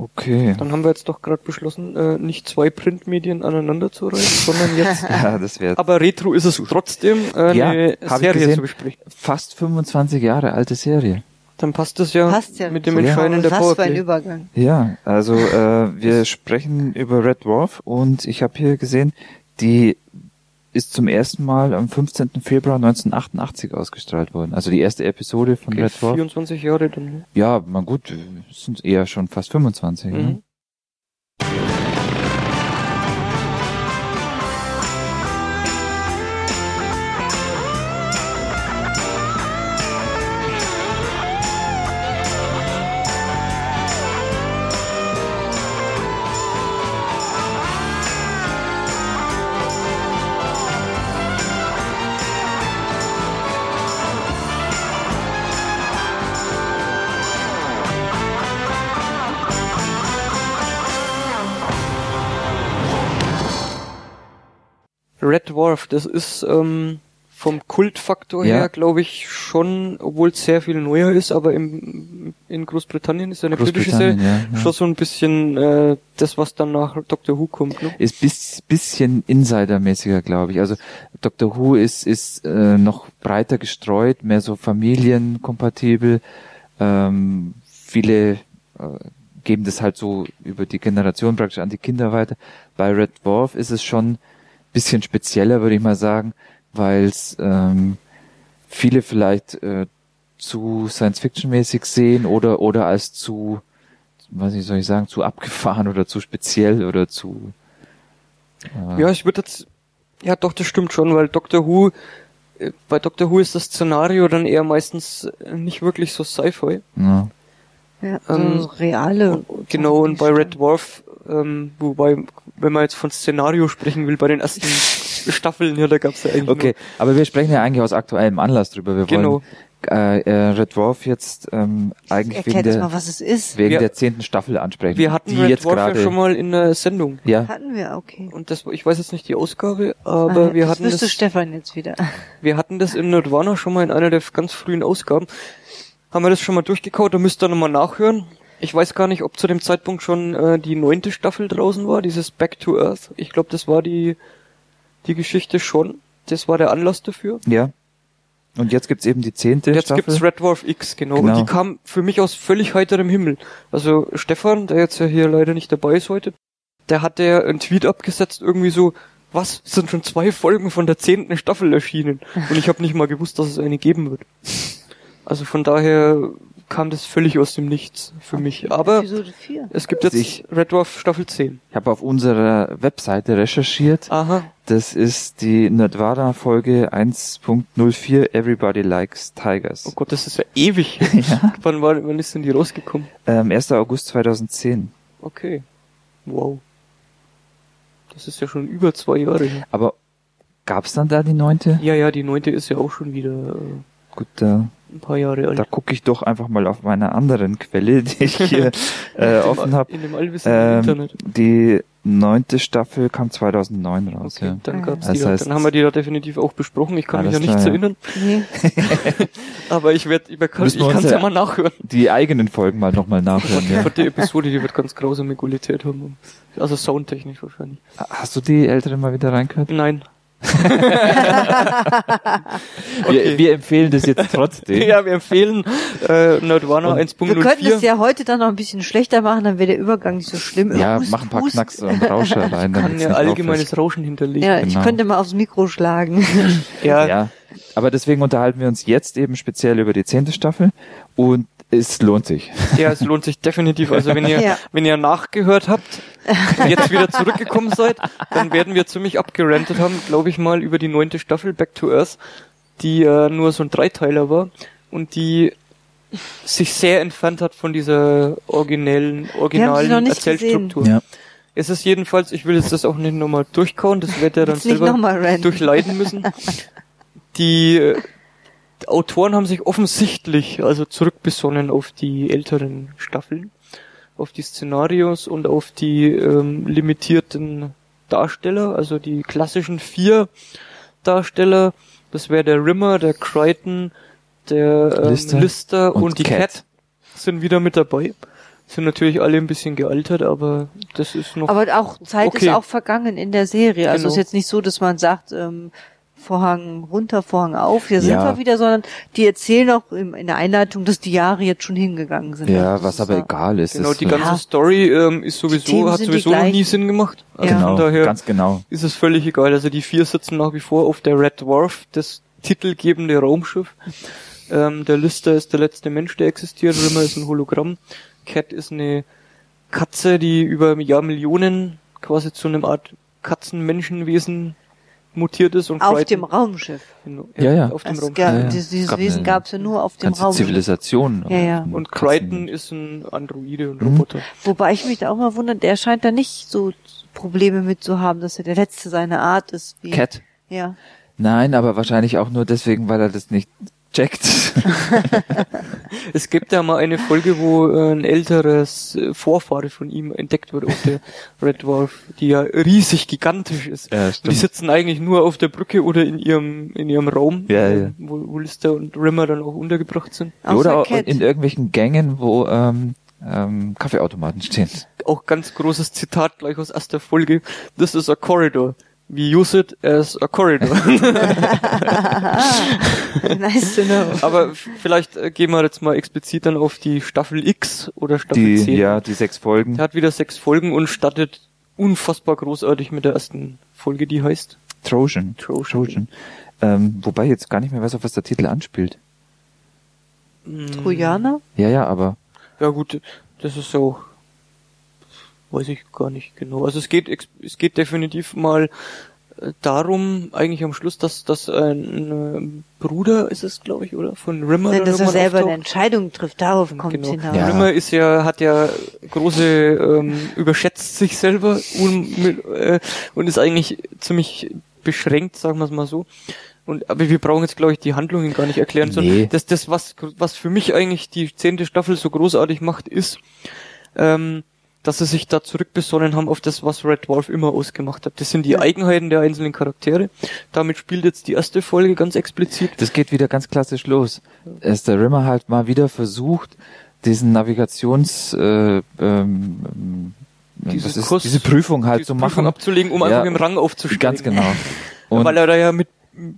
Okay. dann haben wir jetzt doch gerade beschlossen, äh, nicht zwei Printmedien aneinander zu reihen, sondern jetzt Ja, das wäre aber Retro ist es trotzdem äh, Ja, eine Serie gesehen. zu besprechen. fast 25 Jahre alte Serie. Dann passt es ja, Passt ja. mit dem So, Entscheiden der Was für ein. Übergang. Ja, also äh, wir sprechen über Red Dwarf und ich habe hier gesehen, die ist zum ersten Mal am 15. Februar 1988 ausgestrahlt worden. Also die erste Episode von Okay, Red Dwarf. 24 Jahre dann. ne? Ja, man gut, sind eher schon fast 25. Ne? Red Dwarf, das ist ähm, vom Kultfaktor Ja. her, glaube ich, schon, obwohl es sehr viel neuer ist, aber im, in Großbritannien ist ja eine britische Serie, ja, ja. schon so ein bisschen äh, das, was dann nach Doctor Who kommt. Ne? Ist bis, bisschen Insidermäßiger, glaube ich. Also Doctor Who ist, ist äh, noch breiter gestreut, mehr so familienkompatibel. Ähm, viele äh, geben das halt so über die Generation praktisch an die Kinder weiter. Bei Red Dwarf ist es schon bisschen spezieller, würde ich mal sagen, weil es ähm, viele vielleicht äh, zu Science-Fiction-mäßig sehen oder oder als zu, was soll ich sagen, zu abgefahren oder zu speziell oder zu äh, Ja, ich würde jetzt, ja doch, das stimmt schon, weil Doctor Who, äh, bei Doctor Who ist das Szenario dann eher meistens äh, nicht wirklich so Sci-Fi. ja. Ja, Ähm, so reale. Genau, und bei Red Dwarf, ähm, wobei, wenn man jetzt von Szenario sprechen will, bei den ersten Staffeln, ja, da gab's ja eigentlich Okay, aber wir sprechen ja eigentlich aus aktuellem Anlass drüber. Wir Genau. wollen äh, äh, Red Dwarf jetzt ähm, eigentlich wegen mal, der, was es ist. wegen Wir- der zehnten Staffel ansprechen. wir hatten die Red jetzt Dwarf ja gerade schon mal in der Sendung. ja, Hatten wir, okay. Und das, ich weiß jetzt nicht die Ausgabe, aber Ah, wir das hatten wüsste das, Stefan jetzt wieder. wir hatten das in Nirvana schon mal in einer der ganz frühen Ausgaben. Haben wir das schon mal durchgekaut, da müsst ihr nochmal nachhören. Ich weiß gar nicht, ob zu dem Zeitpunkt schon äh, die neunte Staffel draußen war, dieses Back to Earth. Ich glaube, das war die, die Geschichte schon. Das war der Anlass dafür. ja. Und jetzt gibt's eben die zehnte Jetzt Staffel. gibt's Red Dwarf X, genau. Genau. Und die kam für mich aus völlig heiterem Himmel. Also Stefan, der jetzt ja hier leider nicht dabei ist heute, der hat ja einen Tweet abgesetzt, irgendwie so, was, es sind schon zwei Folgen von der zehnten Staffel erschienen. Und ich habe nicht mal gewusst, dass es eine geben wird. Also von daher kam das völlig aus dem Nichts für mich. Aber Episode 4. es gibt jetzt Ich- Red Dwarf Staffel 10. ich habe auf unserer Webseite recherchiert. Aha. Das ist die Nerdvana Folge 1.04 Everybody Likes Tigers. Oh Gott, das ist ja ewig. Ja. wann, war, wann ist denn die rausgekommen? Ähm, 1. August 2010. Okay. Wow. Das ist ja schon über zwei Jahre her. Aber gab's dann da die neunte? Ja, ja, die neunte ist ja auch schon wieder äh, Gut, da ein paar Jahre alt. Da gucke ich doch einfach mal auf meiner anderen Quelle, die ich hier äh, offen habe. In dem Ähm, Internet. die neunte Staffel kam 2009 raus. Okay, Ja. dann Ah, gab's ja. die. Das da. heißt- dann haben wir die da definitiv auch besprochen. Ich kann mich ja nichts klar, ja. erinnern, Nee. aber ich werde, ich kann ich kann's ja ja- mal nachhören. Die eigenen Folgen mal nochmal nachhören. Die Ja. vierte Episode, die wird ganz grausame Qualität haben. Also soundtechnisch wahrscheinlich. Hast du die ältere mal wieder reingehört? Nein, Wir, wir empfehlen das jetzt trotzdem. Ja, wir empfehlen äh, Nerdwana Wir könnten es 1.04. ja heute dann noch ein bisschen schlechter machen, dann wäre der Übergang nicht so schlimm. Ja, mach ein paar hust. Knacks und Rauscher rein. Kann damit's ja allgemeines. Rauschen hinterlegen. Ja, ich Genau. könnte mal aufs Mikro schlagen. Ja, Ja, aber deswegen unterhalten wir uns jetzt eben speziell über die zehnte Staffel und es lohnt sich. Ja, es lohnt sich definitiv. Also wenn ihr, Ja. wenn ihr nachgehört habt, jetzt wieder zurückgekommen seid, dann werden wir ziemlich abgerantet haben, glaube ich mal, über die neunte Staffel Back to Earth, die äh, nur so ein Dreiteiler war und die sich sehr entfernt hat von dieser originellen, noch originalen nicht Erzählstruktur. Ja. Es ist jedenfalls, ich will jetzt das auch nicht nochmal durchkauen, das wird er dann selber durchleiden müssen. Die äh, Autoren haben sich offensichtlich also zurückbesonnen auf die älteren Staffeln, auf die Szenarios und auf die ähm, limitierten Darsteller, also die klassischen vier Darsteller. Das wäre der Rimmer, der Crichton, der ähm, Lister Lister, und, und die Cat. Cat. sind wieder mit dabei. Sind natürlich alle ein bisschen gealtert, aber das ist noch Aber auch Zeit Okay. ist auch vergangen in der Serie. Also Genau. es ist jetzt nicht so, dass man sagt, ähm, Vorhang runter, Vorhang auf, hier sind Ja. wir wieder, sondern die erzählen auch in der Einleitung, dass die Jahre jetzt schon hingegangen sind. Ja, Also was aber ist egal ist. Genau, die ganze Ja. Story ähm, ist sowieso, hat sind sowieso noch nie. Sinn gemacht. Also Ja. Genau, von daher ganz genau. ist es völlig egal. Also die vier sitzen nach wie vor auf der Red Dwarf, das titelgebende Raumschiff. Ähm, der Lister ist der letzte Mensch, der existiert. Rimmer ist ein Hologramm. Cat ist eine Katze, die über Jahr Millionen quasi zu einem Art Katzenmenschenwesen mutiert ist und Auf Crichton- dem Raumschiff. Ja, ja. auf dem Es Raumschiff. ga- Ja, ja. Dieses, dieses Gab Wesen gab es ja nur auf dem Ganze Raumschiff. Zivilisation. Ja, ja. Und Katzen. Crichton ist ein Androide und Mhm. Roboter. Wobei ich mich da auch mal wundere, der scheint da nicht so Probleme mit zu haben, dass er der Letzte seiner Art ist. Wie, Cat. Ja. Nein, aber wahrscheinlich auch nur deswegen, weil er das nicht checkt. Es gibt ja mal eine Folge, wo ein älteres äh, Vorfahre von ihm entdeckt wird auf der Red Dwarf, die ja riesig gigantisch ist. Ja, Und die sitzen eigentlich nur auf der Brücke oder in ihrem in ihrem Raum, Ja, ja. wo, wo Lister und Rimmer dann auch untergebracht sind. Außer Oder auch in irgendwelchen Gängen, wo ähm, ähm, Kaffeeautomaten stehen. Auch ganz großes Zitat gleich aus erster Folge. This is a corridor. We use it as a corridor. nice to know. Aber vielleicht äh, gehen wir jetzt mal explizit dann auf die Staffel X oder Staffel Die, 10. ja, die sechs Folgen. Der hat wieder sechs Folgen und startet unfassbar großartig mit der ersten Folge, die heißt. Trojan. Trojan. Ähm, wobei ich jetzt gar nicht mehr weiß, auf was der Titel anspielt. Trojaner? Ja, ja, aber Ja gut, das ist auch, weiß ich gar nicht genau. Also es geht, ex- es geht definitiv mal äh, darum, eigentlich am Schluss, dass, dass ein äh, Bruder ist es, glaube ich, oder? Von Rimmer. Nein, dass er selber eine auftaucht. Entscheidung trifft, darauf kommt Genau. hinaus. Ja. Rimmer ist ja, hat ja große, ähm, überschätzt sich selber un, mit, äh, und ist eigentlich ziemlich beschränkt, sagen wir es mal so. Und, aber wir brauchen jetzt, glaube ich, die Handlungen gar nicht erklären, sondern Nee. das, das was, was für mich eigentlich die zehnte Staffel so großartig macht, ist, ähm, dass sie sich da zurückbesonnen haben auf das, was Red Dwarf immer ausgemacht hat. Das sind die Eigenheiten der einzelnen Charaktere. Damit spielt jetzt die erste Folge ganz explizit. das geht wieder ganz klassisch los. Dass der Rimmer halt mal wieder versucht, diesen Navigations äh, ähm, Diese was ist, Kurs- diese Prüfung halt diese zu Prüfung machen. abzulegen, um Ja, einfach im Rang aufzusteigen. Ganz genau. Und weil er da ja mit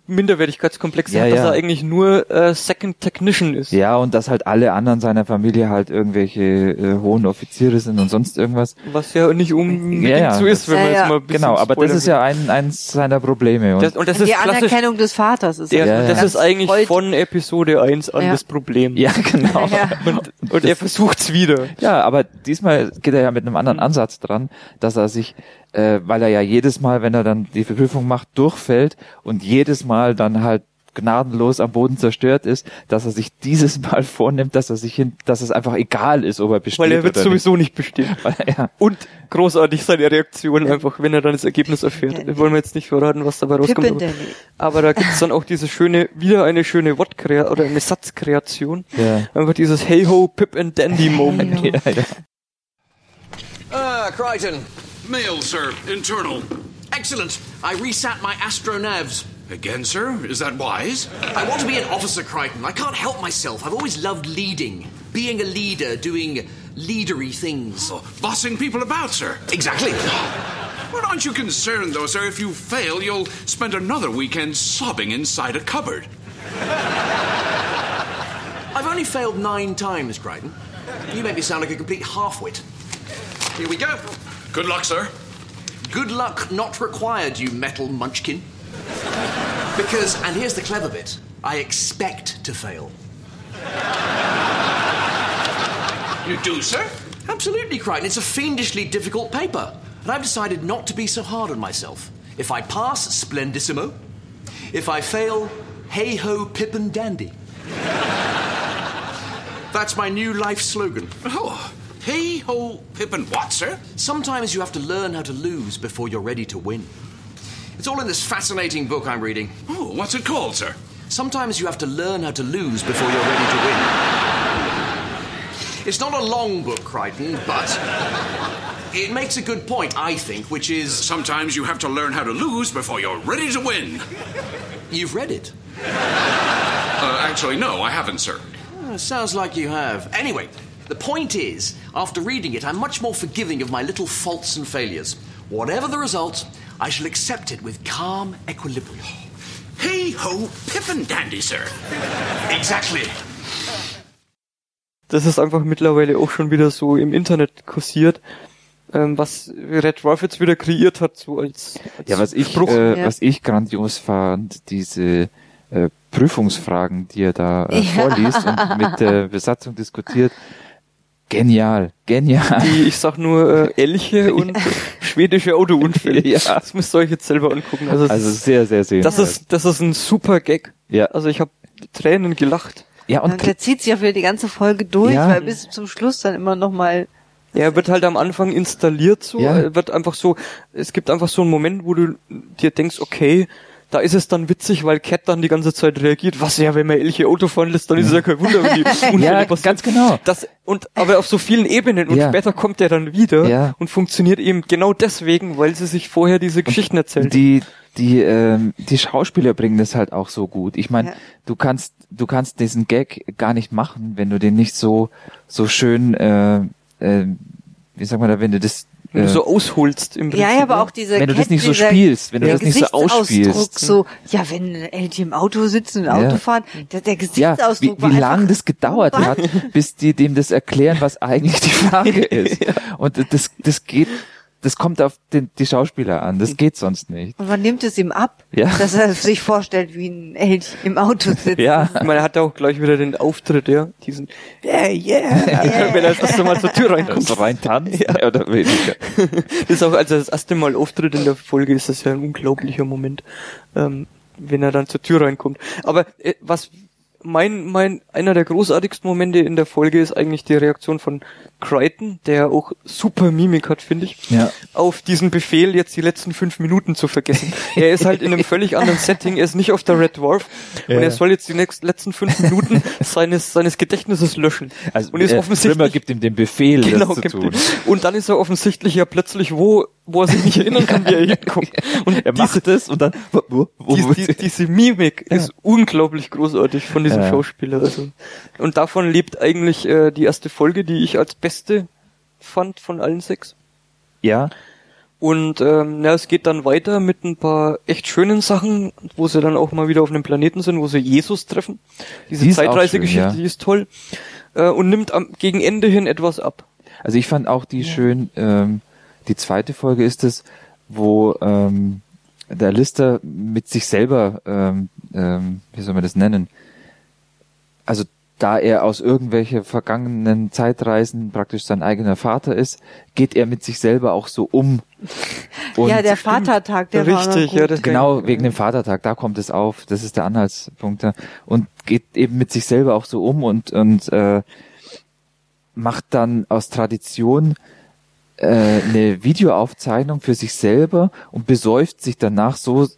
Minderwertigkeitskomplexe Ja, hat, dass ja. er eigentlich nur äh, Second Technician ist. ja, und dass halt alle anderen seiner Familie halt irgendwelche äh, hohen Offiziere sind und sonst irgendwas. Was ja nicht unbedingt Ja, ja. so ist, wenn Ja, man ja. jetzt mal ein bisschen Genau, aber das ist ja ein, eins seiner Probleme. Und das, und das die ist klassisch. Anerkennung des Vaters ist Der, Ja, ja. das ist eigentlich freud- von Episode 1 an Ja. das Problem. ja, genau. Ja. Und, und er versucht's wieder. Ja, aber diesmal geht er ja mit einem anderen Ansatz dran, dass er sich, äh, weil er ja jedes Mal, wenn er dann die Prüfung macht, durchfällt und jedes Mal dann halt gnadenlos am Boden zerstört ist, dass er sich dieses Mal vornimmt, dass er sich hin, dass es einfach egal ist, ob er besteht Weil er wird sowieso nicht bestehen. nicht. Weil, ja, Und großartig seine Reaktion einfach, wenn er dann das Ergebnis erfährt. Wir wollen wir jetzt nicht verraten, was dabei rauskommt. Aber, aber da gibt's dann auch diese schöne, wieder eine schöne Wortkrea oder eine Satzkreation. ja. Einfach dieses Hey ho, Pip and Dandy Moment. ja, ja. Ah, Crichton. Mail, sir. Internal. Excellent. I resat my astronavs. Again, sir? Is that wise? I want to be an officer, Crichton. I can't help myself. I've always loved leading. Being a leader, doing leadery things. Oh, bossing people about, sir. Exactly. Well, aren't you concerned, though, sir? If you fail, you'll spend another weekend sobbing inside a cupboard. I've only failed nine times, Crichton. You make me sound like a complete half-wit. Here we go. Good luck, sir. Good luck not required, you metal munchkin. Because, and here's the clever bit, I expect to fail. You do, sir? Absolutely, Crichton. It's a fiendishly difficult paper. And I've decided not to be so hard on myself. If I pass, splendissimo. If I fail, hey ho, pip and dandy. That's my new life slogan. Oh, hey ho, pip and what, sir? Sometimes you have to learn how to lose before you're ready to win. It's all in this fascinating book I'm reading. Oh, what's it called, sir? Sometimes you have to learn how to lose before you're ready to win. It's not a long book, Crichton, but it makes a good point, I think, which is Sometimes you have to learn how to lose before you're ready to win. you've read it. Uh, actually, no, I haven't, sir. Uh, sounds like you have. Anyway, the point is, after reading it, I'm much more forgiving of my little faults and failures. Whatever the result, I shall accept it with calm equilibrium. Hey ho, pip and dandy, sir. Exactly. Das ist einfach mittlerweile auch schon wieder so im Internet kursiert, ähm, was Red Dwarf jetzt wieder kreiert hat, so als, als Ja, was ich, Spruch. äh, Ja. was ich grandios fand, diese äh, Prüfungsfragen, die er da äh, vorliest und mit der Besatzung diskutiert. Genial, genial. die, ich sag nur, äh, Elche und schwedische Autounfälle. Ja. Das müsst ihr euch jetzt selber angucken. Also, das, Also sehr, sehr, sehr. das ist, das ist ein super Gag. Ja. Also ich habe Tränen gelacht. ja, Und und der zieht sich ja für die ganze Folge durch, Ja. weil bis zum Schluss dann immer noch mal Ja, er wird halt am Anfang installiert so, Ja. er wird einfach so, es gibt einfach so einen Moment, wo du dir denkst, okay, da ist es dann witzig, weil Cat dann die ganze Zeit reagiert, was ja, wenn man Elche Auto fahren lässt, dann ist es ja kein Wunder, wenn die Unfälle Ja, passieren. ganz genau. Das, und, aber auf so vielen Ebenen und Ja. später kommt er dann wieder Ja. und funktioniert eben genau deswegen, weil sie sich vorher diese Geschichten erzählen. die, die, ähm, die Schauspieler bringen das halt auch so gut. Ich meine, Ja. du kannst, du kannst diesen Gag gar nicht machen, wenn du den nicht so, so schön, äh, äh, wie sagt man da, wenn du das, wenn du so ausholst im Prinzip. Ja, ja, aber ne? auch dieser wenn du das nicht so spielst, wenn du das nicht so Gesichtsausdruck ausspielst. so, ja, wenn Eltern im Auto sitzen und Ja. Auto fahren, der, der Ja, Gesichtsausdruck wie, war wie einfach- lang das gedauert hat, bis die dem das erklären, was eigentlich die Frage ist. Und das, das geht, das kommt auf den, die Schauspieler an. Das geht sonst nicht. Und man nimmt es ihm ab, Ja. dass er sich vorstellt, wie ein Elch im Auto sitzt. Ja. Ich meine, er hat auch gleich wieder den Auftritt, ja, diesen, yeah, yeah, wenn er das erste Mal zur Tür reinkommt. So rein tanzen, mehr oder weniger. Das ist auch, als er das erste Mal auftritt in der Folge, ist das ja ein unglaublicher Moment, ähm, wenn er dann zur Tür reinkommt. Aber äh, was mein, mein, einer der großartigsten Momente in der Folge ist eigentlich die Reaktion von Crichton, der auch super Mimik hat, finde ich, Ja. auf diesen Befehl, jetzt die letzten fünf Minuten zu vergessen. er ist halt in einem völlig anderen Setting, er ist nicht auf der Red Dwarf und er soll jetzt die nächsten, letzten fünf Minuten seines, seines Gedächtnisses löschen. Also und ist äh, offensichtlich Trimmer gibt ihm den Befehl, Genau, das zu tun. Und dann ist er offensichtlich ja plötzlich wo, wo er sich nicht erinnern kann, wie er hinkommt. Und Er macht es und dann, wo, wo, wo, die, die, diese Mimik ist unglaublich großartig von diesem Ja. Schauspieler. Also. Und davon lebt eigentlich äh, die erste Folge, die ich als beste fand von allen sechs. ja, Und ähm, ja, es geht dann weiter mit ein paar echt schönen Sachen, wo sie dann auch mal wieder auf einem Planeten sind, wo sie Jesus treffen. Diese Die Zeitreisegeschichte, ja. die ist toll. Äh, und nimmt am, gegen Ende hin etwas ab. Also ich fand auch die schön, ähm, die zweite Folge ist es, wo ähm, der Lister mit sich selber, ähm, ähm, wie soll man das nennen? Also da er aus irgendwelche vergangenen Zeitreisen praktisch sein eigener Vater ist, geht er mit sich selber auch so um. Und ja, der Vatertag, der war noch Richtig, ja, das Genau, wegen dem Vatertag, da kommt es auf, das ist der Anhaltspunkt. da. Und geht eben mit sich selber auch so um und, und äh, macht dann aus Tradition äh, eine Videoaufzeichnung für sich selber und besäuft sich danach so, äh,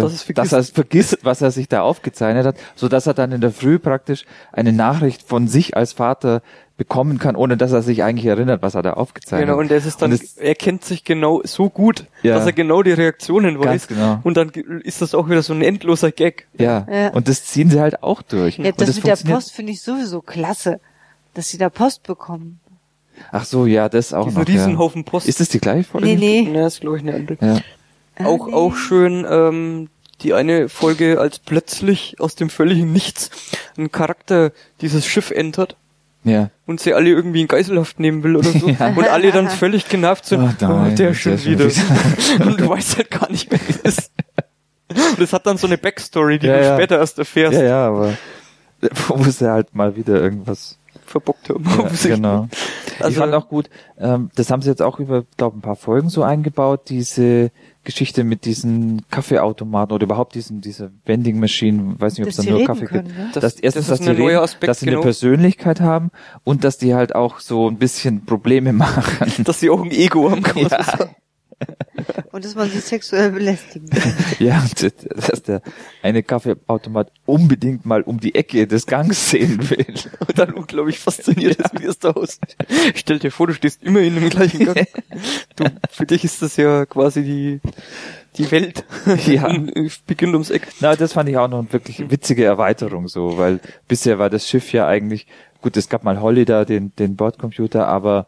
Dass es vergisst. dass er es vergisst, was er sich da aufgezeichnet hat, so dass er dann in der Früh praktisch eine Nachricht von sich als Vater bekommen kann, ohne dass er sich eigentlich erinnert, was er da aufgezeichnet Genau, hat. und er ist dann, es- er kennt sich genau so gut, Ja. dass er genau die Reaktionen weiß. Ganz genau. Und dann ist das auch wieder so ein endloser Gag. ja. Ja. und das ziehen sie halt auch durch. Ja, und das, mit der Post finde ich sowieso klasse, dass sie da Post bekommen. Ach so, ja, das auch Diesen noch. Riesenhaufen ja. Post. Ist das die gleiche Folge? Nee, nee. Ja, ist glaube ich eine andere. Ja. Auch, nee. auch schön, ähm, die eine Folge, als plötzlich aus dem völligen Nichts ein Charakter dieses Schiff entert ja. und sie alle irgendwie in Geiselhaft nehmen will oder so. Ja. Und alle dann völlig genervt sind. Oh nein, der der schon wieder. wieder. und du weißt halt gar nicht, wer das ist. Und es hat dann so eine Backstory, die Ja, du ja. später erst erfährst. Ja, ja, aber wo muss er halt mal wieder irgendwas Verbockt haben. Ja, genau. ich Also- fand auch gut, ähm, das haben sie jetzt auch über, glaube ein paar Folgen so eingebaut, diese Geschichte mit diesen Kaffeeautomaten oder überhaupt diesen, diese Vending Machine, weiß nicht, ob es da nur Kaffee können, gibt. ne? Das- dass erstens, das ist dass die reden, dass sie genau. eine Persönlichkeit haben und dass die halt auch so ein bisschen Probleme machen. Dass sie auch ein Ego haben, kann Ja. Und dass man sie sexuell belästigen kann. Ja, und dass der eine Kaffeeautomat unbedingt mal um die Ecke des Gangs sehen will. Und dann unglaublich fasziniert ist, wie es da aussieht. Stell dir vor, du stehst immer in dem gleichen Gang. Du, für dich ist das ja quasi die, die Welt. Ja. Beginnt ums Eck. Na, das fand ich auch noch eine wirklich witzige Erweiterung so, weil bisher war das Schiff ja eigentlich, gut, es gab mal Holly da, den, den Bordcomputer, aber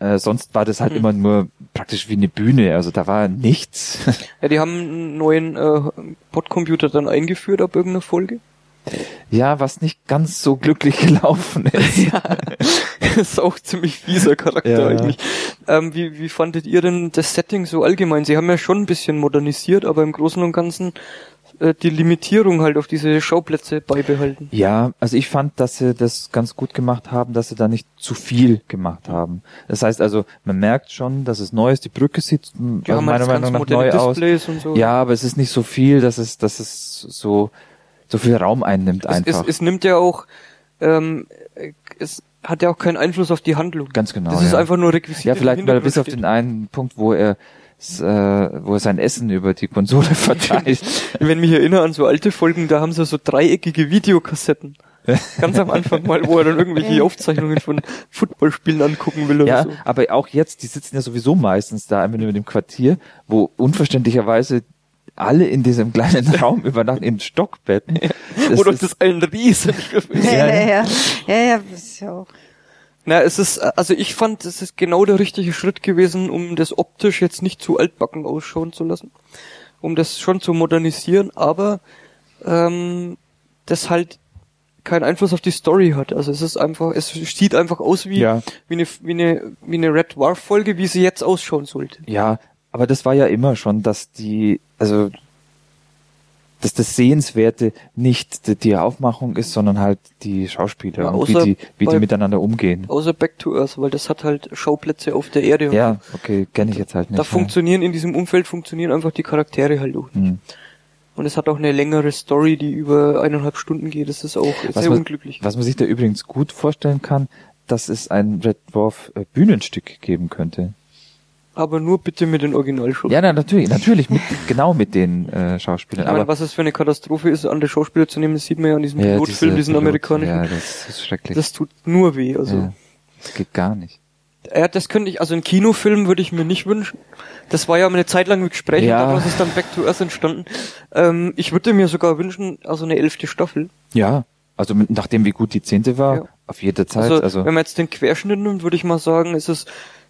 äh, sonst war das halt immer nur praktisch wie eine Bühne, also da war nichts. Ja, die haben einen neuen äh, Bordcomputer dann eingeführt ab irgendeiner Folge. ja, was nicht ganz so glücklich gelaufen ist. das ist auch ziemlich fieser Charakter Ja. eigentlich. Ähm, wie, wie fandet ihr denn das Setting so allgemein? Sie haben ja schon ein bisschen modernisiert, aber im Großen und Ganzen äh, die Limitierung halt auf diese Schauplätze beibehalten. Ja, also ich fand, dass sie das ganz gut gemacht haben, dass sie da nicht zu viel gemacht haben. Das heißt also, man merkt schon, dass es neu ist. Die Brücke sieht Die also meiner halt ganz Meinung nach neu aus. Displays und so. Ja, aber es ist nicht so viel, dass es, dass es so, so viel Raum einnimmt es, einfach. es, es nimmt ja auch, ähm, äh, es hat ja auch keinen Einfluss auf die Handlung. Ganz genau. Das ist ja. einfach nur Requisite. Ja, vielleicht mal Hintergrund bis auf den einen Punkt, wo er wo er sein Essen über die Konsole verteilt. Wenn mich erinnere an so alte Folgen, da haben sie so dreieckige Videokassetten. Ganz am Anfang mal, wo er dann irgendwelche Aufzeichnungen von Footballspielen angucken will oder ja, so. aber auch jetzt, die sitzen ja sowieso meistens da einfach nur in dem Quartier, wo unverständlicherweise alle in diesem kleinen Raum übernachten, in Stockbetten. Das Oder ist- das ein Riesenschiff ist. Ja, Ja, ja, ja. Ja, ja, das ist ja auch. Na, es ist, also ich fand, es ist genau der richtige Schritt gewesen, um das optisch jetzt nicht zu altbacken ausschauen zu lassen. Um das schon zu modernisieren, aber ähm, das halt keinen Einfluss auf die Story hat. Also es ist einfach, es sieht einfach aus wie, Ja. wie, eine, wie, eine, wie eine Red Dwarf Folge, wie sie jetzt ausschauen sollte. Ja, aber das war ja immer schon, dass die, also, dass das Sehenswerte nicht die, Aufmachung ist, sondern halt die Schauspieler Ja, und wie die, wie die miteinander umgehen. Außer Back to Earth, weil das hat halt Schauplätze auf der Erde. und Ja, okay, kenne ich jetzt halt nicht. da ja. funktionieren, in diesem Umfeld funktionieren einfach die Charaktere halt auch. Hm. Und es hat auch eine längere Story, die über eineinhalb Stunden geht. Das ist auch Was sehr man, unglücklich. was man sich da übrigens gut vorstellen kann, dass es ein Red Dwarf äh, Bühnenstück geben könnte. Aber nur bitte mit den Originalschauspielern. Ja, na, natürlich, natürlich, mit, genau mit den äh, Schauspielern. Ich meine, aber was es für eine Katastrophe ist, andere Schauspieler zu nehmen, das sieht man ja an diesem ja, Pilotfilm, diese diesen Pilot- amerikanischen. Ja, das ist schrecklich. Das tut nur weh. Also ja, das geht gar nicht. ja, das könnte ich, also einen Kinofilm würde ich mir nicht wünschen. Das war ja eine Zeit lang im Gespräch Ja. und daraus ist dann Back to Earth entstanden. Ähm, ich würde mir sogar wünschen, also eine elfte Staffel. Ja, also mit, nachdem wie gut die zehnte war, Ja. auf jede Zeit. Also, Also, wenn man jetzt den Querschnitt nimmt, würde ich mal sagen, ist es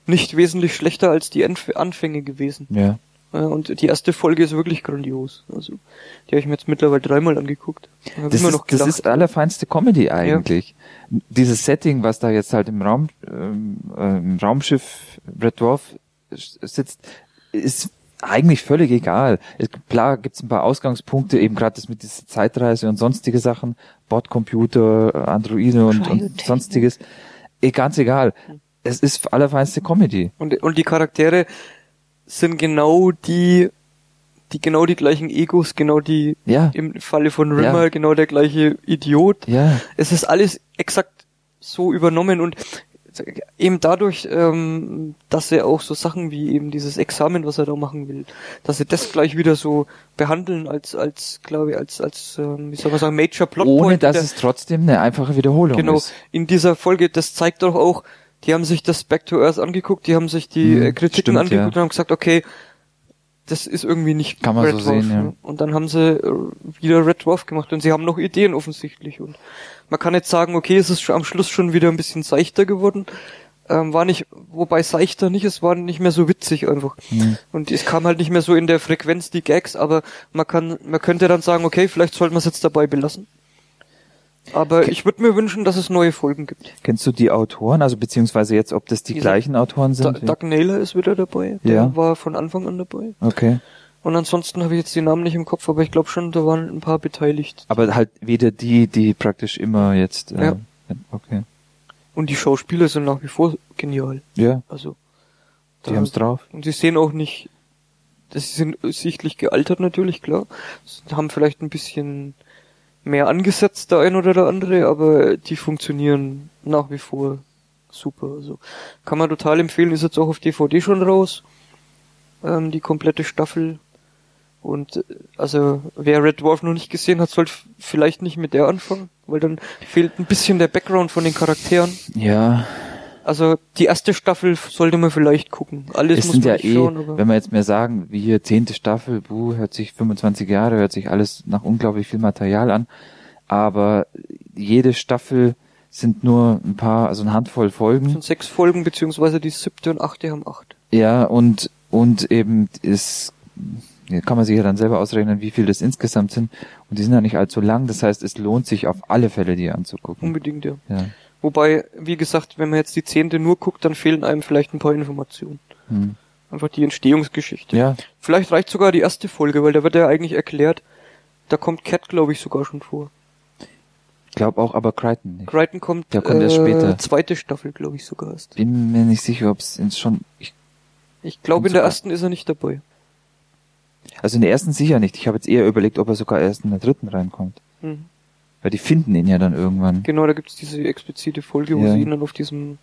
nicht wesentlich schlechter als die Anf Anfänge gewesen. ja. Ja, und die erste Folge ist wirklich grandios. Also, die habe ich mir jetzt mittlerweile dreimal angeguckt. Ich hab Das, immer ist, noch das ist allerfeinste Comedy eigentlich. Dieses Setting, was da jetzt halt im Raum, ähm, äh, im Raumschiff Red Dwarf sitzt, ist eigentlich völlig egal. Es, klar gibt's ein paar Ausgangspunkte, eben gerade das mit dieser Zeitreise und sonstige Sachen, Bordcomputer, äh, Androide und, und sonstiges. Eh, ganz egal. Es ist allerfeinste Comedy. Und, und die Charaktere sind genau die, die genau die gleichen Egos, genau die, Ja. im Falle von Rimmer, Ja. genau der gleiche Idiot. Ja. Es ist alles exakt so übernommen und eben dadurch, ähm, dass er auch so Sachen wie eben dieses Examen, was er da machen will, dass sie das gleich wieder so behandeln als, als, glaube ich, als, als, ähm, wie soll man sagen, Major Plotpoint. Ohne dass der- es trotzdem eine einfache Wiederholung Genau, ist. in dieser Folge, das zeigt doch auch, die haben sich das Back to Earth angeguckt, die haben sich die Hm, äh, Kritiken stimmt, angeguckt ja. und haben gesagt, okay, das ist irgendwie nicht Kann man Red so Dwarf. sehen, ja. ne? Und dann haben sie äh, wieder Red Dwarf gemacht und sie haben noch Ideen offensichtlich und man kann jetzt sagen, okay, es ist am Schluss schon wieder ein bisschen seichter geworden. Ähm, war nicht, wobei seichter nicht, es war nicht mehr so witzig einfach. Und es kam halt nicht mehr so in der Frequenz die Gags, aber man kann, man könnte dann sagen, okay, vielleicht sollten wir es jetzt dabei belassen. Aber ich würde mir wünschen, dass es neue Folgen gibt. Kennst du die Autoren, also beziehungsweise jetzt, ob das die Dieser gleichen Autoren sind? Doug Naylor ist wieder dabei. Der Ja. war von Anfang an dabei. okay. Und ansonsten habe ich jetzt die Namen nicht im Kopf, aber ich glaube schon, da waren ein paar beteiligt. Aber halt wieder die, die praktisch immer jetzt. Äh, Ja. Okay. Und die Schauspieler sind nach wie vor genial. Ja, Also. die da- haben's drauf. Und sie sehen auch nicht, das sind sichtlich gealtert natürlich, klar. Sie haben vielleicht ein bisschen mehr angesetzt, der ein oder der andere, aber die funktionieren nach wie vor super. Also kann man total empfehlen, ist jetzt auch auf DVD schon raus. Ähm, die komplette Staffel. Und äh, also wer Red Dwarf noch nicht gesehen hat, sollte vielleicht nicht mit der anfangen, weil dann fehlt ein bisschen der Background von den Charakteren. Ja, Also die erste Staffel sollte man vielleicht gucken. Alles es muss sind man ja eh, schauen, wenn wir jetzt mehr sagen, wie hier zehnte Staffel, buh, hört sich 25 Jahre, hört sich alles nach unglaublich viel Material an. Aber jede Staffel sind nur ein paar, also eine Handvoll Folgen. sind sechs Folgen, beziehungsweise die siebte und achte haben acht. Ja, und, und eben ist, kann man sich ja dann selber ausrechnen, wie viel das insgesamt sind. Und die sind ja nicht allzu lang. Das heißt, es lohnt sich auf alle Fälle, die anzugucken. Unbedingt, ja. Ja. Wobei, wie gesagt, wenn man jetzt die zehnte nur guckt, dann fehlen einem vielleicht ein paar Informationen. Hm. Einfach die Entstehungsgeschichte. Ja, Vielleicht reicht sogar die erste Folge, weil da wird ja eigentlich erklärt, da kommt Cat, glaube ich, sogar schon vor. glaub auch, aber Crichton nicht. Crichton kommt, Der kommt erst äh, später. zweite Staffel, glaube ich, sogar erst. Bin mir nicht sicher, ob es schon, ich, Ich glaube, in der ersten ist er nicht dabei. also in der ersten sicher nicht. Ich habe jetzt eher überlegt, ob er sogar erst in der dritten reinkommt. Mhm. Weil die finden ihn ja dann irgendwann. Genau, da gibt's diese explizite Folge, wo Ja. sie ihn dann auf diesem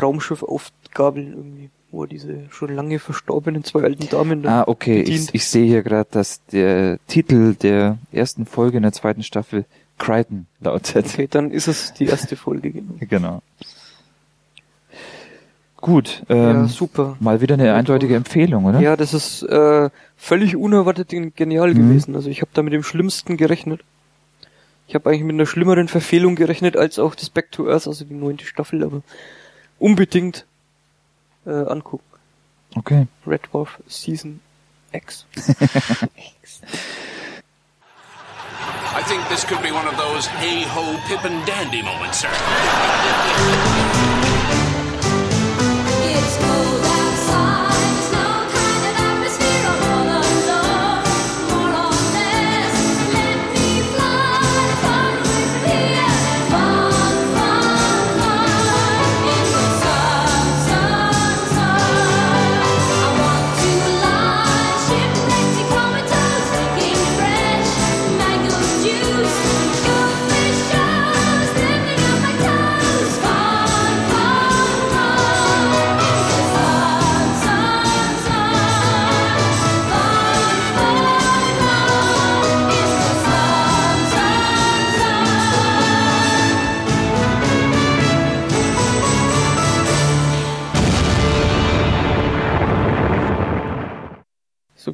Raumschiff aufgabeln irgendwie, wo er diese schon lange verstorbenen zwei alten Damen da Ah, okay. bedient. Ich, ich sehe hier gerade, dass der Titel der ersten Folge in der zweiten Staffel Crichton lautet. Okay, dann ist es die erste Folge. Genau. Genau. Gut, ja, ähm, super. mal wieder eine eindeutige Empfehlung, oder? Ja, das ist äh, völlig unerwartet genial Mhm. gewesen. Also ich habe da mit dem Schlimmsten gerechnet. Ich habe eigentlich mit einer schlimmeren Verfehlung gerechnet als auch das Back to Earth, also die neunte Staffel, aber unbedingt äh, angucken. Okay. Red Dwarf Season X. I think this could be one of those hey ho, pip and dandy moments, sir.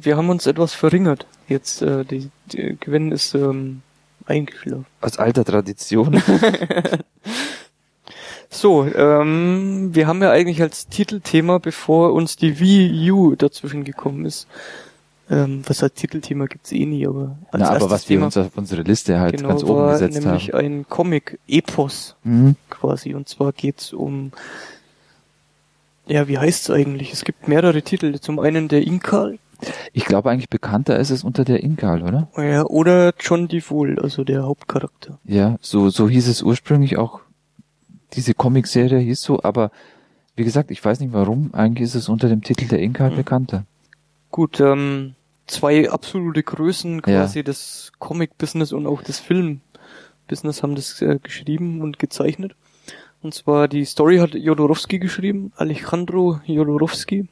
wir haben uns etwas verringert. Jetzt, äh, die, die Gewinn ist ähm, eingeschlafen. Aus alter Tradition. So, ähm, wir haben ja eigentlich als Titelthema, bevor uns die Wii U dazwischen gekommen ist. Ähm, was als Titelthema gibt's eh nie, aber als Na, aber was wir Thema uns auf unsere Liste halt genau, ganz oben gesetzt nämlich haben. ein Comic-Epos Mhm. quasi. Und zwar geht's um, ja, wie heißt's eigentlich? Es gibt mehrere Titel. Zum einen der Inkal Ich glaube eigentlich bekannter ist es unter der Inkal, oder? ja, oder John DeVol, also der Hauptcharakter. Ja, so, so hieß es ursprünglich auch. Diese Comicserie hieß so, aber wie gesagt, ich weiß nicht warum. Eigentlich ist es unter dem Titel der Inkal Mhm. bekannter. Gut, ähm, zwei absolute Größen quasi Ja. des Comic-Business und auch des Film-Business haben das äh, geschrieben und gezeichnet. Und zwar die Story hat Jodorowsky geschrieben, Alejandro Jodorowsky.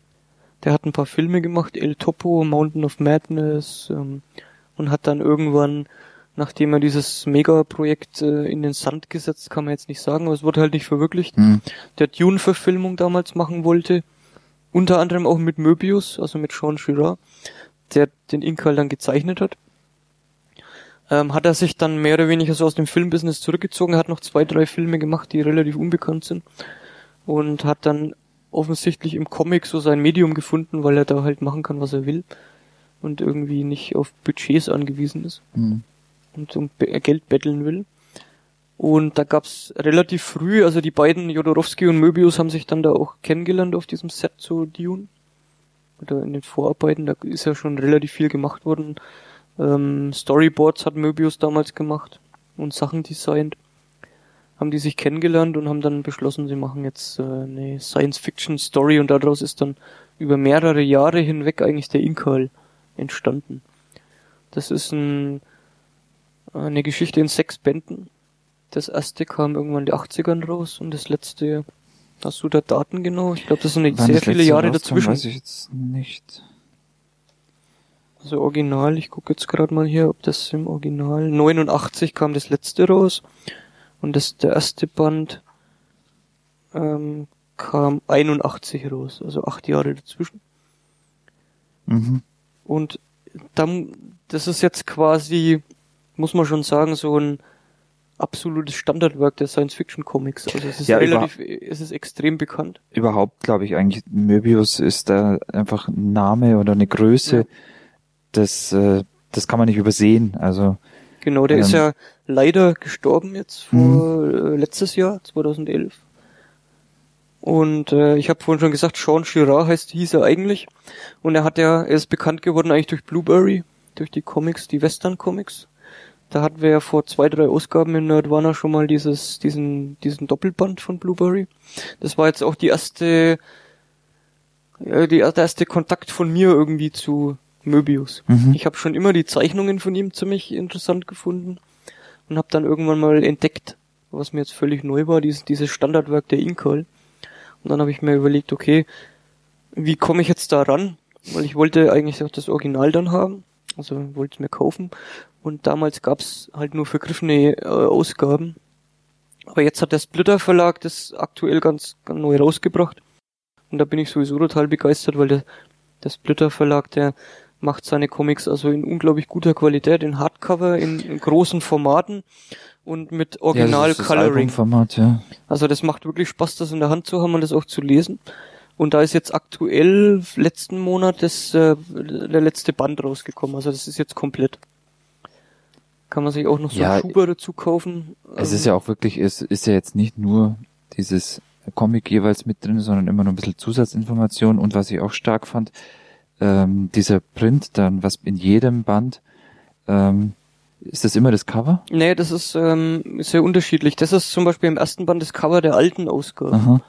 Der hat ein paar Filme gemacht, El Topo, Mountain of Madness ähm, und hat dann irgendwann, nachdem er dieses Mega-Projekt äh, in den Sand gesetzt, kann man jetzt nicht sagen, aber es wurde halt nicht verwirklicht, Hm. der Dune-Verfilmung damals machen wollte. Unter anderem auch mit Möbius, also mit Sean Girard, der den Inkal dann gezeichnet hat. Ähm, hat er sich dann mehr oder weniger so aus dem Filmbusiness zurückgezogen, hat noch zwei, drei Filme gemacht, die relativ unbekannt sind. und hat dann offensichtlich im Comic so sein Medium gefunden, weil er da halt machen kann, was er will und irgendwie nicht auf Budgets angewiesen ist Mhm. und um Be- Geld betteln will. Und da gab's relativ früh, also die beiden, Jodorowsky und Möbius, haben sich dann da auch kennengelernt auf diesem Set zu Dune. Oder in den Vorarbeiten, da ist ja schon relativ viel gemacht worden. Ähm, Storyboards hat Möbius damals gemacht und Sachen designt. Haben die sich kennengelernt und haben dann beschlossen, sie machen jetzt äh, eine Science-Fiction-Story und daraus ist dann über mehrere Jahre hinweg eigentlich der Inkal entstanden. Das ist ein, eine Geschichte in sechs Bänden. Das erste kam irgendwann in den 80ern raus und das letzte, hast du da Daten genau? Ich glaube, das sind Wann sehr viele Jahre dazwischen. Weiß ich jetzt nicht. Also Original, ich gucke jetzt gerade mal hier, ob das im Original 89 kam das letzte raus und das der erste Band ähm, kam 81 raus, also acht Jahre dazwischen. Mhm. Und dann, das ist jetzt quasi, muss man schon sagen, so ein absolutes Standardwerk der Science-Fiction-Comics. Also es ist Ja, relativ, es ist extrem bekannt. Überhaupt glaube ich eigentlich, Möbius ist da einfach ein Name oder eine Größe, Ja. das, äh, das kann man nicht übersehen. Also Genau, der ist Ähm. ja leider gestorben jetzt vor äh, letztes Jahr, 2011. Und äh, ich habe vorhin schon gesagt, Sean Girard heißt, hieß er eigentlich. Und er hat ja, er ist bekannt geworden eigentlich durch Blueberry, durch die Comics, die Western-Comics. Da hatten wir ja vor zwei, drei Ausgaben in Nerdwana schon mal dieses, diesen, diesen Doppelband von Blueberry. Das war jetzt auch die erste, ja, die, der erste Kontakt von mir irgendwie zu Möbius. Mhm. Ich habe schon immer die Zeichnungen von ihm ziemlich interessant gefunden und habe dann irgendwann mal entdeckt, was mir jetzt völlig neu war, dieses, dieses Standardwerk der Inkal. Und dann habe ich mir überlegt, okay, wie komme ich jetzt da ran? Weil ich wollte eigentlich auch das Original dann haben, also wollte es mir kaufen. Und damals gab's halt nur vergriffene äh, Ausgaben. Aber jetzt hat der Splitter Verlag das aktuell ganz, ganz neu rausgebracht. Und da bin ich sowieso total begeistert, weil der, der Splitter Verlag, der macht seine Comics also in unglaublich guter Qualität, in Hardcover, in, in großen Formaten und mit ja, Original das ist das Coloring. Albumformat, ja. Also das macht wirklich Spaß, das in der Hand zu haben und das auch zu lesen. Und da ist jetzt aktuell letzten Monat das, äh, der letzte Band rausgekommen. Also das ist jetzt komplett. Kann man sich auch noch so Ja, Schuber dazu kaufen. Es ist ja auch wirklich, es ist ja jetzt nicht nur dieses Comic jeweils mit drin, sondern immer noch ein bisschen Zusatzinformation und was ich auch stark fand, ähm, dieser Print dann, was in jedem Band, ähm, ist das immer das Cover? Nee, das ist ähm, sehr unterschiedlich. Das ist zum Beispiel im ersten Band das Cover der alten Ausgabe. Aha.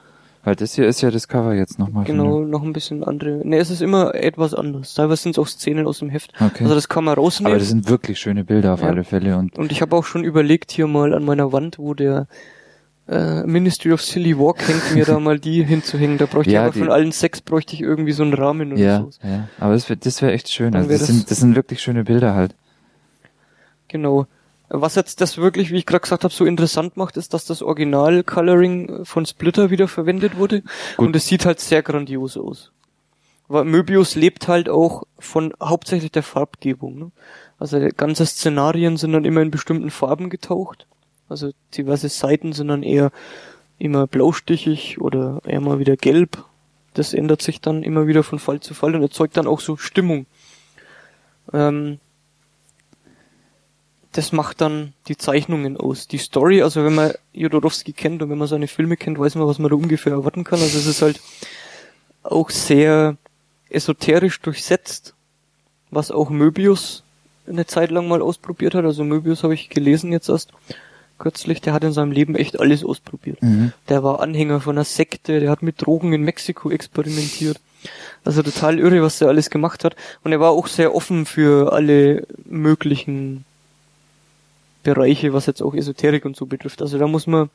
Weil das hier ist ja das Cover jetzt nochmal. Genau, noch ein bisschen andere. Nee, es ist immer etwas anders. Teilweise sind es auch Szenen aus dem Heft. Okay. Also das kann man rausnehmen. Aber das sind wirklich schöne Bilder auf Ja. alle Fälle und Und ich habe auch schon überlegt, hier mal an meiner Wand, wo der äh, Ministry of Silly Walk hängt, mir da mal die hinzuhängen. Da bräuchte Ja, ich aber von allen sechs bräuchte ich irgendwie so einen Rahmen oder ja, so. ja. Aber das wäre das wär echt schön. Also das, das- sind, das sind wirklich schöne Bilder halt. Genau. Was jetzt das wirklich, wie ich gerade gesagt habe, so interessant macht, ist, dass das Original-Coloring von Splitter wieder verwendet wurde. Gut. Und es sieht halt sehr grandios aus. Weil Möbius lebt halt auch von hauptsächlich der Farbgebung. Ne? Also ganze Szenarien sind dann immer in bestimmten Farben getaucht. Also diverse Seiten sind dann eher immer blaustichig oder eher mal wieder gelb. Das ändert sich dann immer wieder von Fall zu Fall und erzeugt dann auch so Stimmung. Ähm, das macht dann die Zeichnungen aus. Die Story, also wenn man Jodorowsky kennt und wenn man seine Filme kennt, weiß man, was man da ungefähr erwarten kann. Also es ist halt auch sehr esoterisch durchsetzt, was auch Möbius eine Zeit lang mal ausprobiert hat. Also Möbius habe ich gelesen jetzt erst kürzlich, der hat in seinem Leben echt alles ausprobiert. Mhm. Der war Anhänger von einer Sekte, der hat mit Drogen in Mexiko experimentiert. Also total irre, was der alles gemacht hat. Und er war auch sehr offen für alle möglichen Bereiche, was jetzt auch Esoterik und so betrifft. Also da muss man,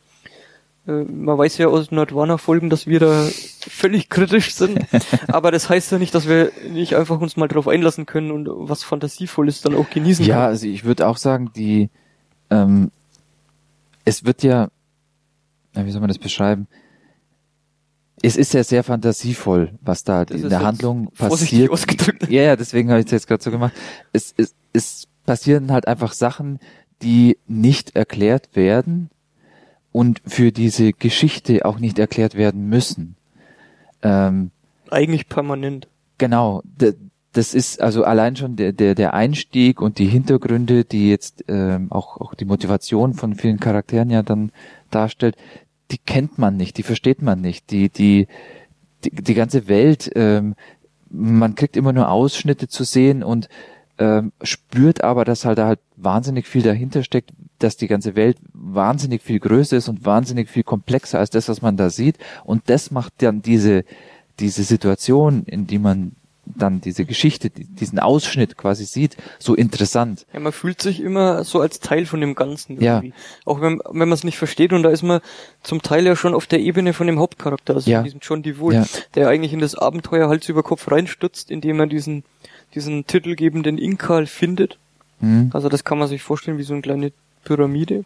äh, man weiß ja aus Nordwana-Folgen, dass wir da völlig kritisch sind. Aber das heißt ja nicht, dass wir nicht einfach uns mal drauf einlassen können und was Fantasievolles dann auch genießen Ja, können. also ich würde auch sagen, die, ähm, es wird ja, wie soll man das beschreiben? Es ist ja sehr fantasievoll, was da Das in der Handlung passiert. Ja, ja, deswegen habe ich es jetzt gerade so gemacht. Es, es, es passieren halt einfach Sachen, die nicht erklärt werden und für diese Geschichte auch nicht erklärt werden müssen. Ähm, Eigentlich permanent. Genau, das ist also allein schon der, der, der Einstieg und die Hintergründe, die jetzt ähm, auch, auch die Motivation von vielen Charakteren ja dann darstellt, die kennt man nicht, die versteht man nicht, die, die, die, die ganze Welt, ähm, man kriegt immer nur Ausschnitte zu sehen und ähm, spürt aber, dass halt da halt wahnsinnig viel dahinter steckt, dass die ganze Welt wahnsinnig viel größer ist und wahnsinnig viel komplexer als das, was man da sieht. Und das macht dann diese, diese Situation, in die man dann diese Geschichte, die- diesen Ausschnitt quasi sieht, so interessant. Ja, man fühlt sich immer so als Teil von dem Ganzen Ja. irgendwie. Auch wenn, wenn man es nicht versteht und da ist man zum Teil ja schon auf der Ebene von dem Hauptcharakter, also Ja. diesem John DeVoe, Ja. der eigentlich in das Abenteuer Hals über Kopf reinstürzt, indem er diesen, diesen titelgebenden Inkal findet. Hm? Also das kann man sich vorstellen wie so eine kleine Pyramide,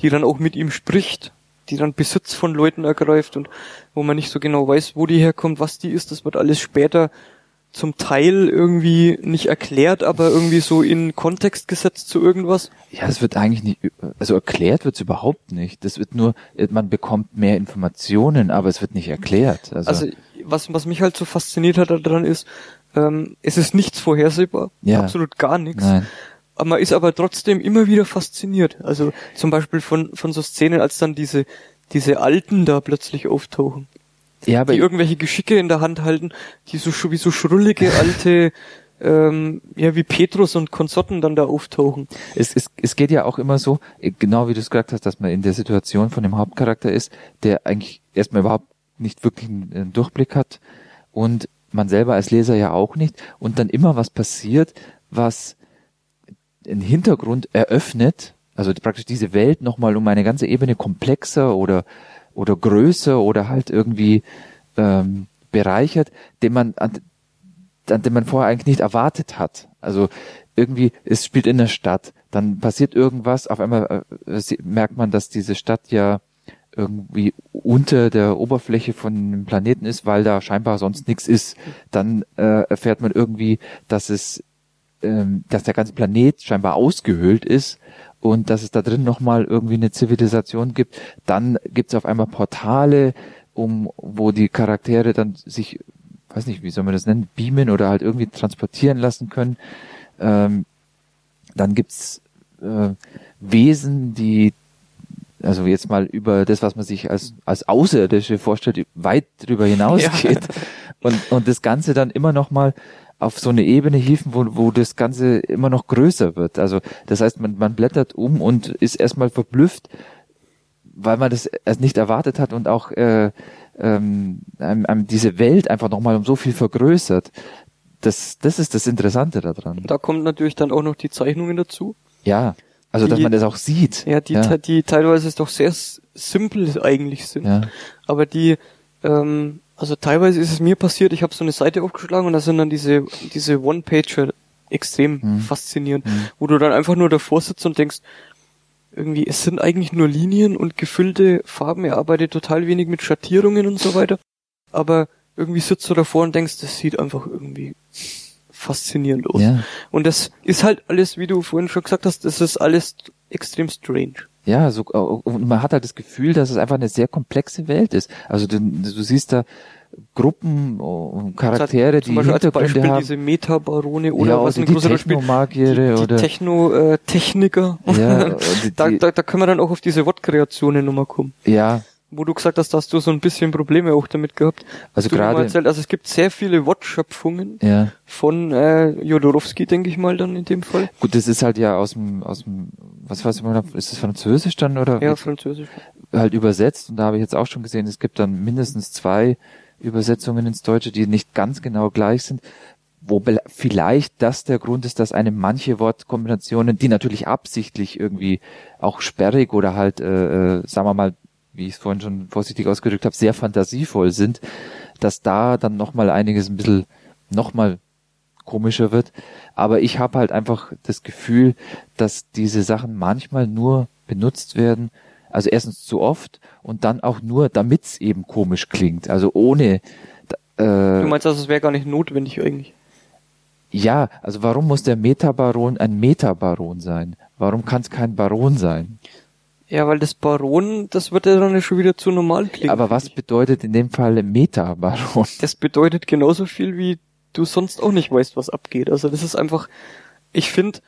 die dann auch mit ihm spricht, die dann Besitz von Leuten ergreift und wo man nicht so genau weiß, wo die herkommt, was die ist. Das wird alles später zum Teil irgendwie nicht erklärt, aber irgendwie so in Kontext gesetzt zu irgendwas. Ja, es wird eigentlich nicht, also erklärt wird es überhaupt nicht. Das wird nur, man bekommt mehr Informationen, aber es wird nicht erklärt. Also, Also was, was mich halt so fasziniert hat daran ist, ähm, es ist nichts vorhersehbar, Ja. absolut gar nichts. nein. Aber man ist aber trotzdem immer wieder fasziniert. Also zum Beispiel von, von so Szenen, als dann diese, diese Alten da plötzlich auftauchen, Ja, aber die irgendwelche Geschicke in der Hand halten, die so, wie so schrullige alte, ähm, ja, wie Petrus und Konsorten dann da auftauchen. es, es, es geht ja auch immer so, äh, genau wie du es gesagt hast, dass man in der Situation von dem Hauptcharakter ist, der eigentlich erstmal überhaupt nicht wirklich einen, einen Durchblick hat und man selber als Leser ja auch nicht und dann immer was passiert, was einen Hintergrund eröffnet, also praktisch diese Welt nochmal um eine ganze Ebene komplexer oder oder größer oder halt irgendwie ähm, bereichert, den man an, an den man vorher eigentlich nicht erwartet hat. Also irgendwie, es spielt in der Stadt, dann passiert irgendwas, auf einmal äh, merkt man, dass diese Stadt ja irgendwie unter der Oberfläche von dem Planeten ist, weil da scheinbar sonst nichts ist. Dann äh, erfährt man irgendwie, dass es, ähm, dass der ganze Planet scheinbar ausgehöhlt ist und dass es da drin nochmal irgendwie eine Zivilisation gibt. Dann gibt es auf einmal Portale, um wo die Charaktere dann sich, weiß nicht, wie soll man das nennen, beamen oder halt irgendwie transportieren lassen können. Ähm, dann gibt's äh, Wesen, die also jetzt mal über das, was man sich als, als Außerirdische vorstellt, weit drüber hinausgeht. Und, und das Ganze dann immer noch mal auf so eine Ebene hieven, wo, wo das Ganze immer noch größer wird. Also das heißt, man, man blättert um und ist erstmal verblüfft, weil man das erst nicht erwartet hat und auch äh, ähm, einem, einem diese Welt einfach nochmal um so viel vergrößert. Das, das ist das Interessante daran. Da kommt natürlich dann auch noch die Zeichnungen dazu. Ja, also dass Die- man das auch sieht. Ja, die, ja, die teilweise doch sehr simpel eigentlich sind. ja. Aber die, ähm, also teilweise ist es mir passiert, ich habe so eine Seite aufgeschlagen und da sind dann diese, diese One-Pager extrem Hm. faszinierend, Hm. wo du dann einfach nur davor sitzt und denkst, irgendwie, es sind eigentlich nur Linien und gefüllte Farben, er arbeitet total wenig mit Schattierungen und so weiter, aber irgendwie sitzt du davor und denkst, das sieht einfach irgendwie faszinierend aus. ja. Und das ist halt alles, wie du vorhin schon gesagt hast, das ist alles extrem strange. Ja, so, und man hat halt das Gefühl, dass es einfach eine sehr komplexe Welt ist. Also du, du siehst da Gruppen und Charaktere, Zum die Beispiel Hintergründe Beispiel haben. diese Metabarone oder ja, was oder ein die größeres Spiel, Technomagiere die, oder die Techno-Techniker. ja, oder die, da, da, da können wir dann auch auf diese Wortkreationen nochmal kommen. ja, Wo du gesagt hast, da hast du so ein bisschen Probleme auch damit gehabt. also mal gerade erzählt, also es gibt sehr viele Wortschöpfungen ja. von äh, Jodorowsky, denke ich mal dann in dem Fall. Gut, das ist halt ja aus dem aus dem was weiß ich, ist das Französisch dann oder Ja, Französisch. halt übersetzt und da habe ich jetzt auch schon gesehen, es gibt dann mindestens zwei Übersetzungen ins Deutsche, die nicht ganz genau gleich sind, wo vielleicht das der Grund ist, dass einem manche Wortkombinationen, die natürlich absichtlich irgendwie auch sperrig oder halt, äh, äh, sagen wir mal, wie ich es vorhin schon vorsichtig ausgedrückt habe, sehr fantasievoll sind, dass da dann nochmal einiges ein bisschen nochmal komischer wird. Aber ich habe halt einfach das Gefühl, dass diese Sachen manchmal nur benutzt werden, also erstens zu oft und dann auch nur, damit es eben komisch klingt. Also ohne Du äh, meinst, also es wäre gar nicht notwendig eigentlich. ja, also warum muss der Metabaron ein Metabaron sein? Warum kann es kein Baron sein? Ja, weil das Baron, das wird ja dann schon wieder zu normal klingen. Aber was bedeutet in dem Fall Meta-Baron? Das bedeutet genauso viel, wie du sonst auch nicht weißt, was abgeht. Also das ist einfach, ich finde,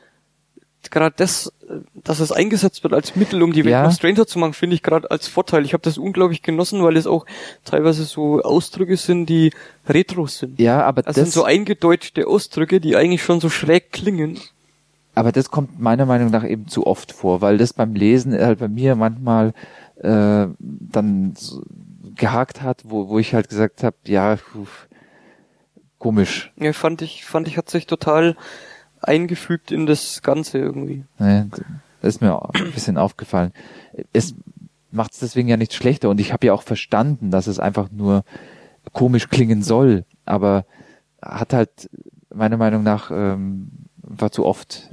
gerade das, dass es eingesetzt wird als Mittel, um die Welt Ja. noch stranger zu machen, finde ich gerade als Vorteil. Ich habe das unglaublich genossen, weil es auch teilweise so Ausdrücke sind, die Retros sind. Ja, aber Das sind so eingedeutschte Ausdrücke, die eigentlich schon so schräg klingen. Aber das kommt meiner Meinung nach eben zu oft vor, weil das beim Lesen halt bei mir manchmal äh, dann so gehakt hat, wo, wo ich halt gesagt habe, ja, puh, komisch. Ja, fand ich, fand ich, hat sich total eingefügt in das Ganze irgendwie. Ne, das ist mir auch ein bisschen aufgefallen. Es macht es deswegen ja nicht schlechter und ich habe ja auch verstanden, dass es einfach nur komisch klingen soll, aber hat halt meiner Meinung nach ähm, war zu oft.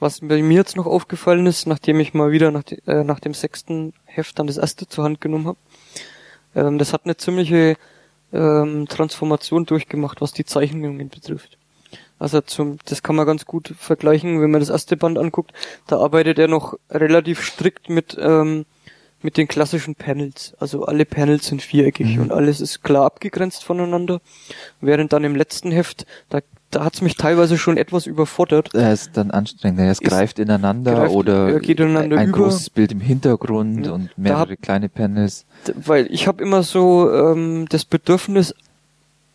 Was bei mir jetzt noch aufgefallen ist, nachdem ich mal wieder nach, de, äh, nach dem sechsten Heft dann das erste zur Hand genommen habe, ähm, das hat eine ziemliche ähm, Transformation durchgemacht, was die Zeichnungen betrifft. Also zum, das kann man ganz gut vergleichen, wenn man das erste Band anguckt. Da arbeitet er noch relativ strikt mit ähm, mit den klassischen Panels. Also alle Panels sind viereckig und alles ist klar abgegrenzt voneinander. Während dann im letzten Heft, da, da hat's mich teilweise schon etwas überfordert. Er ist dann anstrengend. Er Ist- greift ineinander greift- oder er geht ineinander ein über. großes Bild im Hintergrund Ja. und mehrere hab- kleine Panels. Weil ich habe immer so ähm, das Bedürfnis,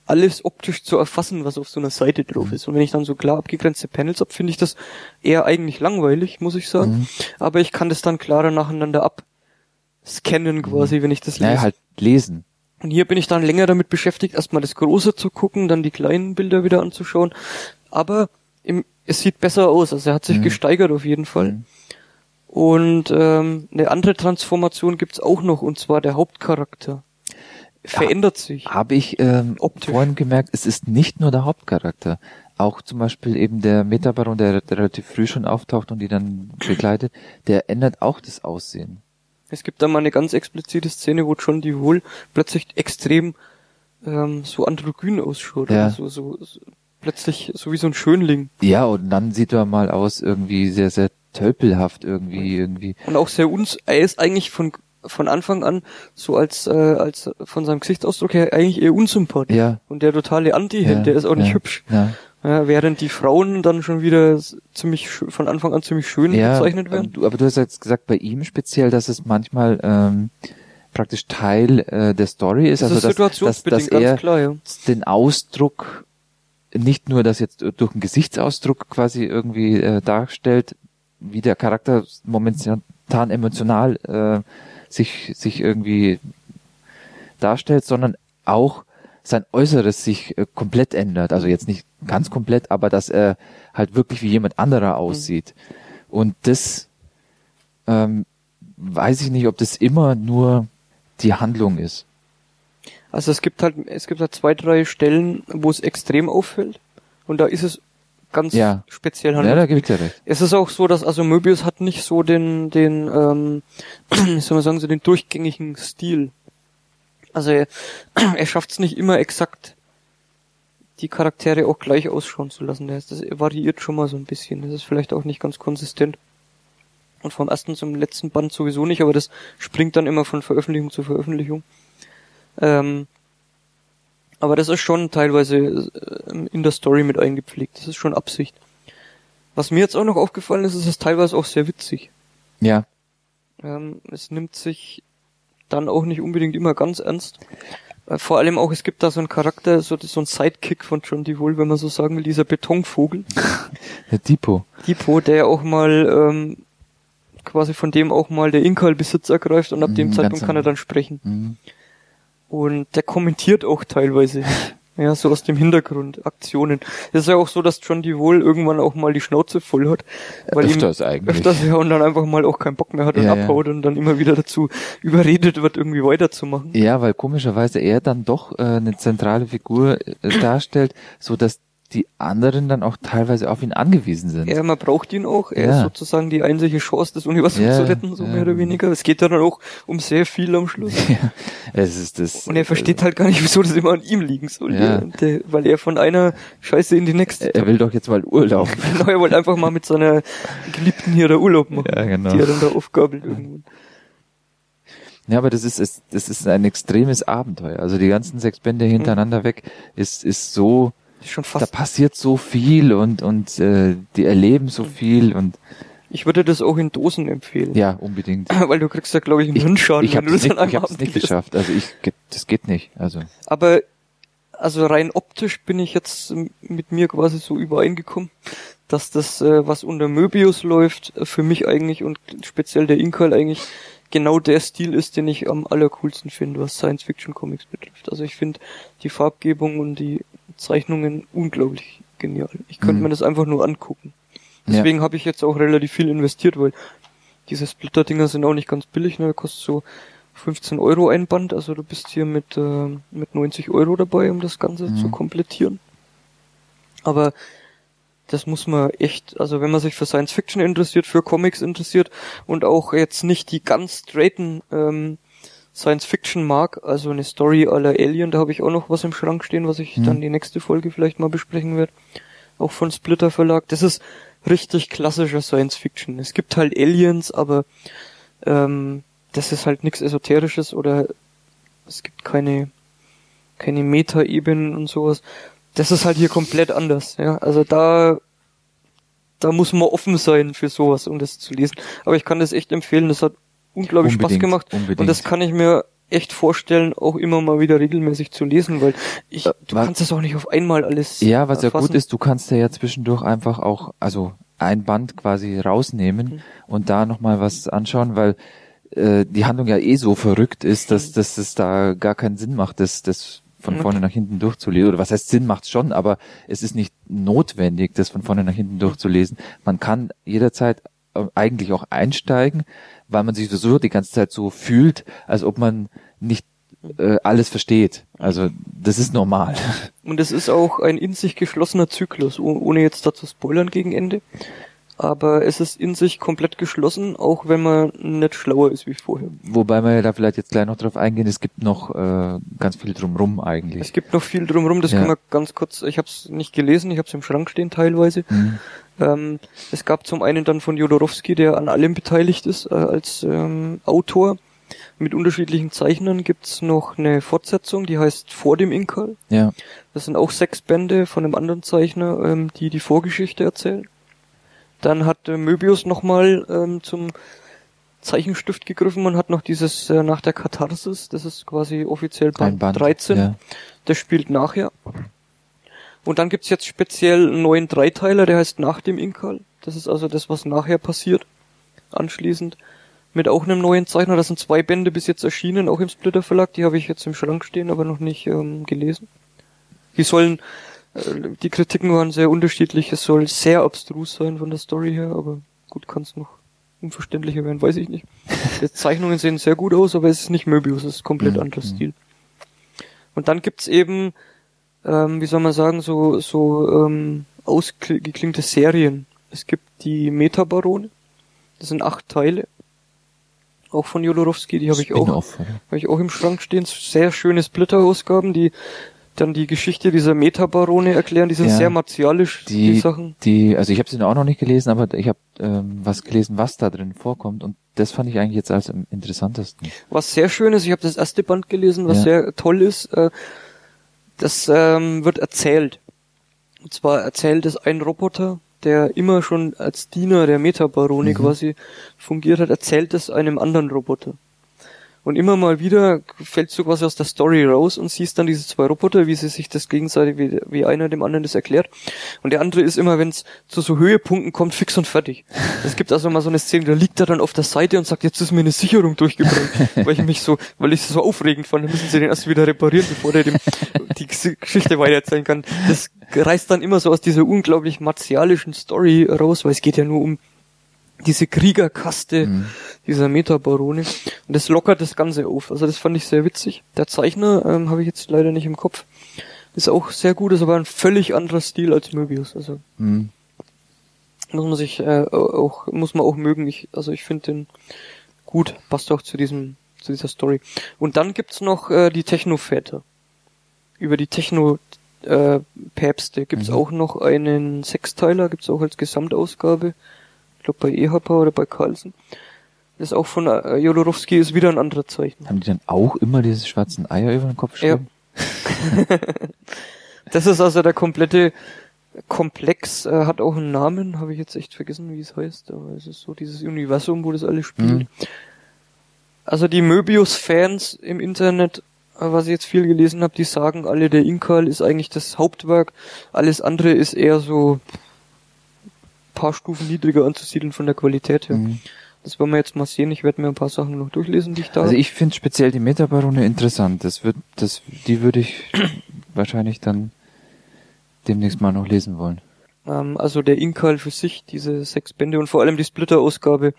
alles optisch zu erfassen, was auf so einer Seite drauf Mhm. ist. Und wenn ich dann so klar abgegrenzte Panels habe, finde ich das eher eigentlich langweilig, muss ich sagen. Mhm. Aber ich kann das dann klarer nacheinander abscannen quasi, wenn ich das lese. Ja, halt lesen. Und hier bin ich dann länger damit beschäftigt, erstmal das Große zu gucken, dann die kleinen Bilder wieder anzuschauen. Aber im, es sieht besser aus, also er hat sich Mhm. gesteigert auf jeden Fall. Mhm. Und ähm, eine andere Transformation gibt's auch noch, und zwar der Hauptcharakter. Verändert sich. Habe ich ähm, Optisch. vorhin gemerkt, es ist nicht nur der Hauptcharakter. Auch zum Beispiel eben der Metabaron, der relativ früh schon auftaucht und die dann begleitet, der ändert auch das Aussehen. Es gibt da mal eine ganz explizite Szene, wo John die wohl plötzlich extrem ähm, so androgyn ausschaut. Ja. So, so, so, plötzlich so wie so ein Schönling. Ja, und dann sieht er mal aus irgendwie sehr, sehr tölpelhaft irgendwie, irgendwie. Und auch sehr uns, er ist eigentlich von von Anfang an so als äh, als von seinem Gesichtsausdruck her eigentlich eher unsympathisch. Ja. Und der totale Anti-Held, ja, der ist auch nicht ja, hübsch. Ja, Ja, während die Frauen dann schon wieder ziemlich von Anfang an ziemlich schön ja bezeichnet werden. aber du hast jetzt gesagt, bei ihm speziell, dass es manchmal ähm, praktisch Teil äh, der Story ist, Das also ist dass, dass, dass er klar, ja. den Ausdruck nicht nur das jetzt durch einen Gesichtsausdruck quasi irgendwie äh, darstellt, wie der Charakter momentan emotional äh, sich sich irgendwie darstellt, sondern auch sein Äußeres sich äh, komplett ändert. Also jetzt nicht ganz komplett, aber dass er halt wirklich wie jemand anderer aussieht. Und das ähm, weiß ich nicht, ob das immer nur die Handlung ist. Also es gibt halt, es gibt halt zwei, drei Stellen, wo es extrem auffällt. Und da ist es ganz Ja. speziell Ja, handelt. da gebe ich dir recht. Es ist auch so, dass also Möbius hat nicht so den, den, ähm, wie soll man sagen, so den durchgängigen Stil. Also er, er schafft es nicht immer exakt, die Charaktere auch gleich ausschauen zu lassen. Das, das variiert schon mal so ein bisschen. Das ist vielleicht auch nicht ganz konsistent. Und vom ersten zum letzten Band sowieso nicht, aber das springt dann immer von Veröffentlichung zu Veröffentlichung. Ähm, aber das ist schon teilweise äh, in der Story mit eingepflegt. Das ist schon Absicht. Was mir jetzt auch noch aufgefallen ist, ist es teilweise auch sehr witzig. Ja, Ähm, es nimmt sich dann auch nicht unbedingt immer ganz ernst. Äh, vor allem auch, es gibt da so einen Charakter, so, so ein Sidekick von John DeVol, wenn man so sagen will, dieser Betonvogel. der Depot. Depot, der ja auch mal ähm, quasi von dem auch mal der Inkal-Besitz ergreift und ab dem Mhm, Zeitpunkt kann er genau. dann sprechen. Mhm. Und der kommentiert auch teilweise. Ja, so aus dem Hintergrund, Aktionen. Es ist ja auch so, dass John DeVol irgendwann auch mal die Schnauze voll hat. Weil Öfters ihm eigentlich. Öfters, ja, und dann einfach mal auch keinen Bock mehr hat und Ja, ja. abhaut und dann immer wieder dazu überredet wird, irgendwie weiterzumachen. Ja, weil komischerweise er dann doch äh, eine zentrale Figur äh, darstellt, so dass die anderen dann auch teilweise auf ihn angewiesen sind. Ja, man braucht ihn auch. Er Ja. ist sozusagen die einzige Chance, das Universum Ja, zu retten, so ja. mehr oder weniger. Es geht dann auch um sehr viel am Schluss. Ja, es ist das. Und er versteht halt gar nicht, wieso das immer an ihm liegen soll. Ja. Der, weil er von einer Scheiße in die nächste. Er will doch jetzt mal Urlaub. Genau, er wollte einfach mal mit seiner Geliebten hier da Urlaub machen. Ja, genau. Die er dann da aufgabelt irgendwo. Ja, aber das ist, es- das ist ein extremes Abenteuer. Also die ganzen sechs Bände hintereinander weg ist, ist so, Schon da fast. passiert so viel und, und äh, die erleben so viel und Ich würde das auch in Dosen empfehlen. ja, unbedingt. Weil du kriegst ja, glaube ich, einen Ich, Hirnschaden, ich habe es nicht, ich hab's nicht geschafft. Also ich, das geht nicht. Also Aber also rein optisch bin ich jetzt mit mir quasi so übereingekommen, dass das, äh, was unter Möbius läuft, äh, für mich eigentlich und speziell der Inkal eigentlich genau der Stil ist, den ich am allercoolsten finde, was Science-Fiction-Comics betrifft. Also ich finde die Farbgebung und die Zeichnungen unglaublich genial. Ich könnte Mhm. mir das einfach nur angucken. Ja. Deswegen habe ich jetzt auch relativ viel investiert, weil diese Splitter-Dinger sind auch nicht ganz billig, ne? Kostet so 15 Euro ein Band, also du bist hier mit, äh, mit 90 Euro dabei, um das Ganze Mhm. zu komplettieren. Aber das muss man echt, also wenn man sich für Science Fiction interessiert, für Comics interessiert und auch jetzt nicht die ganz straighten ähm, Science Fiction mag, also eine Story aller Alien, da habe ich auch noch was im Schrank stehen, was ich Mhm. dann die nächste Folge vielleicht mal besprechen werde. Auch von Splitter Verlag. Das ist richtig klassischer Science Fiction. Es gibt halt Aliens, aber ähm, das ist halt nichts Esoterisches oder es gibt keine keine Meta-Ebenen und sowas. Das ist halt hier komplett anders. Ja, also da da muss man offen sein für sowas, um das zu lesen. Aber ich kann das echt empfehlen. Das hat unglaublich Spaß Unbedingt, gemacht unbedingt. und das kann ich mir echt vorstellen, auch immer mal wieder regelmäßig zu lesen, weil ich, Äh, du wa- kannst das auch nicht auf einmal alles. Ja, was ja erfassen. gut ist, du kannst ja, ja zwischendurch einfach auch, also ein Band quasi rausnehmen Mhm. und da nochmal was anschauen, weil äh, die Handlung ja eh so verrückt ist, dass, Mhm. dass es da gar keinen Sinn macht, das, das von vorne nach hinten durchzulesen. Oder was heißt Sinn macht schon, aber es ist nicht notwendig, das von vorne nach hinten durchzulesen. Man kann jederzeit eigentlich auch einsteigen, weil man sich so die ganze Zeit so fühlt, als ob man nicht äh, alles versteht. Also das ist normal. Und es ist auch ein in sich geschlossener Zyklus, oh- ohne jetzt dazu spoilern gegen Ende. Aber es ist in sich komplett geschlossen, auch wenn man nicht schlauer ist wie vorher. Wobei wir ja da vielleicht jetzt gleich noch drauf eingehen, es gibt noch äh, ganz viel drumrum eigentlich. Es gibt noch viel drumherum, das Ja. können wir ganz kurz, ich habe es nicht gelesen, ich habe es im Schrank stehen teilweise. Mhm. Ähm, es gab zum einen dann von Jodorowsky, der an allem beteiligt ist äh, als ähm, Autor. Mit unterschiedlichen Zeichnern gibt's noch eine Fortsetzung, die heißt Vor dem Inkal. Ja, Das sind auch sechs Bände von einem anderen Zeichner, ähm, die die Vorgeschichte erzählen. Dann hat äh, Möbius nochmal ähm, zum Zeichenstift gegriffen und hat noch dieses äh, nach der Katharsis, das ist quasi offiziell Band, Band. 13, Ja. das spielt nachher. Und dann gibt's jetzt speziell einen neuen Dreiteiler, der heißt Nach dem Inkal. Das ist also das, was nachher passiert. Anschließend. Mit auch einem neuen Zeichner. Das sind zwei Bände bis jetzt erschienen, auch im Splitter Verlag. Die habe ich jetzt im Schrank stehen, aber noch nicht ähm, gelesen. Die sollen, äh, die Kritiken waren sehr unterschiedlich. Es soll sehr abstrus sein von der Story her, aber gut, kann es noch unverständlicher werden, weiß ich nicht. Die Zeichnungen sehen sehr gut aus, aber es ist nicht Möbius, es ist komplett Mhm. anderer Stil. Und dann gibt's eben, ähm, wie soll man sagen, so, so ähm, ausgeklingte Serien. Es gibt die Metabarone, das sind acht Teile, auch von Jodorowsky, die habe ich auch habe ich auch im Schrank stehen. Sehr schöne Splitter-Ausgaben, die dann die Geschichte dieser Metabarone erklären. Die sind Ja. sehr martialisch, die, Die, Sachen. die, also ich habe sie auch noch nicht gelesen, aber ich habe ähm, was gelesen, was da drin vorkommt und das fand ich eigentlich jetzt als am interessantesten. Was sehr schön ist, ich habe das erste Band gelesen, was Ja. sehr toll ist, äh, das ähm, wird erzählt. Und zwar erzählt es ein Roboter, der immer schon als Diener der Metabarone Mhm. quasi fungiert hat, erzählt es einem anderen Roboter. Und immer mal wieder fällst du quasi aus der Story raus und siehst dann diese zwei Roboter, wie sie sich das gegenseitig, wie, wie einer dem anderen das erklärt. Und der andere ist immer, wenn es zu so Höhepunkten kommt, fix und fertig. Es gibt also mal so eine Szene, da liegt er dann auf der Seite und sagt, jetzt ist mir eine Sicherung durchgebrannt. weil ich mich so, weil ich so aufregend fand, dann müssen sie den erst wieder reparieren, bevor der dem die Ges- Geschichte weitererzählen kann. Das reißt dann immer so aus dieser unglaublich martialischen Story raus, weil es geht ja nur um diese Kriegerkaste Mhm. dieser Metabarone. Und das lockert das Ganze auf. Also das fand ich sehr witzig. Der Zeichner ähm, habe ich jetzt leider nicht im Kopf. Ist auch sehr gut, ist aber ein völlig anderer Stil als Möbius. Also Hm. muss man sich äh, auch muss man auch mögen. Ich, also ich finde den gut, passt auch zu diesem zu dieser Story. Und dann gibt's noch äh, die Techno-Väter. Über die Techno äh, Päpste gibt's Mhm. auch noch einen Sechsteiler, gibt's auch als Gesamtausgabe. Ich glaube bei EHP oder bei Carlsen. Das ist auch von äh, Jodorowsky ist wieder ein anderer Zeichner. Haben die dann auch immer diese schwarzen Eier über den Kopf Ja. stehen? Das ist also der komplette Komplex, äh, hat auch einen Namen, habe ich jetzt echt vergessen, wie es heißt, aber es ist so dieses Universum, wo das alles spielt. Mhm. Also die Möbius-Fans im Internet, äh, was ich jetzt viel gelesen habe, die sagen alle, der Inkal ist eigentlich das Hauptwerk, alles andere ist eher so paar Stufen niedriger anzusiedeln von der Qualität her. Mhm. Das werden wir jetzt mal sehen. Ich werde mir ein paar Sachen noch durchlesen, die ich da Also ich finde speziell die Metabarone interessant. Das wird, das, die würde ich wahrscheinlich dann demnächst mal noch lesen wollen. Ähm, also der Inkal für sich, diese sechs Bände und vor allem die Splitter-Ausgabe.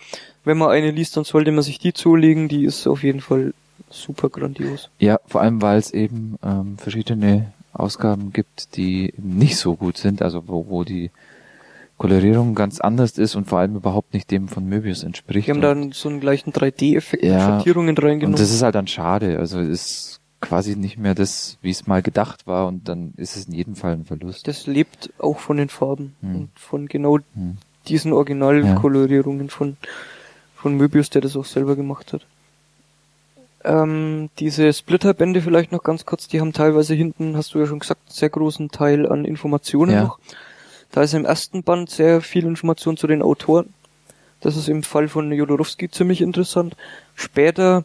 Wenn man eine liest, dann sollte man sich die zulegen. Die ist auf jeden Fall super grandios. Ja, vor allem weil es eben ähm, verschiedene Ausgaben gibt, die nicht so gut sind, also wo, wo die Kolorierung ganz anders ist und vor allem überhaupt nicht dem von Möbius entspricht. Die haben dann so einen gleichen 3D-Effekt mit Ja, Schattierungen reingenommen. Und das ist halt dann schade. Also ist quasi nicht mehr das, wie es mal gedacht war und dann ist es in jedem Fall ein Verlust. das lebt auch von den Farben Hm. und von genau Hm. diesen Originalkolorierungen von, von Möbius, der das auch selber gemacht hat. Ähm, diese Splitterbände vielleicht noch ganz kurz, die haben teilweise hinten, hast du ja schon gesagt, einen sehr großen Teil an Informationen Ja. noch. Da ist im ersten Band sehr viel Information zu den Autoren. Das ist im Fall von Jodorowsky ziemlich interessant. Später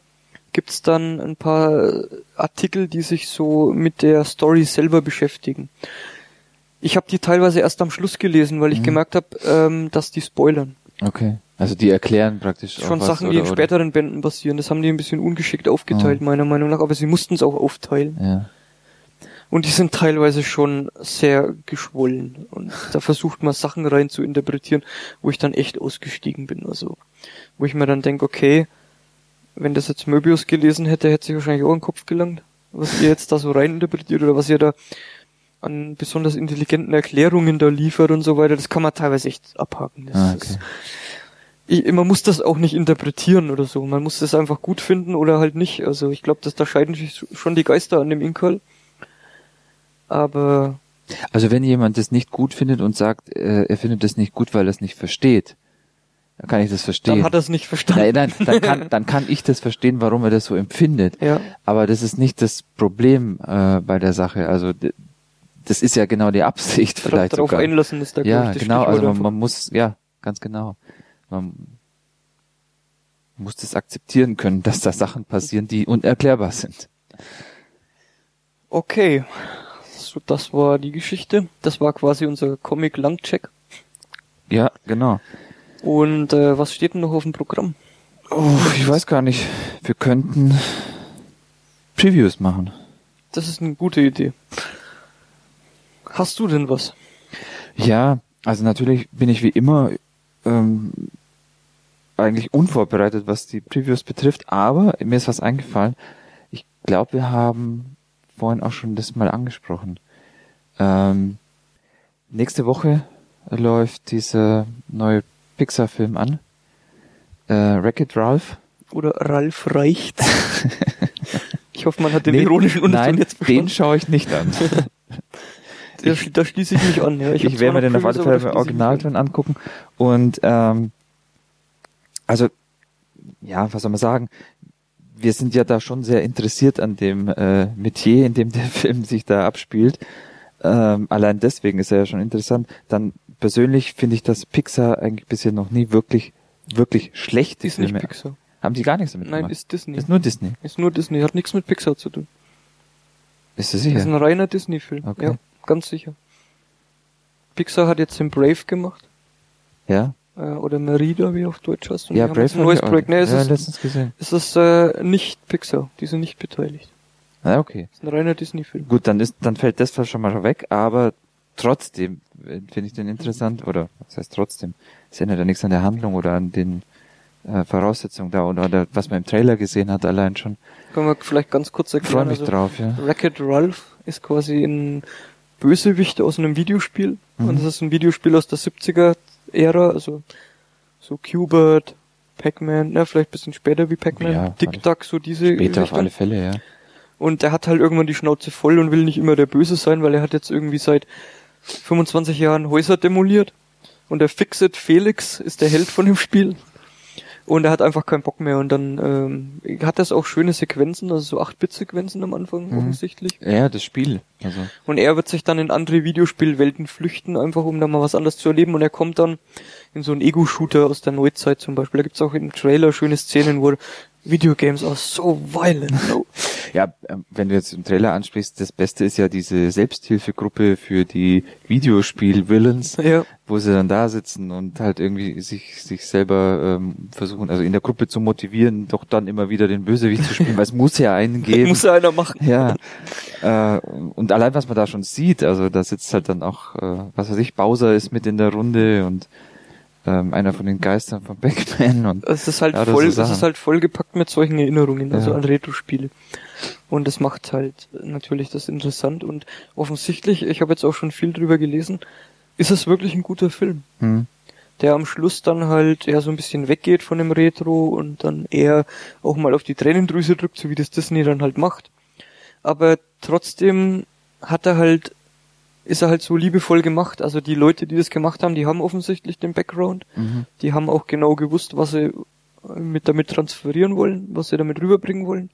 gibt's dann ein paar Artikel, die sich so mit der Story selber beschäftigen. Ich habe die teilweise erst am Schluss gelesen, weil ich Mhm. gemerkt habe, ähm, dass die spoilern. Okay. Also die erklären praktisch Schon Sachen, oder, die in späteren Bänden passieren. Das haben die ein bisschen ungeschickt aufgeteilt, Mhm. meiner Meinung nach, aber sie mussten es auch aufteilen. Ja. Und die sind teilweise schon sehr geschwollen. Und da versucht man Sachen rein zu interpretieren, wo ich dann echt ausgestiegen bin. Also, wo ich mir dann denke, okay, wenn das jetzt Möbius gelesen hätte, hätte sich wahrscheinlich auch in den Kopf gelangt, was ihr jetzt da so rein interpretiert oder was ihr da an besonders intelligenten Erklärungen da liefert und so weiter. Das kann man teilweise echt abhaken. Das Ah, ist, okay. ich, man muss das auch nicht interpretieren oder so. Man muss das einfach gut finden oder halt nicht. Also ich glaube, dass da scheiden sich schon die Geister an dem Inkal. Aber Also wenn jemand das nicht gut findet und sagt, äh, er findet das nicht gut, weil er es nicht versteht, dann kann ich das verstehen. dann hat er es nicht verstanden. Nein, nein, dann kann, dann kann ich das verstehen, warum er das so empfindet. Ja. Aber das ist nicht das Problem äh, bei der Sache. Also das ist ja genau die Absicht Darauf, vielleicht darauf sogar. einlassen ist da ja, genau. Also man, man muss, ja, ganz genau. Man muss das akzeptieren können, dass da Sachen passieren, die unerklärbar sind. Okay. So, das war die Geschichte. Das war quasi unser Comic-Langcheck. Ja, genau. Und äh, was steht denn noch auf dem Programm? Oh, ich weiß gar nicht. Wir könnten Previews machen. Das ist eine gute Idee. Hast du denn was? Ja, also natürlich bin ich wie immer ähm, eigentlich unvorbereitet, was die Previews betrifft, aber mir ist was eingefallen. Ich glaube, wir haben vorhin auch schon das mal angesprochen. Ähm, nächste Woche läuft dieser neue Pixar-Film an. Äh, Wreck-It Ralph. Oder Ralf reicht? ich hoffe, man hat den Nee, ironischen Unterton Nein, jetzt den schaue ich nicht an. Da, schl- da schließe ich mich an. Ja. Ich, ich werde mir den auf alle Fälle im ich. Originalton angucken. Und ähm, also, ja, was soll man sagen? Wir sind ja da schon sehr interessiert an dem äh, Metier, in dem der Film sich da abspielt. Ähm, allein deswegen ist er ja schon interessant. Dann persönlich finde ich, dass Pixar eigentlich bisher noch nie wirklich, wirklich schlechte Ist nicht. Pixar. Haben die gar nichts damit Nein, gemacht? ist Disney. ist nur Disney. Ist nur Disney. Hat nichts mit Pixar zu tun. Ist das Ist ein sicher? reiner Disney-Film. Okay. Ja, ganz sicher. Pixar hat jetzt den Brave gemacht. Ja? Äh, oder Merida, wie auf Deutsch heißt. Und Ja, Brave ein neues Projekt. Nee, es ja, ist, letztens gesehen. es ist äh, nicht Pixar. Die sind nicht beteiligt. Ah, okay. Es ist ein reiner Disney-Film. Gut, dann ist, dann fällt das schon mal weg, aber trotzdem äh, finde ich den interessant, oder was heißt trotzdem? Es ändert ja nichts an der Handlung oder an den äh, Voraussetzungen da oder, oder was man im Trailer gesehen hat allein schon. Können wir vielleicht ganz kurz Ich freue erklären. mich also, drauf, ja. Wreck-It Ralph ist quasi ein Bösewicht aus einem Videospiel. Mhm. Und das ist ein Videospiel aus der 70er Ära, also so Qbert, Pac-Man, na, vielleicht ein bisschen später wie Pac-Man, Ja, Tic Tac, so diese Später auf Richtung. alle Fälle, ja. Und der hat halt irgendwann die Schnauze voll und will nicht immer der Böse sein, weil er hat jetzt irgendwie seit 25 Jahren Häuser demoliert. Und der Fixit Felix ist der Held von dem Spiel. Und er hat einfach keinen Bock mehr. Und dann ähm, hat das auch schöne Sequenzen, also so 8-Bit-Sequenzen am Anfang offensichtlich. Ja, das Spiel. Also, Und er wird sich dann in andere Videospielwelten flüchten, einfach um da mal was anderes zu erleben. Und er kommt dann in so einen Ego-Shooter aus der Neuzeit zum Beispiel. Da gibt's auch im Trailer schöne Szenen, wo Videogames are so violent. No. ja, ähm, wenn du jetzt im Trailer ansprichst, das Beste ist ja diese Selbsthilfegruppe für die Videospiel-Villains, Ja. wo sie dann da sitzen und halt irgendwie sich, sich selber ähm, versuchen, also in der Gruppe zu motivieren, doch dann immer wieder den Bösewicht zu spielen, weil es muss ja einen geben. Muss ja einer machen. Ja, äh, und allein was man da schon sieht, also da sitzt halt dann auch, äh, was weiß ich, Bowser ist mit in der Runde und ähm, einer von den Geistern von Pac-Man und Es ist halt Ja, voll, so es ist halt vollgepackt mit solchen Erinnerungen, also Ja. an Retro-Spiele. Und das macht halt natürlich das interessant und offensichtlich, ich habe jetzt auch schon viel drüber gelesen, ist es wirklich ein guter Film, hm, der am Schluss dann halt eher so ein bisschen weggeht von dem Retro und dann eher auch mal auf die Tränendrüse drückt, so wie das Disney dann halt macht. Aber trotzdem hat er halt, ist er halt so liebevoll gemacht. Also die Leute, die das gemacht haben, die haben offensichtlich den Background. mhm. Die haben auch genau gewusst, was sie mit damit transferieren wollen, was sie damit rüberbringen wollen.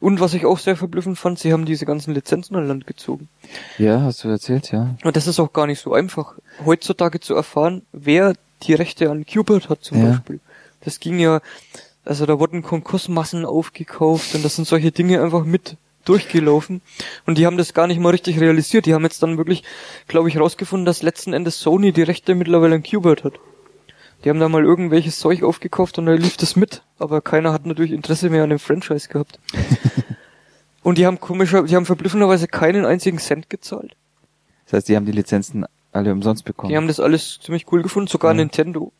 Und was ich auch sehr verblüffend fand, sie haben diese ganzen Lizenzen an Land gezogen. ja, hast du erzählt, ja. Und das ist auch gar nicht so einfach, heutzutage zu erfahren, wer die Rechte an Cupid hat zum Ja. Beispiel. Das ging ja, also da wurden Konkursmassen aufgekauft und das sind solche Dinge einfach mit durchgelaufen und die haben das gar nicht mal richtig realisiert. Die haben jetzt dann wirklich, glaube ich, rausgefunden, dass letzten Endes Sony die Rechte mittlerweile an Qbert hat. Die haben da mal irgendwelches Zeug aufgekauft und da lief das mit, aber keiner hat natürlich Interesse mehr an dem Franchise gehabt. und die haben komischer, die haben verblüffenderweise keinen einzigen Cent gezahlt. Das heißt, die haben die Lizenzen alle umsonst bekommen. Die haben das alles ziemlich cool gefunden, sogar Ja. Nintendo.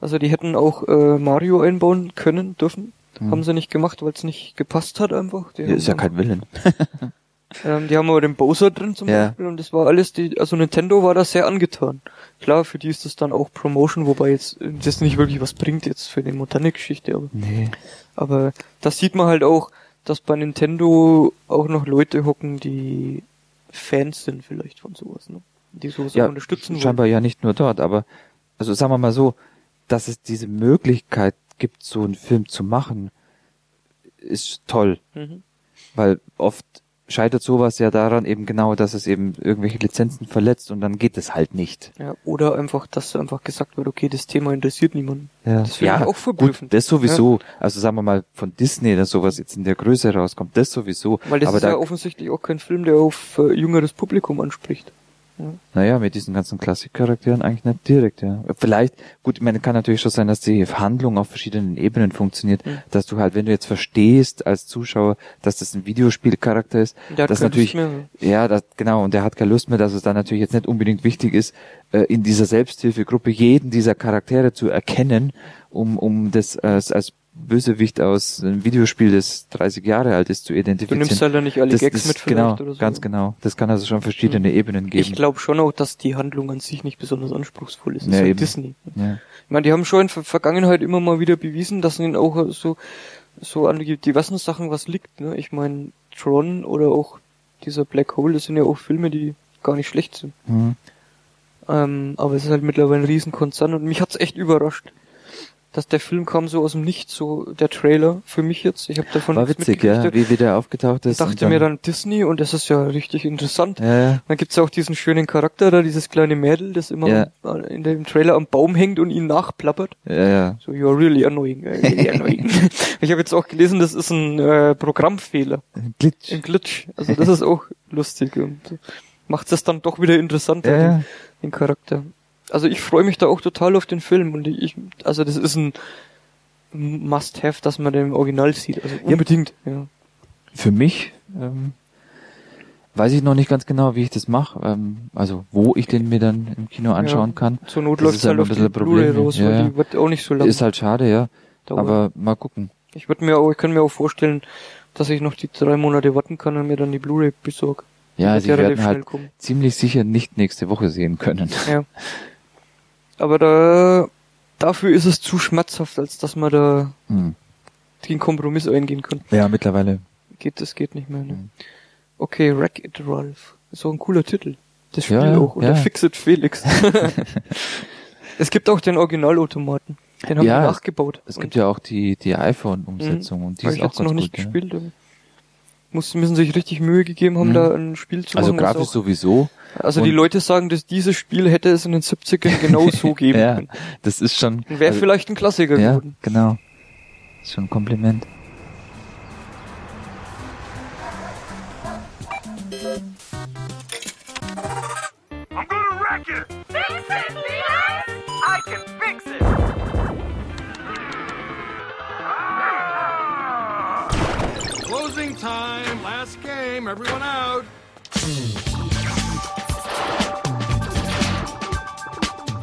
Also die hätten auch äh, Mario einbauen können, dürfen. Mhm. Haben sie nicht gemacht, weil es nicht gepasst hat einfach. Die Ja, ist ja kein Willen. ähm, die haben aber den Bowser drin zum Ja. Beispiel und das war alles, die, also Nintendo war da sehr angetan. Klar, für die ist das dann auch Promotion, wobei jetzt das nicht wirklich was bringt jetzt für die moderne Geschichte, aber, Nee. aber das sieht man halt auch, dass bei Nintendo auch noch Leute hocken, die Fans sind vielleicht von sowas, ne? Die sowas Ja, auch unterstützen wollen. scheinbar ja nicht nur dort, aber also sagen wir mal so, dass es diese Möglichkeit gibt, so einen Film zu machen, ist toll, Mhm. weil oft scheitert sowas ja daran eben genau, dass es eben irgendwelche Lizenzen verletzt und dann geht es halt nicht. Ja, oder einfach, dass einfach gesagt wird, okay, das Thema interessiert niemanden. Ja, Das ich auch gut, verblüffend. das sowieso. Also sagen wir mal von Disney, dass sowas jetzt in der Größe rauskommt, das sowieso. Weil das aber ist da, ja offensichtlich auch kein Film, der auf äh, jüngeres Publikum anspricht. Naja, mit diesen ganzen Klassikcharakteren eigentlich nicht direkt, ja. Vielleicht, gut, ich meine, kann natürlich schon sein, dass die Handlung auf verschiedenen Ebenen funktioniert, Mhm. dass du halt, wenn du jetzt verstehst als Zuschauer, dass das ein Videospielcharakter ist, hat das natürlich, ja, das, genau, und der hat keine Lust mehr, dass es dann natürlich jetzt nicht unbedingt wichtig ist, äh, in dieser Selbsthilfegruppe jeden dieser Charaktere zu erkennen, um, um das äh, als Bösewicht aus einem Videospiel, das 30 Jahre alt ist, zu Du identifizieren. nimmst halt dann nicht alle das, Gags das, mit vielleicht genau, oder so. ganz genau. Das kann also schon verschiedene Ebenen geben. Ich glaube schon auch, dass die Handlung an sich nicht besonders anspruchsvoll ist. Das Ja, ist halt. Disney. ja. Ich meine, die haben schon in der Vergangenheit immer mal wieder bewiesen, dass ihnen auch so, so an die diversen Sachen was liegt. Ne? Ich meine, Tron oder auch dieser Black Hole, das sind ja auch Filme, die gar nicht schlecht sind. Mhm. Ähm, aber es ist halt mittlerweile ein Riesenkonzern und mich hat's echt überrascht, dass der Film kam so aus dem Nichts, so der Trailer für mich jetzt. Ich habe davon War witzig, ja, mitgekriegt. wie wieder aufgetaucht Ich ist. dachte und mir dann Disney und das ist ja richtig interessant. Ja, ja. Dann gibt's ja auch diesen schönen Charakter da, dieses kleine Mädel, das immer Ja. in dem Trailer am Baum hängt und ihn nachplappert. Ja, ja. So, you're really annoying. Really annoying. ich habe jetzt auch gelesen, das ist ein äh, Programmfehler, Glitch. ein Glitch. Also das ist auch lustig und macht es dann doch wieder interessanter. Den, den Charakter. Also ich freue mich da auch total auf den Film und ich, also das ist ein Must-have, dass man den im Original sieht. Also unbedingt, ja. Für mich ähm, weiß ich noch nicht ganz genau, wie ich das mache. Ähm, also wo ich den mir dann im Kino anschauen Ja. kann. Zur Not läuft es halt auf die Blu-ray Problem, raus, ja, die wird auch nicht so lang Ist halt schade, ja. dauern. Aber mal gucken. Ich würde mir auch, ich kann mir auch vorstellen, dass ich noch die drei Monate warten kann und mir dann die Blu-ray besorge. Ja, sie werden halt kommen. ziemlich sicher nicht nächste Woche sehen können. Ja. Aber da, dafür ist es zu schmerzhaft, als dass man da Hm. den Kompromiss eingehen kann. Ja, mittlerweile. Geht, das geht nicht mehr, ne? Mhm. Okay, Wreck It Ralph. Ist auch ein cooler Titel. Das Spiel Ja, auch. Und ja. Fix It Felix. es gibt auch den Originalautomaten. Den haben Ja, wir nachgebaut. Es Und gibt ja auch die, die iPhone-Umsetzung und die Hab ist ich auch jetzt ganz noch gut. nicht ja. gespielt. aber Muss, müssen sich richtig Mühe gegeben haben, Mhm. da ein Spiel zu Also machen. das grafisch auch- sowieso. Also die und- Leute sagen, dass dieses Spiel hätte es in den 70ern genau so geben Ja, können. das ist schon. Wäre also, vielleicht ein Klassiker Ja, geworden. genau. Ist schon ein Kompliment. I'm gonna wreck it! Fix it, time. Last game. Everyone out.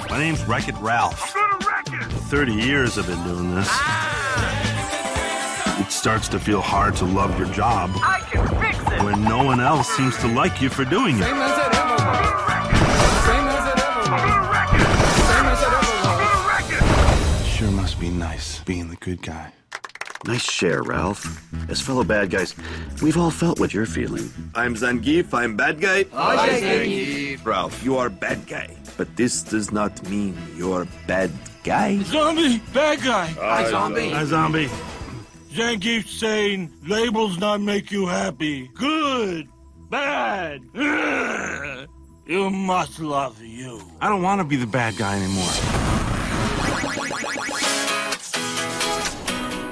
My name's Wreck It Ralph. I'm gonna wreck it! 30 years I've been doing this. Ah. It starts to feel hard to love your job I can fix it! when no one else seems to like you for doing it. Same as it ever was. Same as it ever was. gonna wreck it! Same as it ever was. it! Sure must be nice being the good guy. Nice share, Ralph. As fellow bad guys, we've all felt what you're feeling. I'm Zangief, I'm bad guy. Hi, Zangief. Ralph, you are bad guy. But this does not mean you're bad guy. Zombie! Bad guy! Hi, zombie. Hi, zombie. Zangief's saying labels not make you happy. Good! Bad! You must love you. I don't want to be the bad guy anymore.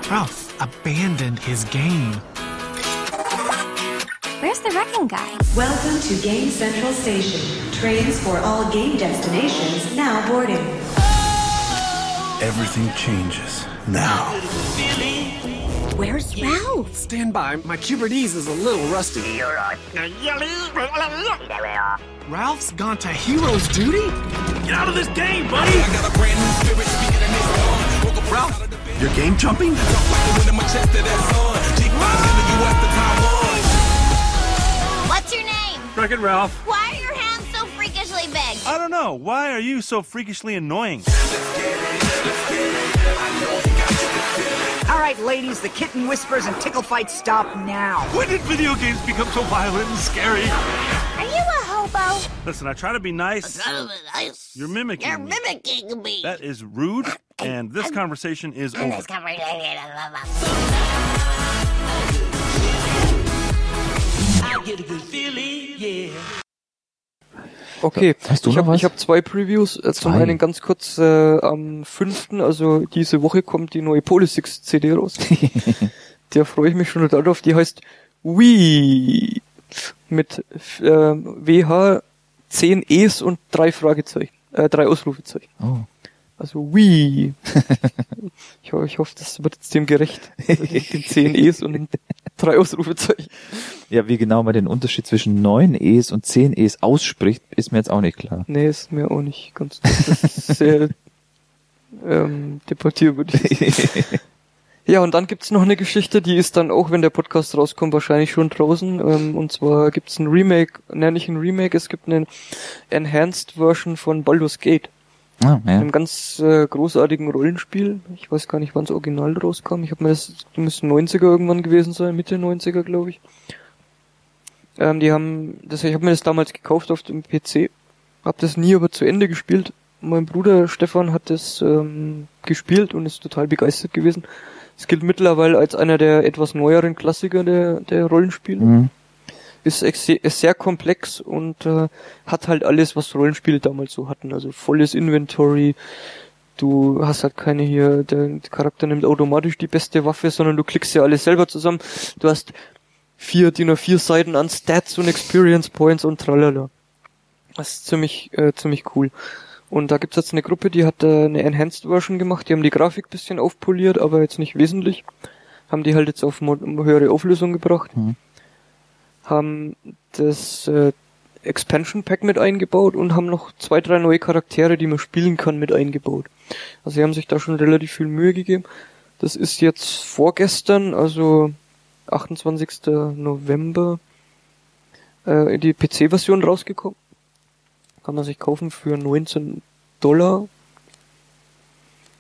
Ralph abandoned his game. Where's the wrecking guy? Welcome to Game Central Station. Trains for all game destinations now boarding. Everything changes now. Where's Ralph? Stand by, my Cuberdese is a little rusty. Ralph's gone to hero's duty? Get out of this game, buddy! Ralph, You're game jumping? What's your name? Wreck It Ralph. Why are your hands so freakishly big? I don't know. Why are you so freakishly annoying? All right, ladies, the kitten whispers and tickle fights stop now. When did video games become so violent and scary? Are you a hobo? Listen, I try to be nice. You're mimicking You're me. mimicking me. That is rude, and this conversation is over. This conversation. I get a good feeling, yeah. Okay, Hast du ich habe was? ich hab zwei Previews. Äh, Zum einen ganz kurz äh, am 5., also diese Woche kommt die neue Polysix CD raus. Der freue ich mich schon total drauf. Die heißt Wii mit äh, WH 10 E's und drei Fragezeichen, äh, drei Ausrufezeichen. Oh. Also Wii. ich, ich hoffe, das wird jetzt dem gerecht. Also den 10 E's und den drei Ausrufezeichen. Ja, wie genau man den Unterschied zwischen 9 E's und 10 E's ausspricht, ist mir jetzt auch nicht klar. Nee, ist mir auch nicht ganz. Das ist sehr ähm, debattierwürdig. Ja, und dann gibt's noch eine Geschichte, die ist dann auch, wenn der Podcast rauskommt, wahrscheinlich schon draußen. Ähm, und zwar gibt's ein Remake, ne, nicht ein Remake, es gibt eine Enhanced Version von Baldur's Gate. Ah, ja. Einem ganz äh, großartigen Rollenspiel. Ich weiß gar nicht, wann das Original rauskam. Ich habe mir das, die müssen 90er irgendwann gewesen sein, Mitte 90er, glaube ich. Ähm, die haben, das, ich habe mir das damals gekauft auf dem PC, habe das nie aber zu Ende gespielt. Mein Bruder Stefan hat das ähm, gespielt und ist total begeistert gewesen. Es gilt mittlerweile als einer der etwas neueren Klassiker der, der Rollenspiele. Mhm. Ist, ist sehr komplex und äh, hat halt alles, was Rollenspiele damals so hatten. Also volles Inventory. Du hast halt keine hier, der Charakter nimmt automatisch die beste Waffe, sondern du klickst ja alles selber zusammen. Du hast vier DIN A4 Seiten an Stats und Experience Points und tralala. Das ist ziemlich, äh, ziemlich cool. Und da gibt's jetzt eine Gruppe, die hat äh, eine Enhanced Version gemacht, die haben die Grafik bisschen aufpoliert, aber jetzt nicht wesentlich. Haben die halt jetzt auf höhere Auflösung gebracht. Mhm. Haben das äh, Expansion Pack mit eingebaut und haben noch zwei, drei neue Charaktere, die man spielen kann, mit eingebaut. Also sie haben sich da schon relativ viel Mühe gegeben. Das ist jetzt vorgestern, also 28. November, äh, die PC-Version rausgekommen. Kann man sich kaufen für 19 Dollar.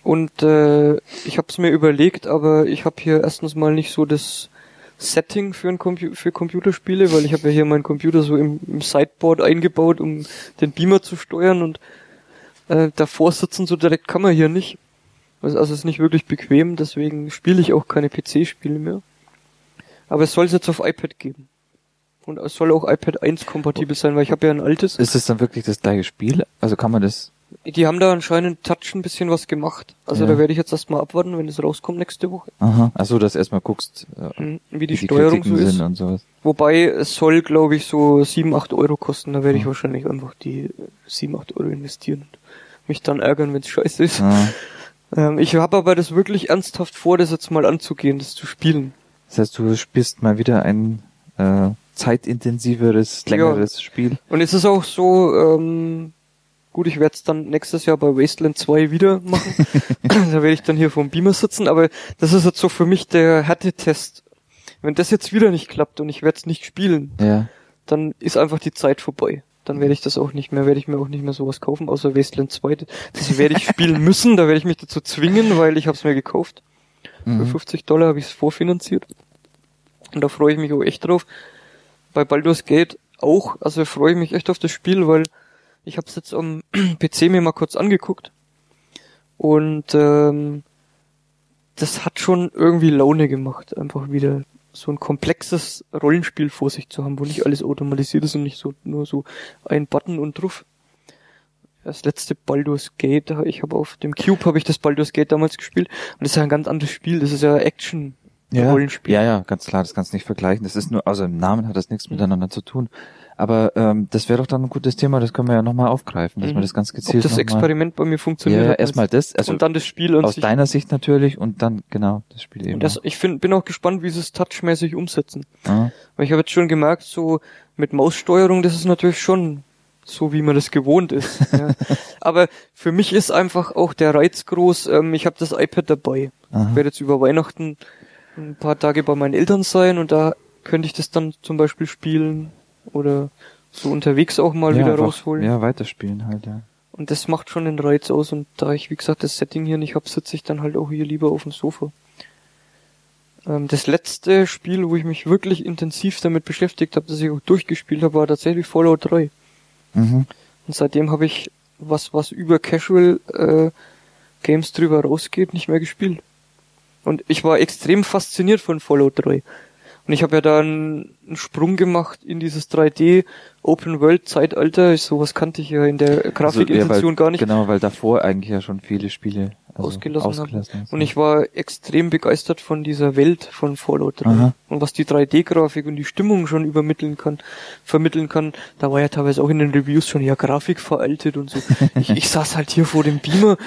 Und äh, ich habe es mir überlegt, aber ich habe hier erstens mal nicht so das Setting für, ein Compu für Computerspiele, weil ich habe ja hier meinen Computer so im, im Sideboard eingebaut, um den Beamer zu steuern und äh, davor sitzen so direkt kann man hier nicht. Also, also es ist nicht wirklich bequem, deswegen spiele ich auch keine PC-Spiele mehr. Aber es soll es jetzt auf iPad geben. Und es soll auch iPad 1 kompatibel sein, weil ich habe ja ein altes. Ist es dann wirklich das gleiche Spiel? Also kann man das Die haben da anscheinend Touch ein bisschen was gemacht. Also Ja. da werde ich jetzt erstmal abwarten, wenn es rauskommt nächste Woche. Aha. Achso, dass du erstmal guckst, äh, Mhm, wie die Steuerung so Kritiken ist. sind und sowas. Wobei es soll, glaube ich, so 7, 8 Euro kosten. Da werde ich wahrscheinlich einfach die äh, 7, 8 Euro investieren und mich dann ärgern, wenn es scheiße ist. Ah. Ähm, ich habe aber das wirklich ernsthaft vor, das jetzt mal anzugehen, das zu spielen. Das heißt, du spielst mal wieder ein äh, zeitintensiveres, längeres Spiel. Und es ist auch so, ähm, gut, ich werde es dann nächstes Jahr bei Wasteland 2 wieder machen. da werde ich dann hier vom Beamer sitzen, aber das ist jetzt so für mich der Härtetest. Wenn das jetzt wieder nicht klappt und ich werde es nicht spielen, Ja. dann ist einfach die Zeit vorbei. Dann werde ich das auch nicht mehr, werde ich mir auch nicht mehr sowas kaufen, außer Wasteland 2. Das werde ich spielen müssen, da werde ich mich dazu zwingen, weil ich habe es mir gekauft. Für Mhm. 50 Dollar habe ich es vorfinanziert. Und da freue ich mich auch echt drauf. Bei Baldur's Gate auch, also freue ich mich echt auf das Spiel, weil ich habe es jetzt am PC mir mal kurz angeguckt. Und ähm, das hat schon irgendwie Laune gemacht, einfach wieder so ein komplexes Rollenspiel vor sich zu haben, wo nicht alles automatisiert ist und nicht so nur so ein Button und drauf. Das letzte Baldur's Gate, ich habe auf dem Cube habe ich das Baldur's Gate damals gespielt und das ist ja ein ganz anderes Spiel, das ist ja Action Ja, Rollenspiel. ja, ja, ganz klar, das kannst du nicht vergleichen. Das ist nur, also im Namen hat das nichts miteinander zu tun. Aber ähm, das wäre doch dann ein gutes Thema, das können wir ja nochmal aufgreifen, dass Mhm. wir das ganz Ob gezielt das noch mal- Experiment bei mir funktioniert Ja, erstmal das, also und dann das Spiel an aus sich. deiner Sicht natürlich und dann genau das Spiel eben. Und das, ich find, bin auch gespannt, wie sie es touchmäßig umsetzen. Ah. Weil ich habe jetzt schon gemerkt, so mit Maussteuerung, das ist natürlich schon so, wie man das gewohnt ist. ja. Aber für mich ist einfach auch der Reiz groß. Ähm, ich habe das iPad dabei. Aha. Ich werde jetzt über Weihnachten ein paar Tage bei meinen Eltern sein und da könnte ich das dann zum Beispiel spielen oder so unterwegs auch mal ja, wieder rausholen. Ja, weiterspielen halt, ja. Und das macht schon den Reiz aus. Und da ich, wie gesagt, das Setting hier nicht hab, sitze ich dann halt auch hier lieber auf dem Sofa. Ähm, das letzte Spiel, wo ich mich wirklich intensiv damit beschäftigt habe, das ich auch durchgespielt habe, war tatsächlich Fallout 3. Mhm. Und seitdem habe ich was, was über Casual äh, Games drüber rausgeht, nicht mehr gespielt. Und ich war extrem fasziniert von Fallout 3. Und ich habe ja da einen, einen Sprung gemacht in dieses 3D Open World Zeitalter. Sowas kannte ich ja in der Grafikintention Also, ja, weil, gar nicht Genau, weil davor eigentlich ja schon viele Spiele also ausgelassen, ausgelassen sind. Und ich war extrem begeistert von dieser Welt von Fallout 3. Aha. Und was die 3D-Grafik und die Stimmung schon übermitteln kann, vermitteln kann, da war ja teilweise auch in den Reviews schon ja Grafik veraltet und so. ich, ich saß halt hier vor dem Beamer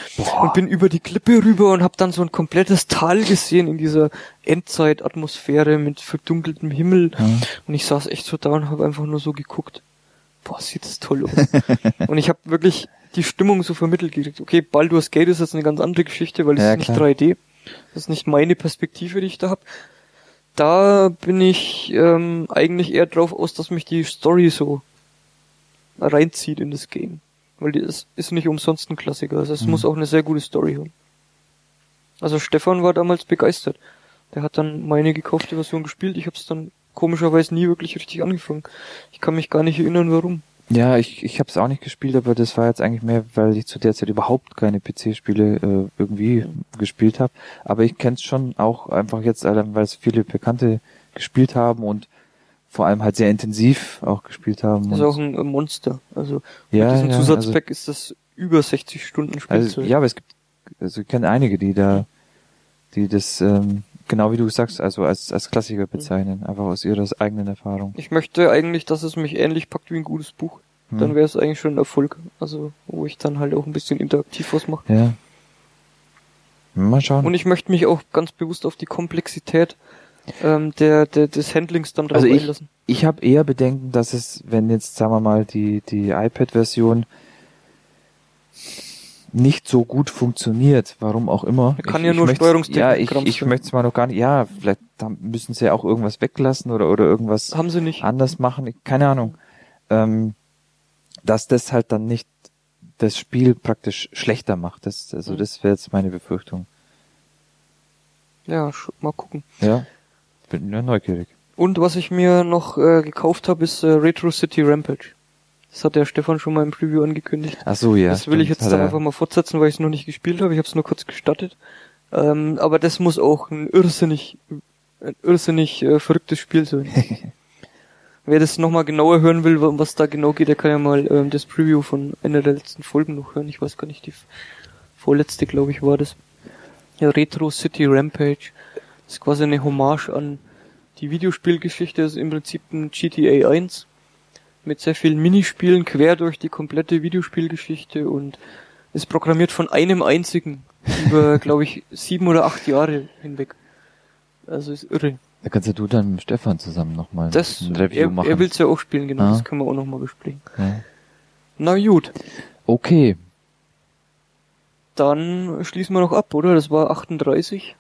und bin über die Klippe rüber und habe dann so ein komplettes Tal gesehen in dieser Endzeit-Atmosphäre mit verdunkeltem Himmel. Mhm. Und ich saß echt so da und habe einfach nur so geguckt. Boah, sieht das toll aus. und ich habe wirklich die Stimmung so vermittelt gekriegt. Okay, Baldur's Gate ist jetzt eine ganz andere Geschichte, weil es Ja, ist nicht klar. 3D. Das ist nicht meine Perspektive, die ich da hab. Da bin ich ähm, eigentlich eher drauf aus, dass mich die Story so reinzieht in das Game. Weil die ist, ist nicht umsonst ein Klassiker. Also es Mhm. muss auch eine sehr gute Story haben. Also Stefan war damals begeistert. Der hat dann meine gekaufte Version gespielt. Ich habe es dann komischerweise nie wirklich richtig angefangen. Ich kann mich gar nicht erinnern, warum. Ja, ich, ich habe es auch nicht gespielt, aber das war jetzt eigentlich mehr, weil ich zu der Zeit überhaupt keine PC-Spiele äh, irgendwie gespielt habe. Aber ich kenne es schon auch einfach jetzt, allein, weil es viele Bekannte gespielt haben und vor allem halt sehr intensiv auch gespielt haben. Das ist auch ein äh, Monster. Also Ja, mit diesem ja, Zusatzpack ist das über 60 Stunden Spielzeit. Also, ja, aber es gibt, also ich kenne einige, die da, die das, ähm, genau wie du sagst, also als, als Klassiker bezeichnen, einfach aus ihrer eigenen Erfahrung. Ich möchte eigentlich, dass es mich ähnlich packt wie ein gutes Buch. Hm. Dann wäre es eigentlich schon ein Erfolg. Also, wo ich dann halt auch ein bisschen interaktiv was mache. Ja. Mal schauen. Und ich möchte mich auch ganz bewusst auf die Komplexität ähm, der, der, des Handlings dann drauf also ich, einlassen. ich habe eher Bedenken, dass es, wenn jetzt, sagen wir mal, die, die iPad-Version nicht so gut funktioniert, warum auch immer. Er kann ja nur möcht's- Steuerungstechnik Ja, ich, ich möchte es mal noch gar nicht. Ja, vielleicht müssen sie ja auch irgendwas weglassen oder oder irgendwas Haben sie nicht. anders machen. Ich- Keine Ahnung. Ähm, dass das halt dann nicht das Spiel praktisch schlechter macht. Das, also Mhm. das wäre jetzt meine Befürchtung. Ja, mal gucken. Ja, bin nur neugierig. Und was ich mir noch äh, gekauft habe, ist äh, Retro City Rampage. Das hat der Stefan schon mal im Preview angekündigt. Ach so, ja. Das will ich jetzt dann einfach mal fortsetzen, weil ich es noch nicht gespielt habe. Ich habe es nur kurz gestattet. Ähm, aber das muss auch ein irrsinnig, ein irrsinnig äh, verrücktes Spiel sein. Wer das nochmal genauer hören will, um was da genau geht, der kann ja mal ähm, das Preview von einer der letzten Folgen noch hören. Ich weiß gar nicht, die vorletzte, glaube ich, war das. Ja, Retro City Rampage. Das ist quasi eine Hommage an die Videospielgeschichte. Das ist im Prinzip ein GTA 1 mit sehr vielen Minispielen quer durch die komplette Videospielgeschichte und ist programmiert von einem einzigen über, glaube ich, sieben oder acht Jahre hinweg. Also ist irre. Da kannst ja du dann mit Stefan zusammen nochmal ein Review er, machen. er will's ja auch spielen, genau. Ah. Das können wir auch nochmal besprechen. Ja. Na gut, Okay. dann schließen wir noch ab, oder? Das war 38.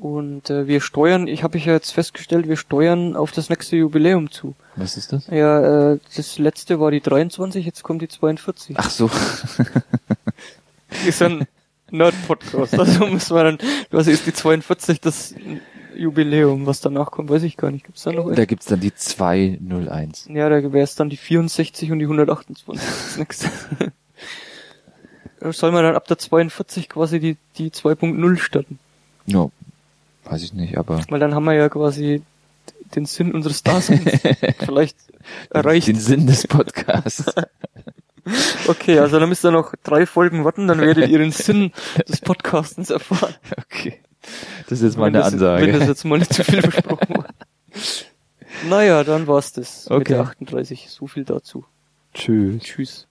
Und äh, wir steuern, ich habe ich ja jetzt festgestellt, wir steuern auf das nächste Jubiläum zu. Was ist das? Ja, äh, das letzte war die 23, jetzt kommt die 42. Ach so. ist ein Nerd-Podcast. Also müssen wir dann, was ist die 42, das Jubiläum, was danach kommt, weiß ich gar nicht. Gibt's da noch Da eins? gibt's dann die 201. Ja, da wäre es dann die 64 und die 128. Das nächste. Soll man dann ab der 42 quasi die, die 2.0 starten? Ja, weiß ich nicht, aber Weil dann haben wir ja quasi den Sinn unseres Daseins vielleicht erreicht. den Sinn des Podcasts. Okay, also dann müsst ihr noch drei Folgen warten, dann werdet ihr den Sinn des Podcastens erfahren. Okay. Das ist jetzt mal eine Ansage. Wenn das jetzt mal nicht zu viel versprochen war. Naja, dann war's das mit Okay. der 38. So viel dazu. Tschüss. Tschüss.